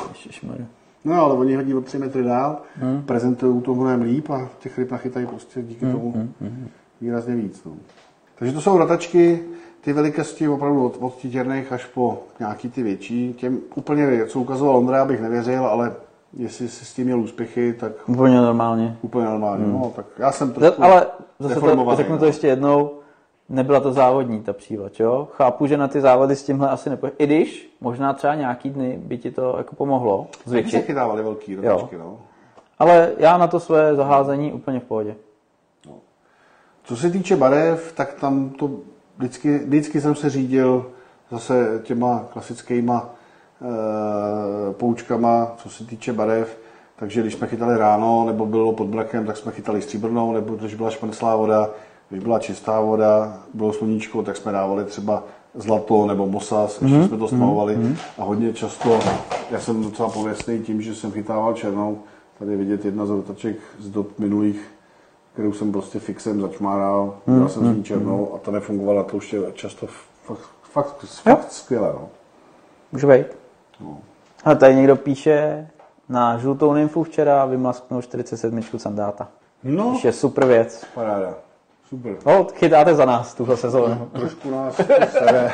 No ale oni hodí o 3 metry dál, hmm. prezentují to mnohem líp a těch ryb nachytají prostě díky hmm. tomu hmm. výrazně víc. No. Takže to jsou ratačky, ty velikosti opravdu od, od těrných až po nějaký ty větší. Těm úplně, co ukazoval Ondra, bych nevěřil, ale jestli si s tím měl úspěchy, tak... Úplně normálně. Úplně normálně, hmm. no, tak já jsem trošku Ale zase to, řeknu to no. ještě jednou, nebyla to závodní ta přívač, jo? Chápu, že na ty závody s tímhle asi nepojde. I když možná třeba nějaký dny by ti to jako pomohlo zvětšit. se chytávali velký rotačky, no. Ale já na to své zaházení úplně v pohodě. No. Co se týče barev, tak tam to vždycky, vždycky jsem se řídil zase těma klasickýma e, poučkama, co se týče barev. Takže když jsme chytali ráno, nebo bylo pod mrakem, tak jsme chytali stříbrnou, nebo když byla špenslá voda, když byla čistá voda, bylo sluníčko, tak jsme dávali třeba zlato nebo mosas, ještě mm-hmm. jsme to smahovali mm-hmm. a hodně často, já jsem docela pověstný tím, že jsem chytával černou, tady je vidět jedna z rotaček z dob minulých, kterou jsem prostě fixem začmáral, mm-hmm. dal jsem z ní mhm, černou a ta nefungovala tlouště často fakt, fakt, fakt skvěle. No. Může být. No. A tady někdo píše, na žlutou nymfu včera vymlasknul 47 sandáta. No. Ještě super věc. Paráda. Super. No, chytáte za nás tuhle sezónu. No, trošku nás sere.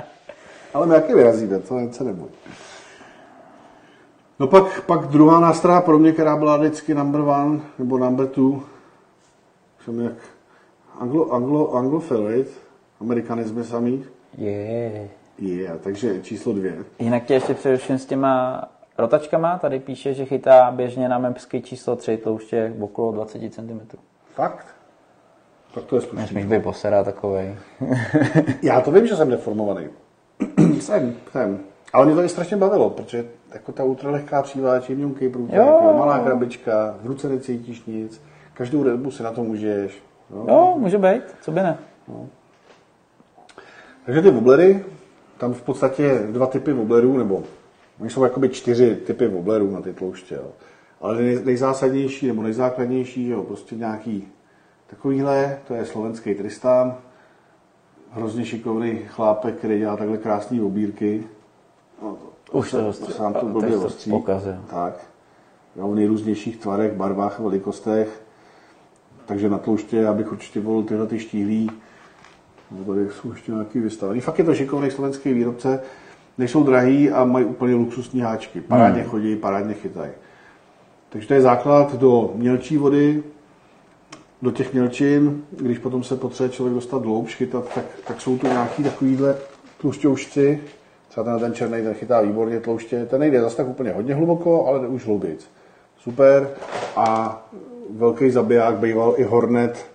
Ale my jaký vyrazíme, to se neboj. No pak, pak druhá nástraha pro mě, která byla vždycky number one, nebo number two, jsem jak anglo, anglo, anglofilit, amerikanizmy samý. Je. Yeah. Je, yeah, takže číslo dvě. Jinak tě ještě především s těma rotačkama, tady píše, že chytá běžně na mempsky číslo 3, to už je okolo 20 cm. Fakt? Tak to je slušný. Nesmíš být posera takovej. Já to vím, že jsem deformovaný. jsem, jsem. Ale mě to i strašně bavilo, protože jako ta ultralehká příváč, jemňunký průtek, jako malá krabička, v ruce necítíš nic, každou redbu si na to můžeš. Jo, jo může být, co by ne. No. Takže ty woblery, tam v podstatě dva typy woblerů, nebo oni jsou jakoby čtyři typy woblerů na ty tlouště. Jo. Ale nejzásadnější nebo nejzákladnější, jo, prostě nějaký Takovýhle, to je slovenský Tristán, hrozně šikovný chlápek, který dělá takhle krásné obírky. No, to, Už to, to, to, to blbě ostří. Tak. Jo, v nejrůznějších tvarech, barvách a velikostech. Takže na tlouště já bych určitě volil tyhle ty štíhlý. No, tady jsou ještě nějaký vystavený. Fakt je to šikovný slovenský výrobce. Nejsou drahý a mají úplně luxusní háčky. Parádně hmm. chodí, parádně chytají. Takže to je základ do mělčí vody, do těch mělčin, když potom se potřebuje člověk dostat dlouhš, chytat, tak, tak jsou tu nějaký takovýhle tlušťoušci, třeba ten, ten černý, ten chytá výborně tlouště, ten nejde zase tak úplně hodně hluboko, ale jde už hloubic. Super. A velký zabiják býval i Hornet,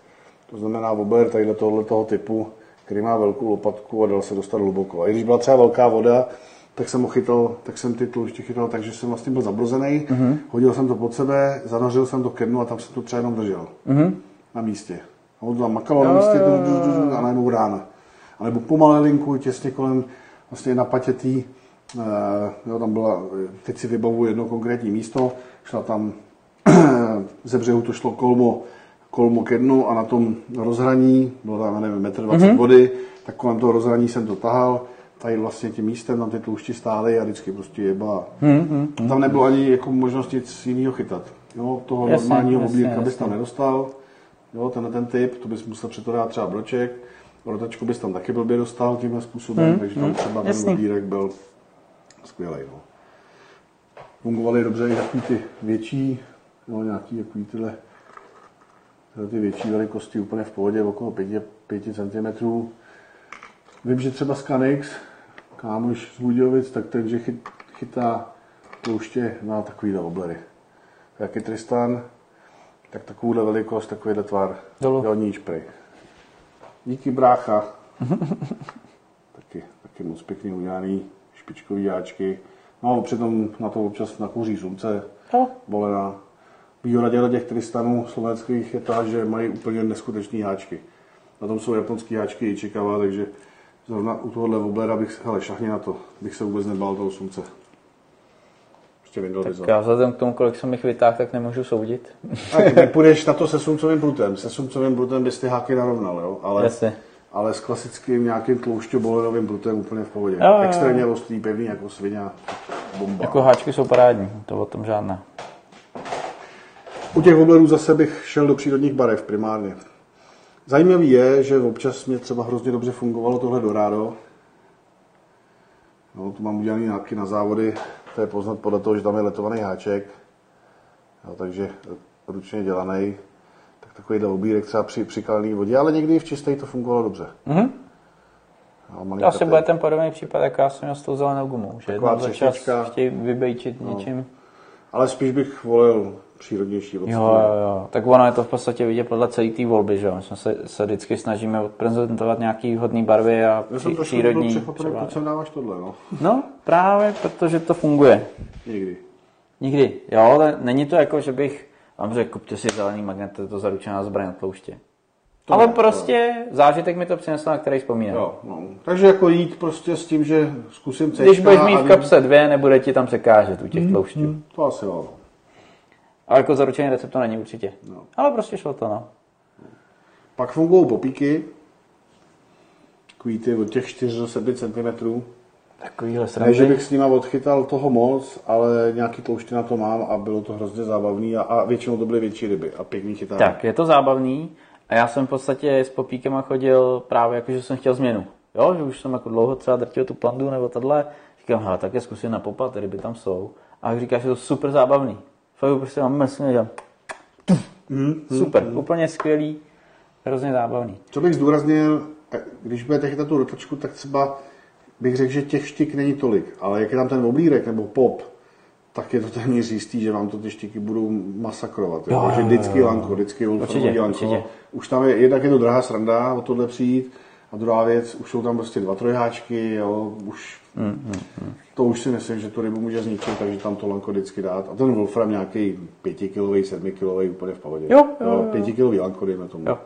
to znamená Wober tady tohoto toho typu, který má velkou lopatku a dal se dostat hluboko. A i když byla třeba velká voda, tak jsem ho chytal, tak jsem ty tlouště chytal, takže jsem vlastně byl zabrozený, uh-huh. hodil jsem to pod sebe, zanořil jsem to ke dnu a tam se to třeba jenom držel. Uh-huh na místě. A on tam makalo na místě a najednou rána. A nebo pomalinku, těsně kolem vlastně na patětý, uh, jo, tam byla, teď si vybavu jedno konkrétní místo, šla tam ze břehu to šlo kolmo, kolmo ke dnu a na tom rozhraní, bylo tam, nevím, metr 20 mm-hmm. vody, tak kolem toho rozhraní jsem to tahal, tady vlastně tím místem tam ty tlušti stály a vždycky prostě jeba. Mm-hmm. Tam nebylo ani jako možnost nic jiného chytat. Jo, toho jasně, normálního oblíka bys tam nedostal. Jo, tenhle ten typ, to bys musel přeto dát třeba broček, rotačku bys tam taky blbě dostal tímhle způsobem, hmm, takže tam hmm, třeba ten odírek byl skvělý. No. Fungovaly dobře i takový ty větší, no, nějaký takový tyhle, tyhle ty větší velikosti úplně v pohodě, okolo 5, 5 cm. Vím, že třeba Scanix, kámoš z Budějovic, tak ten, že chyt, chytá tlouště na takovýhle oblery. Jaký Tristan, tak takovouhle velikost, takovýhle tvar. Dolu. Jo, níž prej. Díky brácha. taky, taky moc pěkný udělaný, špičkový jáčky. No a přitom na to občas nakouří slunce, bolená. Výhoda těch tristanů slovenských je ta, že mají úplně neskutečné háčky. Na tom jsou japonský háčky i čekava, takže zrovna u tohohle oblera bych, hele, šahně na to, bych se vůbec nebál toho slunce prostě Tak já vzhledem k tomu, kolik jsem jich vytáhl, tak nemůžu soudit. A půjdeš na to se sumcovým prutem. Se sumcovým prutem bys ty háky narovnal, jo? Ale, Jasně. ale s klasickým nějakým tloušťobolenovým prutem úplně v pohodě. Jo, jo. Extrémně ostrý, pevný jako svině. bomba. Jako háčky jsou parádní, to o tom žádná. U těch woblerů zase bych šel do přírodních barev primárně. Zajímavý je, že občas mě třeba hrozně dobře fungovalo tohle Dorado. No, tu mám udělaný nějaký na závody, to je poznat podle toho, že tam je letovaný háček. Jo, takže ručně dělaný. Tak takový obírek třeba při, při kalený vodě, ale někdy i v čisté to fungovalo dobře. Mhm. Jo, To asi bude ten podobný případ, jak já jsem měl s tou zelenou gumou. Že Taková jednou za čas chtějí vybejčit něčím. Ale spíš bych volil přírodnější Jo, odstíny. jo, jo. Tak ono je to v podstatě vidět podle celé té volby, že jo. My jsme se, se vždycky snažíme odprezentovat nějaký hodný barvy a Já jsem přírodní. překvapený, třeba. proč sem dáváš tohle, no. No, právě protože to funguje. Někdy. Nikdy. Jo, ale není to jako, že bych vám řekl, kupte si zelený magnet, to je to zaručená zbraň od tlouště. To ale ne, to prostě zážitek mi to přinesl, na který vzpomínám. Jo, no. Takže jako jít prostě s tím, že zkusím C. Když budeš mít v kapse dvě, nebude ti tam překážet u těch Mhm. tloušťů. To asi jo. no. Ale jako zaručený recept to není určitě. No. Ale prostě šlo to, no. Pak fungují popíky. Takový ty od těch 4 do 7 cm. Takovýhle Ne, srandy. že bych s nima odchytal toho moc, ale nějaký tloušty na to mám a bylo to hrozně zábavný a, a většinou to byly větší ryby a pěkný chytání. Tak, je to zábavný a já jsem v podstatě s popíkama chodil právě jako, že jsem chtěl změnu. Jo, že už jsem jako dlouho třeba drtil tu plandu nebo tohle. Říkám, hele, tak je zkusím na popat, ryby tam jsou. A říkáš, je to super zábavný. Fakt prostě mám mrzně, že super, úplně skvělý, hrozně zábavný. Co bych zdůraznil, když budete chytat tu rotačku, tak třeba bych řekl, že těch štik není tolik, ale jak je tam ten oblírek nebo pop, tak je to téměř jistý, že vám to ty štiky budou masakrovat. Jo, Jo, že jo, vždycky jo. lanko, vždycky Určitě, lanko. určitě. Už tam je, jednak je to drahá sranda o tohle přijít, a druhá věc, už jsou tam prostě dva trojháčky, jo, už, Mm, to už si myslím, že tu rybu může zničit, takže tam to lanko vždycky dát. A ten Wolfram nějaký pětikilový, sedmikilový, úplně v pohodě. Jo, jo, jo. Pětikilový lanko, dejme tomu. Jo.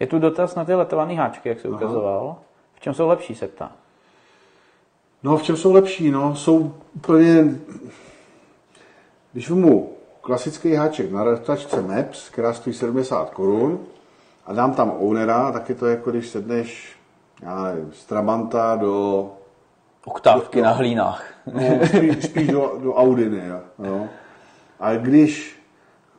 Je tu dotaz na ty letované háčky, jak se ukazoval. V čem jsou lepší, se ptá. No, v čem jsou lepší? No, jsou úplně... Když mu klasický háček na rtačce Maps, která stojí 70 korun, a dám tam ownera, tak je to jako když sedneš, já nevím, z Trabanta do, Oktávky na hlínách. no, spíš, spíš do, do Audiny, jo. A když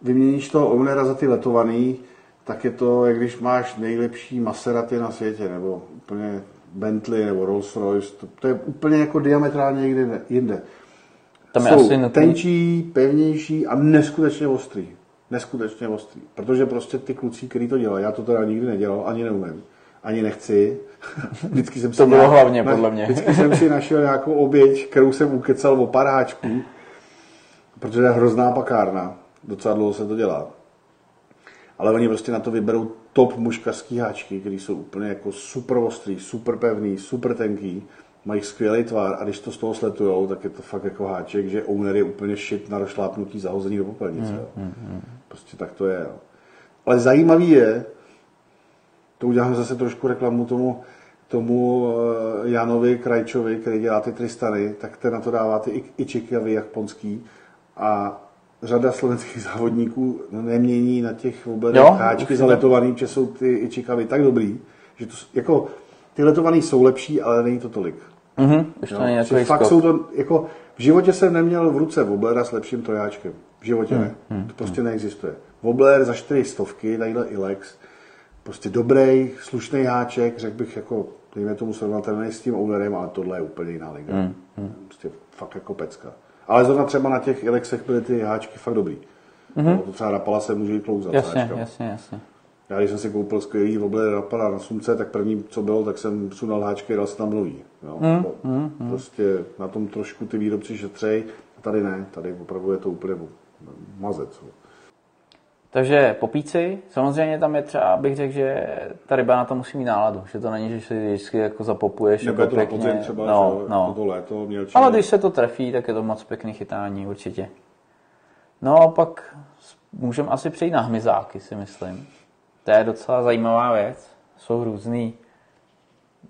vyměníš toho ownera za ty letovaný, tak je to, jak když máš nejlepší Maserati na světě, nebo úplně Bentley nebo Rolls Royce, to, to je úplně jako diametrálně někde jinde. Tam je Jsou asi nutný- tenčí, pevnější a neskutečně ostrý. Neskutečně ostrý. Protože prostě ty kluci, kteří to dělají, já to teda nikdy nedělal, ani neumím, ani nechci. Vždycky jsem si To bylo nějak- hlavně, ne, podle mě. Vždycky jsem si našel nějakou oběť, kterou jsem ukecal o pár háčků, protože je hrozná pakárna. Docela dlouho se to dělá. Ale oni prostě na to vyberou top muškařský háčky, které jsou úplně jako super ostrý, super pevný, super tenký, mají skvělý tvar a když to z toho sletujou, tak je to fakt jako háček, že owner je úplně šit na rozšlápnutí zahození do popelnice. jo. Prostě tak to je. Jo. Ale zajímavý je, to uděláme zase trošku reklamu tomu, tomu eh, Janovi Krajčovi, který dělá ty Tristany, tak ten na to dává ty i- ičikavy japonský a řada slovenských závodníků nemění na těch vůbec Jo, háčky zaletovaný, že jsou ty ičikavy tak dobrý, že to, jako ty letovaný jsou lepší, ale není to tolik. Mhm, už to Jo? Že takový fakt jsou to, jako, v životě jsem neměl v ruce Woblera s lepším trojáčkem. V životě Hmm, ne. to prostě neexistuje. Wobler za čtyři stovky, tadyhle Ilex, prostě dobrý, slušný háček, řekl bych jako, dejme tomu srovnatelný s tím ownerem, ale tohle je úplně jiná liga. Hmm, Prostě fakt jako pecka. Ale zrovna třeba na těch Ilexech byly ty háčky fakt dobrý. Mm-hmm. To třeba Rapala se může jít klouzat. Mhm. Jasně, jasně, jasně. Já když jsem si koupil skvělý Wobbler Rapala na sumce, tak první, co bylo, tak jsem sunal háčky a dal si tam mluví. Jo? Mm, prostě na tom trošku ty výrobci šetřej, a tady ne, tady opravdu je to úplně mazec. jo. Takže popíci, samozřejmě tam je třeba, bych řekl, že ta ryba na to musí mít náladu, že to není, že si vždycky jako zapopuješ Nebo jako to na pěkně. podzim třeba, no, že, no. to léto, měl Ale když se to trefí, tak je to moc pěkný chytání, určitě. No a pak můžeme asi přejít na hmyzáky, si myslím. To je docela zajímavá věc. Jsou různý,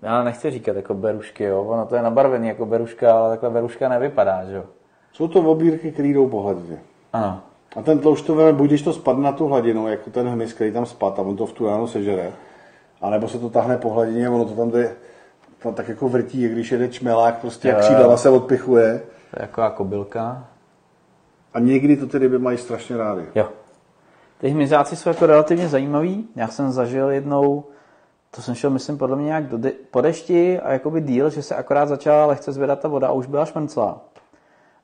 já nechci říkat jako berušky, jo. Ono to je nabarvený jako beruška, ale takhle beruška nevypadá, že jo. Jsou to oblírky, které jdou po hladině. Ano. A ten tloušť to veme, buď když to spadne na tu hladinu, jako ten hmyz, který tam spad a on to v tu ráno sežere, anebo se to tahne po hladině, ono to tam jde, tam tak jako vrtí, jak když jede čmelák, prostě jak křídlama se odpichuje. To je jako kobylka. A někdy to ty ryby mají strašně rády. Jo. Ty hmyzáci jsou jako relativně zajímavý. Já jsem zažil jednou, to jsem šel, myslím, podle mě nějak do de- po dešti a jakoby díl, že se akorát začala lehce zvedat ta voda a už byla šmrnclá.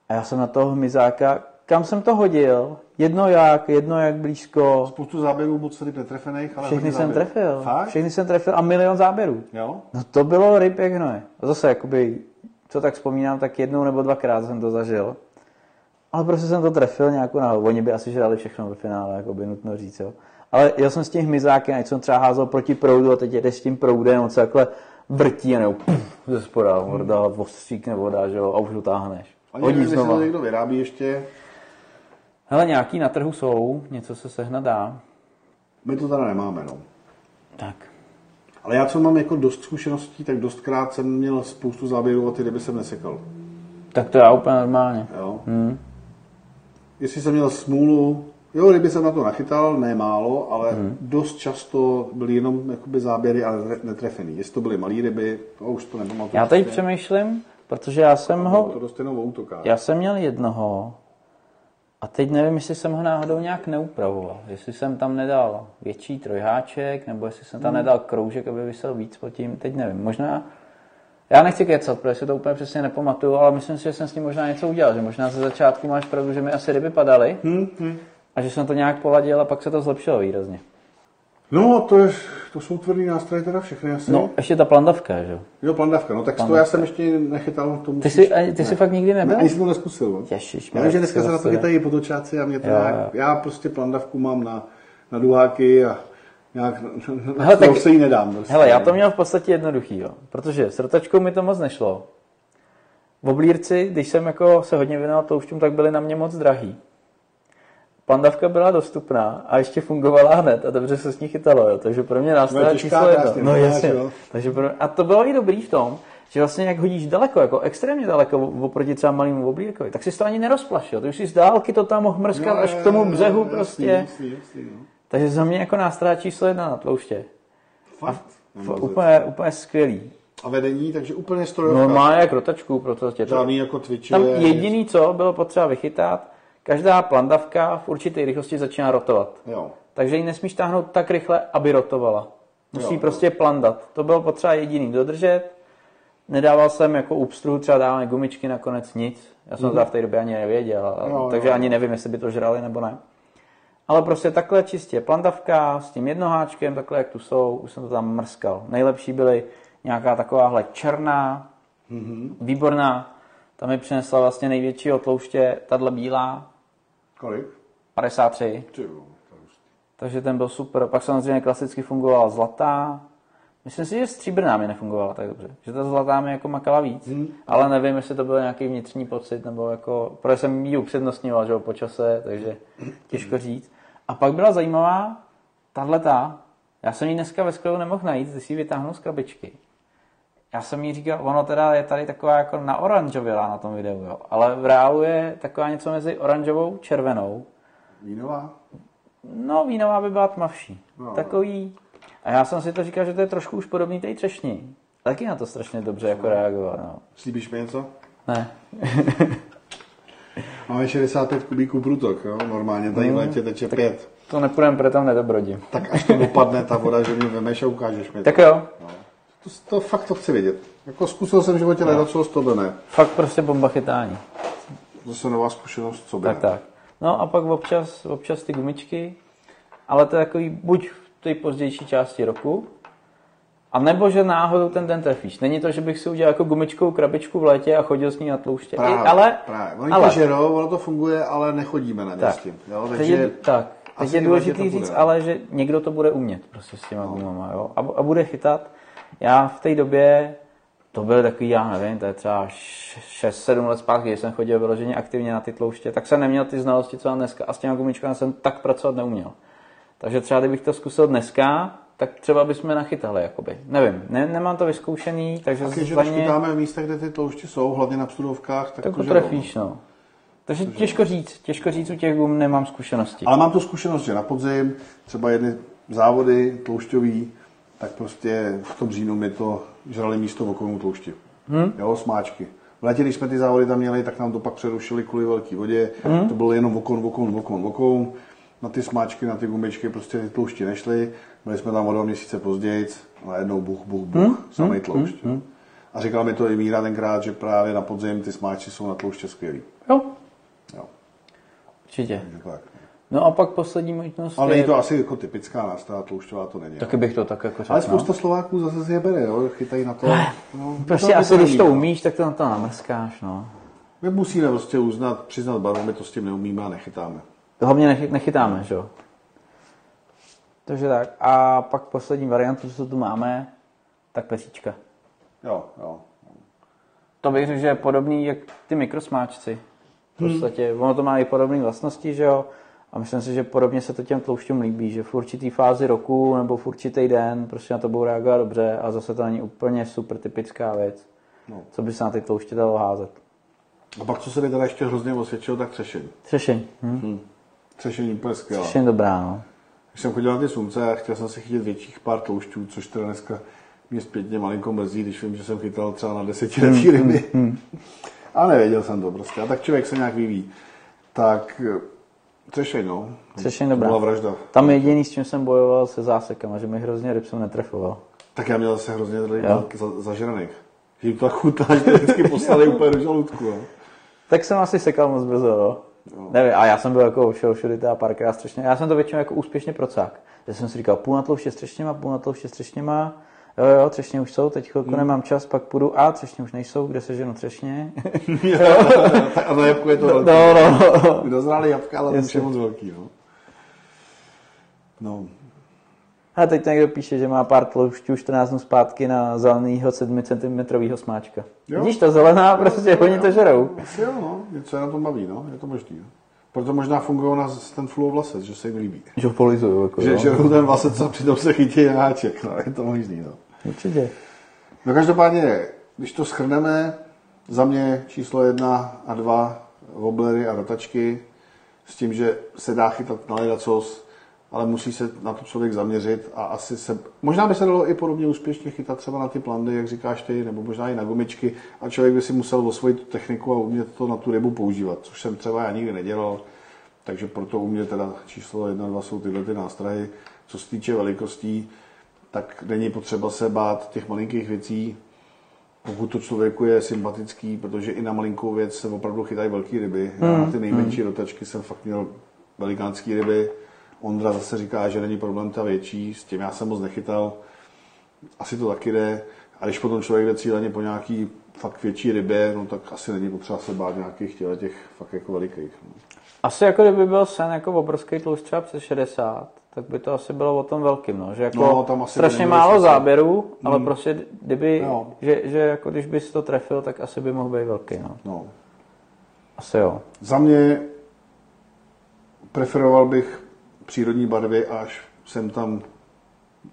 A já jsem na toho hmyzáka, kam jsem to hodil, jedno jak, jedno jak blízko, Spoustu záběrů moc ryb netrefených, ale všechny jsem trefil. Fakt? Všechny jsem trefil a milion záběrů. Jo? No to bylo ryb jak hnoje. A zase, jakoby, co tak vzpomínám, tak jednou nebo dvakrát jsem to zažil. Ale prostě jsem to trefil nějakou náhodou. Oni by asi žrali všechno ve finále, jako by nutno říct, jo. Ale jel jsem s tím hmyzákem, ať jsem třeba házel proti proudu a teď jedeš s tím proudem, on se takhle vrtí a nebo ze spoda, horda, ostříkne voda, že jo, a už ho táhneš. A Hodí znova. to někdo vyrábí ještě, Hele, nějaký na trhu jsou, něco se sehnat dá. my to teda nemáme, no. Tak. Ale já, co mám jako dost zkušeností, tak dostkrát jsem měl spoustu záběrů a ty ryby jsem nesekal. Tak to já úplně normálně. Jo? Hmm. Jestli jsem měl smůlu, jo, ryby jsem na to nachytal, ne málo, ale Hmm. dost často byly jenom jakoby záběry, ale ne- netrefený. Jestli to byly malé ryby, to už to nepamatuju. Já teď přesně. přemýšlím, protože já jsem ho, to dost jenom o útokách. Já jsem měl jednoho a teď nevím, jestli jsem ho náhodou nějak neupravoval. Jestli jsem tam nedal větší trojháček, nebo jestli jsem tam nedal kroužek, aby vysel víc pod tím, teď nevím. Možná, já nechci kecat, protože si to úplně přesně nepamatuju, ale myslím si, že jsem s tím možná něco udělal, že možná ze začátku máš pravdu, že mi asi ryby padaly Hm, hm. a že jsem to nějak poladil a pak se to zlepšilo výrazně. No, to, je, to jsou tvrdý nástroje teda všechny asi. No, ještě ta plandavka, že jo. Jo, plandavka, no tak to já jsem ještě nechytal. To Ty musíš- jsi, ty jsi fakt nikdy Ne, nebyl? ani jsem to neskusil. No. Ježiš, Já vím, že dneska se na to chytají potočáci a mě to Jo, nějak, jo. já prostě plandavku mám na, na duháky a nějak Hele, tak- se jí nedám. Prostě. Hele, já to měl v podstatě jednoduchý, jo. protože s rotačkou mi to moc nešlo. V oblírci, když jsem jako se hodně věnoval tloušťům, tak byly na mě moc drahý. Pandavka byla dostupná a ještě fungovala hned a dobře se s ní chytalo, jo. takže pro mě No, nástroj je těžká číslo jedno. No jasně. jo. Takže pro... A to bylo i dobrý v tom, že vlastně jak hodíš daleko, jako extrémně daleko oproti třeba malému oblírkovi, tak si to ani nerozplašil. Ty už si z dálky to tam mohl mrskat až k tomu břehu prostě. Jasný, jasný, no. Takže za mě jako nástroj číslo jedna na tlouště. Fakt. F- No, úplně, úplně skvělý. A vedení, takže úplně strojovka. Normálně jak rotačku, protože to... Žádný jako twitchy. Tam jediný, co bylo potřeba vychytat, každá plandavka v určité rychlosti začíná rotovat. Jo. Takže ji nesmíš táhnout tak rychle, aby rotovala. Musí Jo, jo. prostě plandat. To bylo potřeba jediný dodržet. Nedával jsem jako úpstruhu, třeba dávané gumičky, nakonec nic. Já jsem to v té době ani nevěděl, a- Mhm. Jo, takže jo, ani jo. nevím, jestli by to žrali nebo ne. Ale prostě takhle čistě plandavka s tím jednoháčkem, takhle jak tu jsou, už jsem to tam mrskal. Nejlepší byly nějaká takováhle černá, Mhm. výborná. Ta mi přinesla vlastně největší tlouště, tahle bílá, Kolik? 53. Ty jo, to je hustý. Takže ten byl super. Pak samozřejmě klasicky fungovala zlatá. Myslím si, že stříbrná mi nefungovala tak dobře. Že ta zlatá mi jako makala víc. Hmm. Ale nevím, jestli to byl nějaký vnitřní pocit, nebo jako, protože jsem ji upřednostňoval, že jo, po čase, takže těžko říct. A pak byla zajímavá tahleta. Já jsem ji dneska ve sklepu nemohl najít, když si ji vytáhnu z krabičky. Já jsem jí říkal, ono teda je tady taková jako na oranžovělá na tom videu, jo. Ale v reálu je taková něco mezi oranžovou, červenou. Vínová? No, vínová by byla tmavší. No, No, Takový. A já jsem si to říkal, že to je trošku už podobný té třešní. Taky na to strašně dobře jako reagoval, no. Slíbíš mi něco? Ne. Máme 65 kubíků průtok, jo? Normálně tady v létě teče 5. To nepůjdem, protože tam nedobrodím. Tak až to dopadne ta voda, že mě vemeš a ukážeš mi to. Tak jo, To, to fakt to chci vědět. Jako zkusil jsem v životě no. co to by ne. fakt prostě bomba chytání. Zase nová zkušenost, co by Tak, ne. tak. No a pak občas, občas ty gumičky, ale to je takový buď v té pozdější části roku, a nebo že náhodou ten den trefíš. Není to, že bych si udělal jako gumičkovou krabičku v létě a chodil s ní na tlouště. Právě, I, ale, právě. Oni ale to žerou, ono to funguje, ale nechodíme na ně s tak, tím. Jo? Takže je, tak, teď je bude. říct, ale že někdo to bude umět prostě s těma gumama, jo? A, a bude chytat. Já v té době, to byl takový, já nevím, to je třeba 6-7 let zpátky, když jsem chodil vyloženě aktivně na ty tlouště, tak jsem neměl ty znalosti, co mám dneska a s těma gumičkami jsem tak pracovat neuměl. Takže třeba kdybych to zkusil dneska, tak třeba bychom nachytali, jakoby. Nevím, ne, nemám to vyzkoušený, takže Taky, že chytáme v místech, kde ty tloušti jsou, hlavně na psudovkách, tak, tak to to trefíš, no. Takže těžko říct, těžko říct, u těch gum nemám zkušenosti. Ale mám tu zkušenost, že na podzim, třeba jedny závody tloušťový, tak prostě v tom říjnu mi to žrali místo v okolní tloušti. Hmm? Jo, smáčky. V létě, když jsme ty závody tam měli, tak nám to pak přerušili kvůli velké vodě. Mm. To bylo jenom okon, okon, okon, okon. Na ty smáčky, na ty gumičky prostě ty tloušti nešly. Byli jsme tam o dva měsíce později a jednou buch, buch, buch, mm. samý mm. tloušť. Mm. A říkal mi to i Míra tenkrát, že právě na podzim ty smáčky jsou na tlouště skvělý. Jo. Jo. Určitě. Takže tak. No a pak poslední možnost Ale je... to asi jako typická nástroj tloušťová, to není. Taky bych to tak jako řekl. Ale no. spousta Slováků zase si je bere, jo? chytají na to. No, Prostě to asi, když to no. umíš, tak to na to namrskáš, no. My musíme prostě uznat, přiznat barvu, my to s tím neumíme a nechytáme. Hlavně nechy, nechytáme, že jo. Takže tak. A pak poslední variantu, co tu máme, tak pesíčka. Jo, jo. To bych řekl, že je podobný jak ty mikrosmáčci. V podstatě, ono to má i podobné vlastnosti, že jo. A myslím si, že podobně se to těm tloušťům líbí, že v určitý fázi roku nebo v určitý den prostě na to budou reagovat dobře a zase to není úplně super typická věc, No. co by se na ty tlouště dalo házet. A pak, co se mi teda ještě hrozně osvědčilo, tak třešení. Třešeň. Hm? Třešení úplně skvělá. Třešeň dobrá, no. Když jsem chodil na ty slunce a chtěl jsem si chytit větších pár tloušťů, což teda dneska mě zpětně malinko mrzí, když vím, že jsem chytal třeba na desetiletí ryby. A nevěděl jsem to prostě. A tak člověk se nějak vyvíjí. Tak třešeň, no. Třešeň To dobrá. byla vražda. Tam jediný, s čím jsem bojoval, se zásekama, že mi hrozně ryb jsem netrefoval. Tak já měl zase hrozně tady Jo. za, zažraných. Že jim to tak chutná, že to vždycky poslali úplně do žaludku. No. Tak jsem asi sekal moc brzo, no. Nevím, a já jsem byl jako všeho všude teda párkrát střešně. Já jsem to většinou jako úspěšně procák. Že jsem si říkal, půl na tlouště střešněma, půl na tlouště střešněma. Jo, jo, třešně už jsou, teď chvilku nemám čas, pak půjdu, a třešně už nejsou, kde se ženu třešně. a na jabku je to velký. no, no, no. Dozráli jabka, ale to už je moc velký. No. no. A teď někdo píše, že má pár tloušťů 14 dnů zpátky na zelenýho 7 cm smáčka. Jo. Vidíš, ta zelená, prostě oni to žerou. Jo, no. Něco je na tom baví, no. Je to možný. No. Proto možná fungují na ten flow vlasec, že se jim líbí. Že ho polizuju, jako, Že jo. žerou ten vlasec a přitom se chytí na háček. No, je to možný, no. Určitě. No každopádně, když to schrneme, za mě číslo jedna a dva woblery a rotačky s tím, že se dá chytat na ledacos, ale musí se na to člověk zaměřit a asi se, možná by se dalo i podobně úspěšně chytat třeba na ty plandy, jak říkáš ty, nebo možná i na gumičky a člověk by si musel osvojit tu techniku a umět to na tu rybu používat, což jsem třeba já nikdy nedělal, takže proto u mě teda číslo jedna, dva jsou tyhle ty nástroje. Co se týče velikostí, tak není potřeba se bát těch malinkých věcí, pokud to člověku je sympatický, protože i na malinkou věc se opravdu chytají velké ryby. Já na ty nejmenší rotačky jsem fakt měl velikánské ryby. Ondra zase říká, že není problém ta větší, s tím já jsem moc nechytal. Asi to taky jde. A když potom člověk jde cíleně po nějaký fakt větší rybě, no tak asi není potřeba se bát nějakých těle těch fakt jako velikých. No. Asi jako kdyby byl sen jako obrovský třeba přes 60, tak by to asi bylo o tom velkým, no. Že jako No, tam asi strašně málo smysl. záběrů, ale prostě kdyby, Jo. že, že jako když bys to trefil, tak asi by mohl být velký, no. No. Asi jo. Za mě preferoval bych přírodní barvy, až sem tam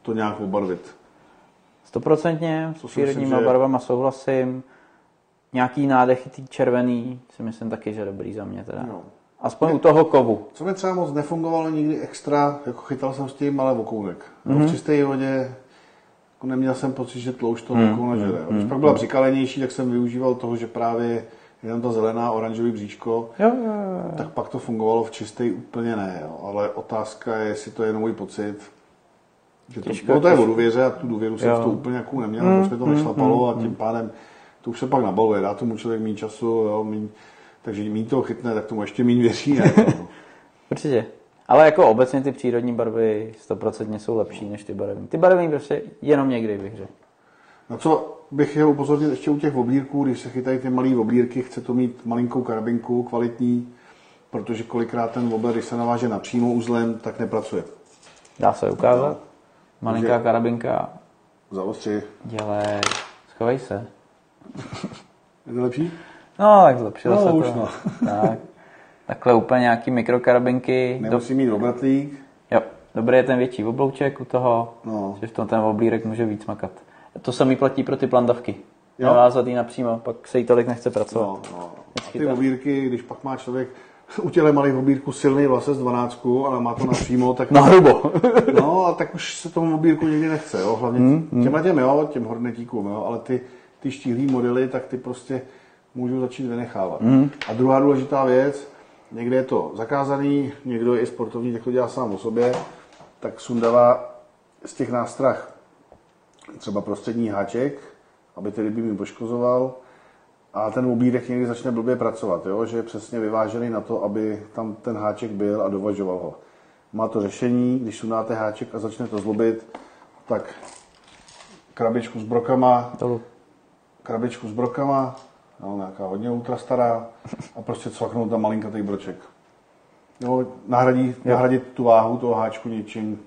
to nějak obarvit. Stoprocentně, s přírodníma myslím, že- barvama souhlasím. Nějaký nádechy tý červený si myslím taky, že dobrý za mě teda. Jo. Aspoň u toho kovu. Co mi třeba moc nefungovalo nikdy extra, jako chytal jsem s tím, ale vokounek. Mm-hmm. Mhm. V čisté vodě jako neměl jsem pocit, že tloušť toho Mhm. mm, vokouna žere. Když pak byla přikalenější, tak jsem využíval toho, že právě jenom ta zelená, oranžový bříško, Jo, jo, jo. tak pak to fungovalo v čisté úplně ne. Jo. Ale otázka je, jestli to je jenom můj pocit. Že to, Těžko, no to je o důvěře a tu důvěru jsem Jo. v to úplně jakou neměl, mm, protože mi to nešlapalo a tím pádem to už se pak nabaluje, dá tomu člověk méně času, jo, míň, takže méně toho chytne, tak tomu ještě méně věří. Ne, no. Určitě. Ale jako obecně ty přírodní barvy stoprocentně jsou lepší než ty barevné. Ty barevné prostě jenom někdy bych řekl. Na co bych chtěl upozornit ještě u těch oblírků, když se chytají ty malé oblírky, chce to mít malinkou karabinku, kvalitní, protože kolikrát ten obler, když se naváže napřímo uzlem, tak nepracuje. Dá se ukázat. No. Malinká Takže- karabinka. Zaostři. Dělej. Schovej se. Je to lepší? No, tak zlepšilo No, se už to. no. Tak. Takhle úplně nějaký mikrokarabinky. Do... Nemusí mít obratlík. Jo, dobrý je ten větší oblouček u toho, No. že v tom ten oblírek může víc makat. To samý platí pro ty plandavky. Jo. Navázat napřímo, pak se jí tolik nechce pracovat. No, no. A ty obírky, když pak má člověk u těle malých obírků silný vlasec 12, ale má to napřímo, tak Na hrubo. No, a tak už se tomu obírku nikdy nechce, jo. Hlavně Hmm, těmhle těm, jo, těm hornetíkům, jo, ale ty, ty štíhlý modely, tak ty prostě můžu začít vynechávat. Mm. A druhá důležitá věc, někde je to zakázaný, někdo je i sportovní, tak to dělá sám o sobě, tak sundává z těch nástrah třeba prostřední háček, aby ty ryby mi poškozoval, a ten obídek někdy začne blbě pracovat, jo? že je přesně vyvážený na to, aby tam ten háček byl a dovažoval ho. Má to řešení, když sundáte háček a začne to zlobit, tak krabičku s brokama, Dolu. krabičku s brokama, no, nějaká hodně ultra stará a prostě cvaknout tam malinkatý broček. Jo, nahradí, nahradit tu váhu toho háčku něčím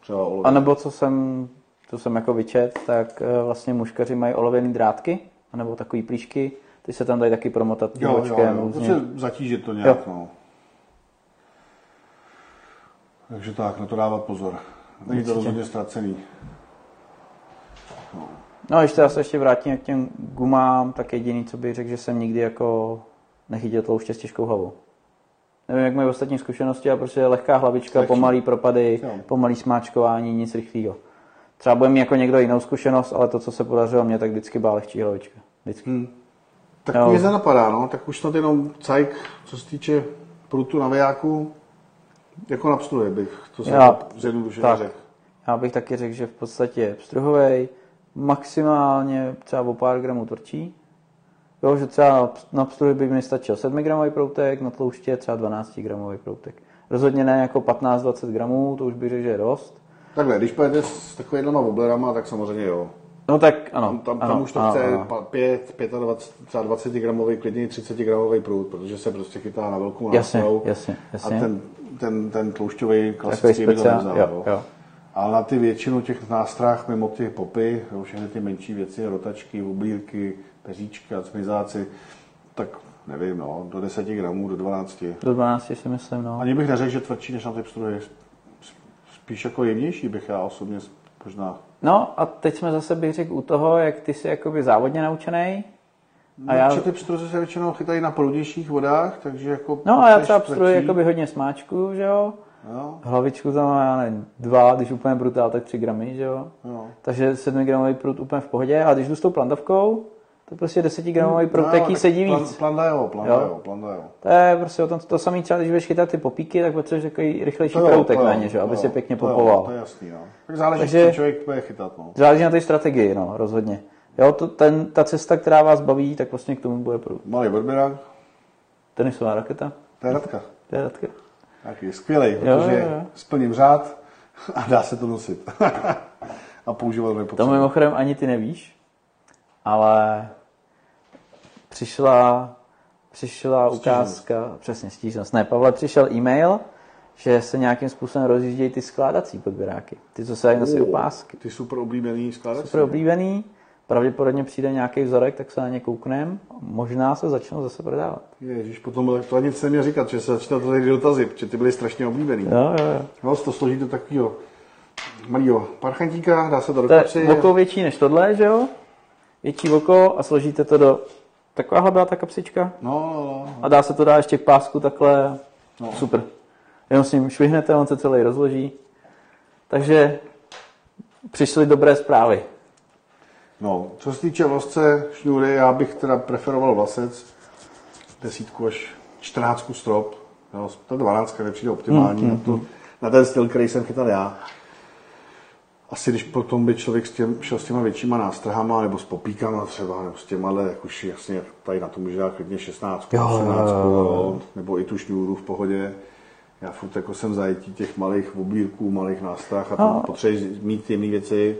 třeba olovem. A nebo co jsem, to jsem jako vyčet, tak eh, vlastně muškaři mají olověný drátky, anebo takový plíšky, ty se tam dají taky promotat tím Jo, jo, očkem jo, různě. prostě zatížit to nějak, no. Takže tak, na to dávat pozor. Není to rozhodně ztracený. No, když teda se ještě vrátím k těm gumám, tak jediný, co bych řekl, že jsem nikdy jako nechytil tlouště s těžkou hlavou. Nevím, jak mají ostatní zkušenosti, ale prostě lehká hlavička, Lehčí. pomalý propady, Jo. pomalý smáčkování, nic rychlého. Třeba bude mít jako někdo jinou zkušenost, ale to, co se podařilo mně, tak vždycky byla lehčí hlavička. Vždycky. Hmm. Tak Jo. mě nenapadá, no, tak už snad jenom cajk, co se týče prutu na vejáku, jako na pstruje bych, to jsem Já- zjednodušeně tak. řekl. Já bych taky řekl, že v podstatě je pstruhovej, maximálně třeba o pár gramů tvrdší. Jo, že třeba na pstruhy by mi stačil 7 gramový proutek, na tlouště třeba 12 gramový proutek. Rozhodně ne jako 15-20 gramů, to už bych řekl, že je dost. Takhle, když pojedete s takovýhlema woblerama, tak samozřejmě jo. No tak ano. Tam, tam, ano, tam už to ano, chce ano. pa- 5, 25, třeba 20 gramový, klidně i 30 gramový prut, protože se prostě chytá na velkou Jasně, nástrou. jasně, jasně. A ten, ten, ten tloušťový klasický by to nevzal. jo, jo. Ale na ty většinu těch nástrah, mimo ty popy, jo, všechny ty menší věci, rotačky, oblírky, peříčky a cmizáci, tak nevím, no, do 10 gramů, do 12. Do 12 si myslím, no. Ani bych neřekl, že tvrdší než na ty pstruhy. Spíš jako jemnější bych já osobně možná. No a teď jsme zase bych řekl u toho, jak ty jsi jakoby závodně naučený. A já, Protože ty pstruhy se většinou chytají na prudnějších vodách, takže jako... no a já třeba pstruji jakoby hodně smáčku, že jo. Jo, Hlavičku tam má, já nevím, dva, když úplně brutál, tak 3 gramy, že jo. jo. Takže 7 gramový prut úplně v pohodě, a když jdu s tou plandavkou, tak prostě 10 gramový prut, No, jaký tak sedí plan- víc. Planda jo, planda Jo. jo, planda jo. To je prostě o tom, to samý třeba, když budeš chytat ty popíky, tak potřebuješ takový rychlejší To jo, proutek to jo, na ně, že jo, to aby jo, si pěkně to jo, popoval. To je jasný, no. Tak záleží, Takže- co člověk bude chytat, no. Záleží na té strategii, no, rozhodně. Jo, to, ten, ta cesta, která vás baví, tak vlastně k tomu bude prut. Malý odběrák, Tenisová raketa, to je Radka. to je Radka. Taky skvělý, Jo, protože jo, jo. splním řád a dá se to nosit. a používat To mimochodem ani ty nevíš, ale přišla, přišla ukázka, přesně stížnost, ne, Pavle, přišel e-mail, že se nějakým způsobem rozjíždějí ty skládací podběráky. Ty, co se dají nosit opásky. Ty super oblíbený skládací. Super oblíbený, pravděpodobně přijde nějaký vzorek, tak se na ně kouknem, možná se začnou zase prodávat. Ježíš, potom to ani se měl říkat, že se začíná tady dotazy, protože ty byly strašně oblíbený. Jo, jo, jo. No, to složí do takového malého parchantíka, dá se to do To je větší než tohle, že jo? Větší oko a složíte to do... Takováhle byla ta kapsička. No, no, no. A dá se to dát ještě k pásku takhle. No. Super. Jenom s ním švihnete, on se celý rozloží. Takže přišly dobré zprávy. No, co se týče vlasce šňůry, já bych teda preferoval vlasec, desítku až čtrnáctku strop. Jo, ta dvanáctka nepřijde optimální mm, na, to, na ten styl, který jsem chytal já. Asi když potom by člověk s těm, šel s těma většíma nástrahama, nebo s popíkama třeba, nebo s těma, ale jak už jasně tady na to může dát klidně 16, Jo, 18, jo, jo, nebo i tu šňůru v pohodě. Já furt jako jsem zajetí těch malých oblírků, malých nástrah a No. no. potřebuji mít jemné věci.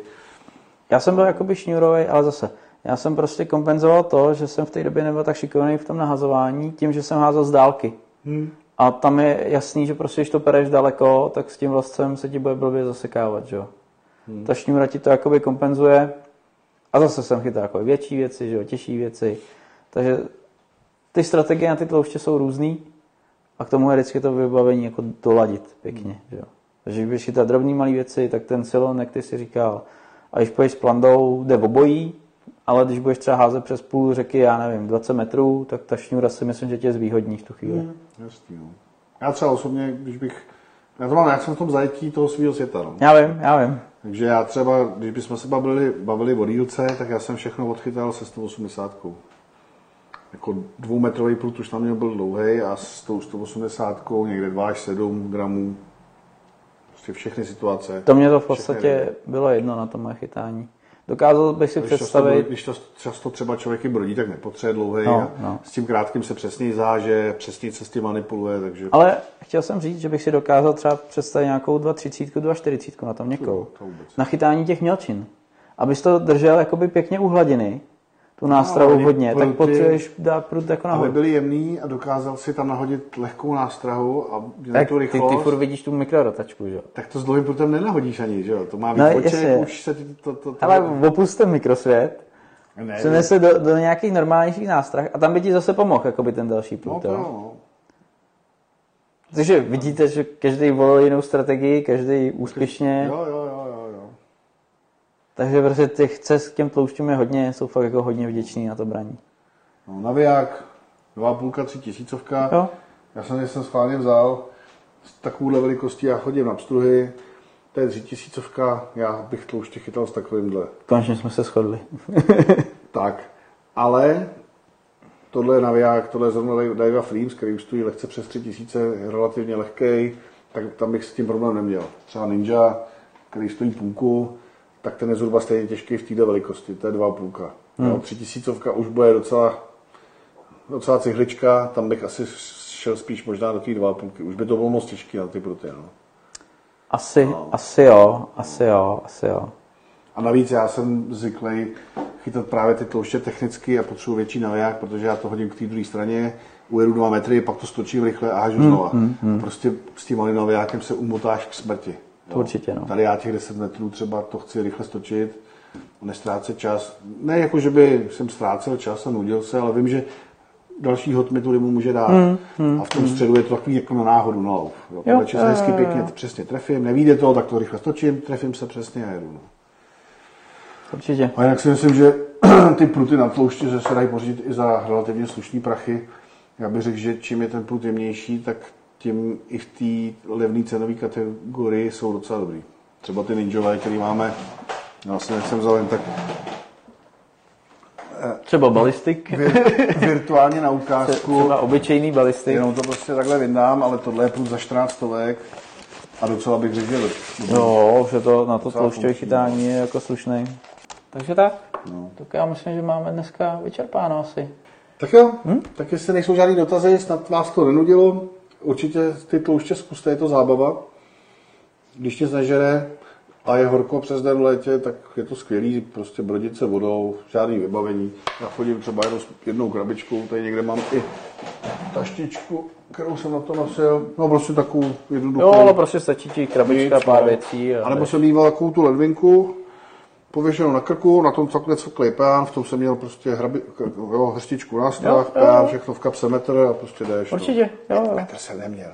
Já jsem byl jakoby šňůrový, ale zase, já jsem prostě kompenzoval to, že jsem v té době nebyl tak šikovný v tom nahazování, tím, že jsem házel z dálky. Hmm. A tam je jasný, že prostě, když to pereš daleko, tak s tím vlastcem se ti bude blbě zasekávat, že jo. Hmm. Ta šňůra ti to jakoby kompenzuje. A zase jsem chytal jako větší věci, že jo, těžší věci. Takže ty strategie na ty tlouště jsou různý a k tomu je vždycky to vybavení jako doladit pěkně, že jo. Takže když chytat drobný malé věci, tak ten silon, jak ty si říkal, a když půjdeš s plandou, jde v obojí, ale když budeš třeba házet přes půl řeky, já nevím, 20 metrů, tak ta šňůra si myslím, že tě zvýhodní v tu chvíli. Hmm. Jasný, no. Já třeba osobně, když bych, já to mám, jak jsem v tom zajetí toho svého světa, no. Já vím, já vím. Takže já třeba, když bychom se bavili, bavili o dílce, tak já jsem všechno odchytal se 180. jako dvoumetrový prut už na mě byl dlouhý a s tou 180 někde 2 až 7 gramů. Prostě všechny situace. To mě to v podstatě bylo jedno na tom chytání. Dokázal bych si Když představit... Často, když to často třeba člověk i brodí, tak nepotřebuje dlouhý. No, No. S tím krátkým se přesně záže, přesně se s tím manipuluje, takže Ale chtěl jsem říct, že bych si dokázal třeba představit nějakou 2,30, 2,40 na tom měkkou. to vůbec. Na chytání těch mělčin. Abys to držel jakoby pěkně u hladiny, tu nástrahu oni hodně, tak pruty- potřebuješ dát prut jako Ale nahoru. byl jemný a dokázal si tam nahodit lehkou nástrahu a měl Tak tu ty, ty rychlost. furt vidíš tu mikrodotačku, že jo? Tak to s dlouhým prutem nenahodíš ani, že jo? To má být No, no, oček, už se ti to... to, to Ale opusťte mikrosvět, ne, přenese do, do nějakých normálnějších nástrah a tam by ti zase pomohl jakoby ten další no, prut, to, jo? no. Takže vidíte, že každý volil jinou strategii, každý úspěšně, jo, jo, jo. Takže prostě těch cest k těm tloušťům je hodně, jsou fakt jako hodně vděční na to braní. No, naviják, 2,5, 3 tisícovka. Jo? Já jsem jsem schválně vzal s takovouhle velikostí, já chodím na pstruhy, to je 3 tisícovka, já bych tlouště chytal s takovýmhle. Konečně jsme se shodli. Tak, ale tohle je naviják, tohle je zrovna Daiwa Flames, který už stojí lehce přes 3000, je relativně lehký, tak tam bych s tím problém neměl. Třeba Ninja, který stojí půlku, tak ten je zhruba stejně těžký v této velikosti, to je 2,5. Hmm. Jo, 3000 už bude docela, docela cihlička, tam bych asi šel spíš možná do té 2,5. Už by to bylo moc těžké na ty pruty. No. Asi, no. asi jo, asi jo, asi jo. A navíc já jsem zvyklý chytat právě ty tlouště technicky a potřebuji větší naviják, protože já to hodím k té druhé straně, ujedu dva metry, pak to stočím rychle a hážu znova. A prostě s tím malým navijákem se umotáš k smrti. To určitě, no. Tady já těch 10 metrů třeba to chci rychle stočit, nestrácet čas. Ne jako, že by jsem ztrácel čas a nudil se, ale vím, že další hod mi tu rybu může dát. a v tom středu je to takový jako na náhodu, na lov. Jo, Jo, hezky jo, jo, pěkně jo. přesně trefím, nevíde to, tak to rychle stočím, trefím se přesně a jedu. No. Určitě. A jinak si myslím, že ty pruty na tloušti že se dají pořídit i za relativně slušné prachy. Já bych řekl, že čím je ten prut jemnější, tak tím i v té levné cenové kategorii jsou docela dobrý. Třeba ty ninjové, který máme, já vlastně jsem vzal jen tak Třeba balistik, vir, virtuálně na ukázku, třeba obyčejný balistik. jenom to prostě takhle vyndám, ale tohle je prut za 14 stovek a docela bych řekl, že už je to na to tloušťové chytání je jako slušný. Takže tak. Tak já myslím, že máme dneska vyčerpáno asi. Tak jo, hm? tak jestli nejsou žádný dotazy, snad vás to nenudilo, určitě ty tlouště zkuste, je to zábava. Když nic nežere a je horko přes den v létě, tak je to skvělý, prostě brodit se vodou, žádný vybavení. Já chodím třeba jenom s jednou krabičkou, tady někde mám i taštičku, kterou jsem na to nosil, no prostě takovou jednoduchou. Jo, ale prostě stačí ti krabička, pár no. věcí. A A nebo jsem mýval takovou tu ledvinku, pověšenou na krku, na tom takhle cvklý pán, v tom jsem měl prostě hrabi, jo, hrstičku na strach, pán, jo. všechno v kapse metr a prostě jdeš. no. Určitě, jo, jo. Metr jsem neměl.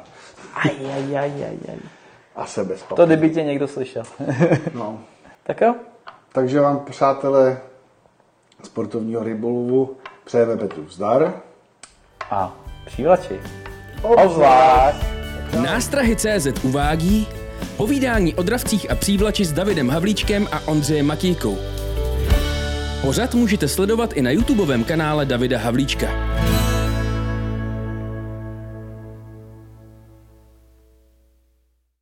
Aj, aj, aj, aj, aj. A se bez To papíru. kdyby tě někdo slyšel. No. tak jo, Takže vám, přátelé sportovního rybolovu, přejeme Petru zdar. a přívlači. Obzvlášť. Nástrahy CZ uvádí povídání o dravcích a přívlači s Davidem Havlíčkem a Ondřejem Matíkou. Pořad můžete sledovat i na YouTubeovém kanále Davida Havlíčka.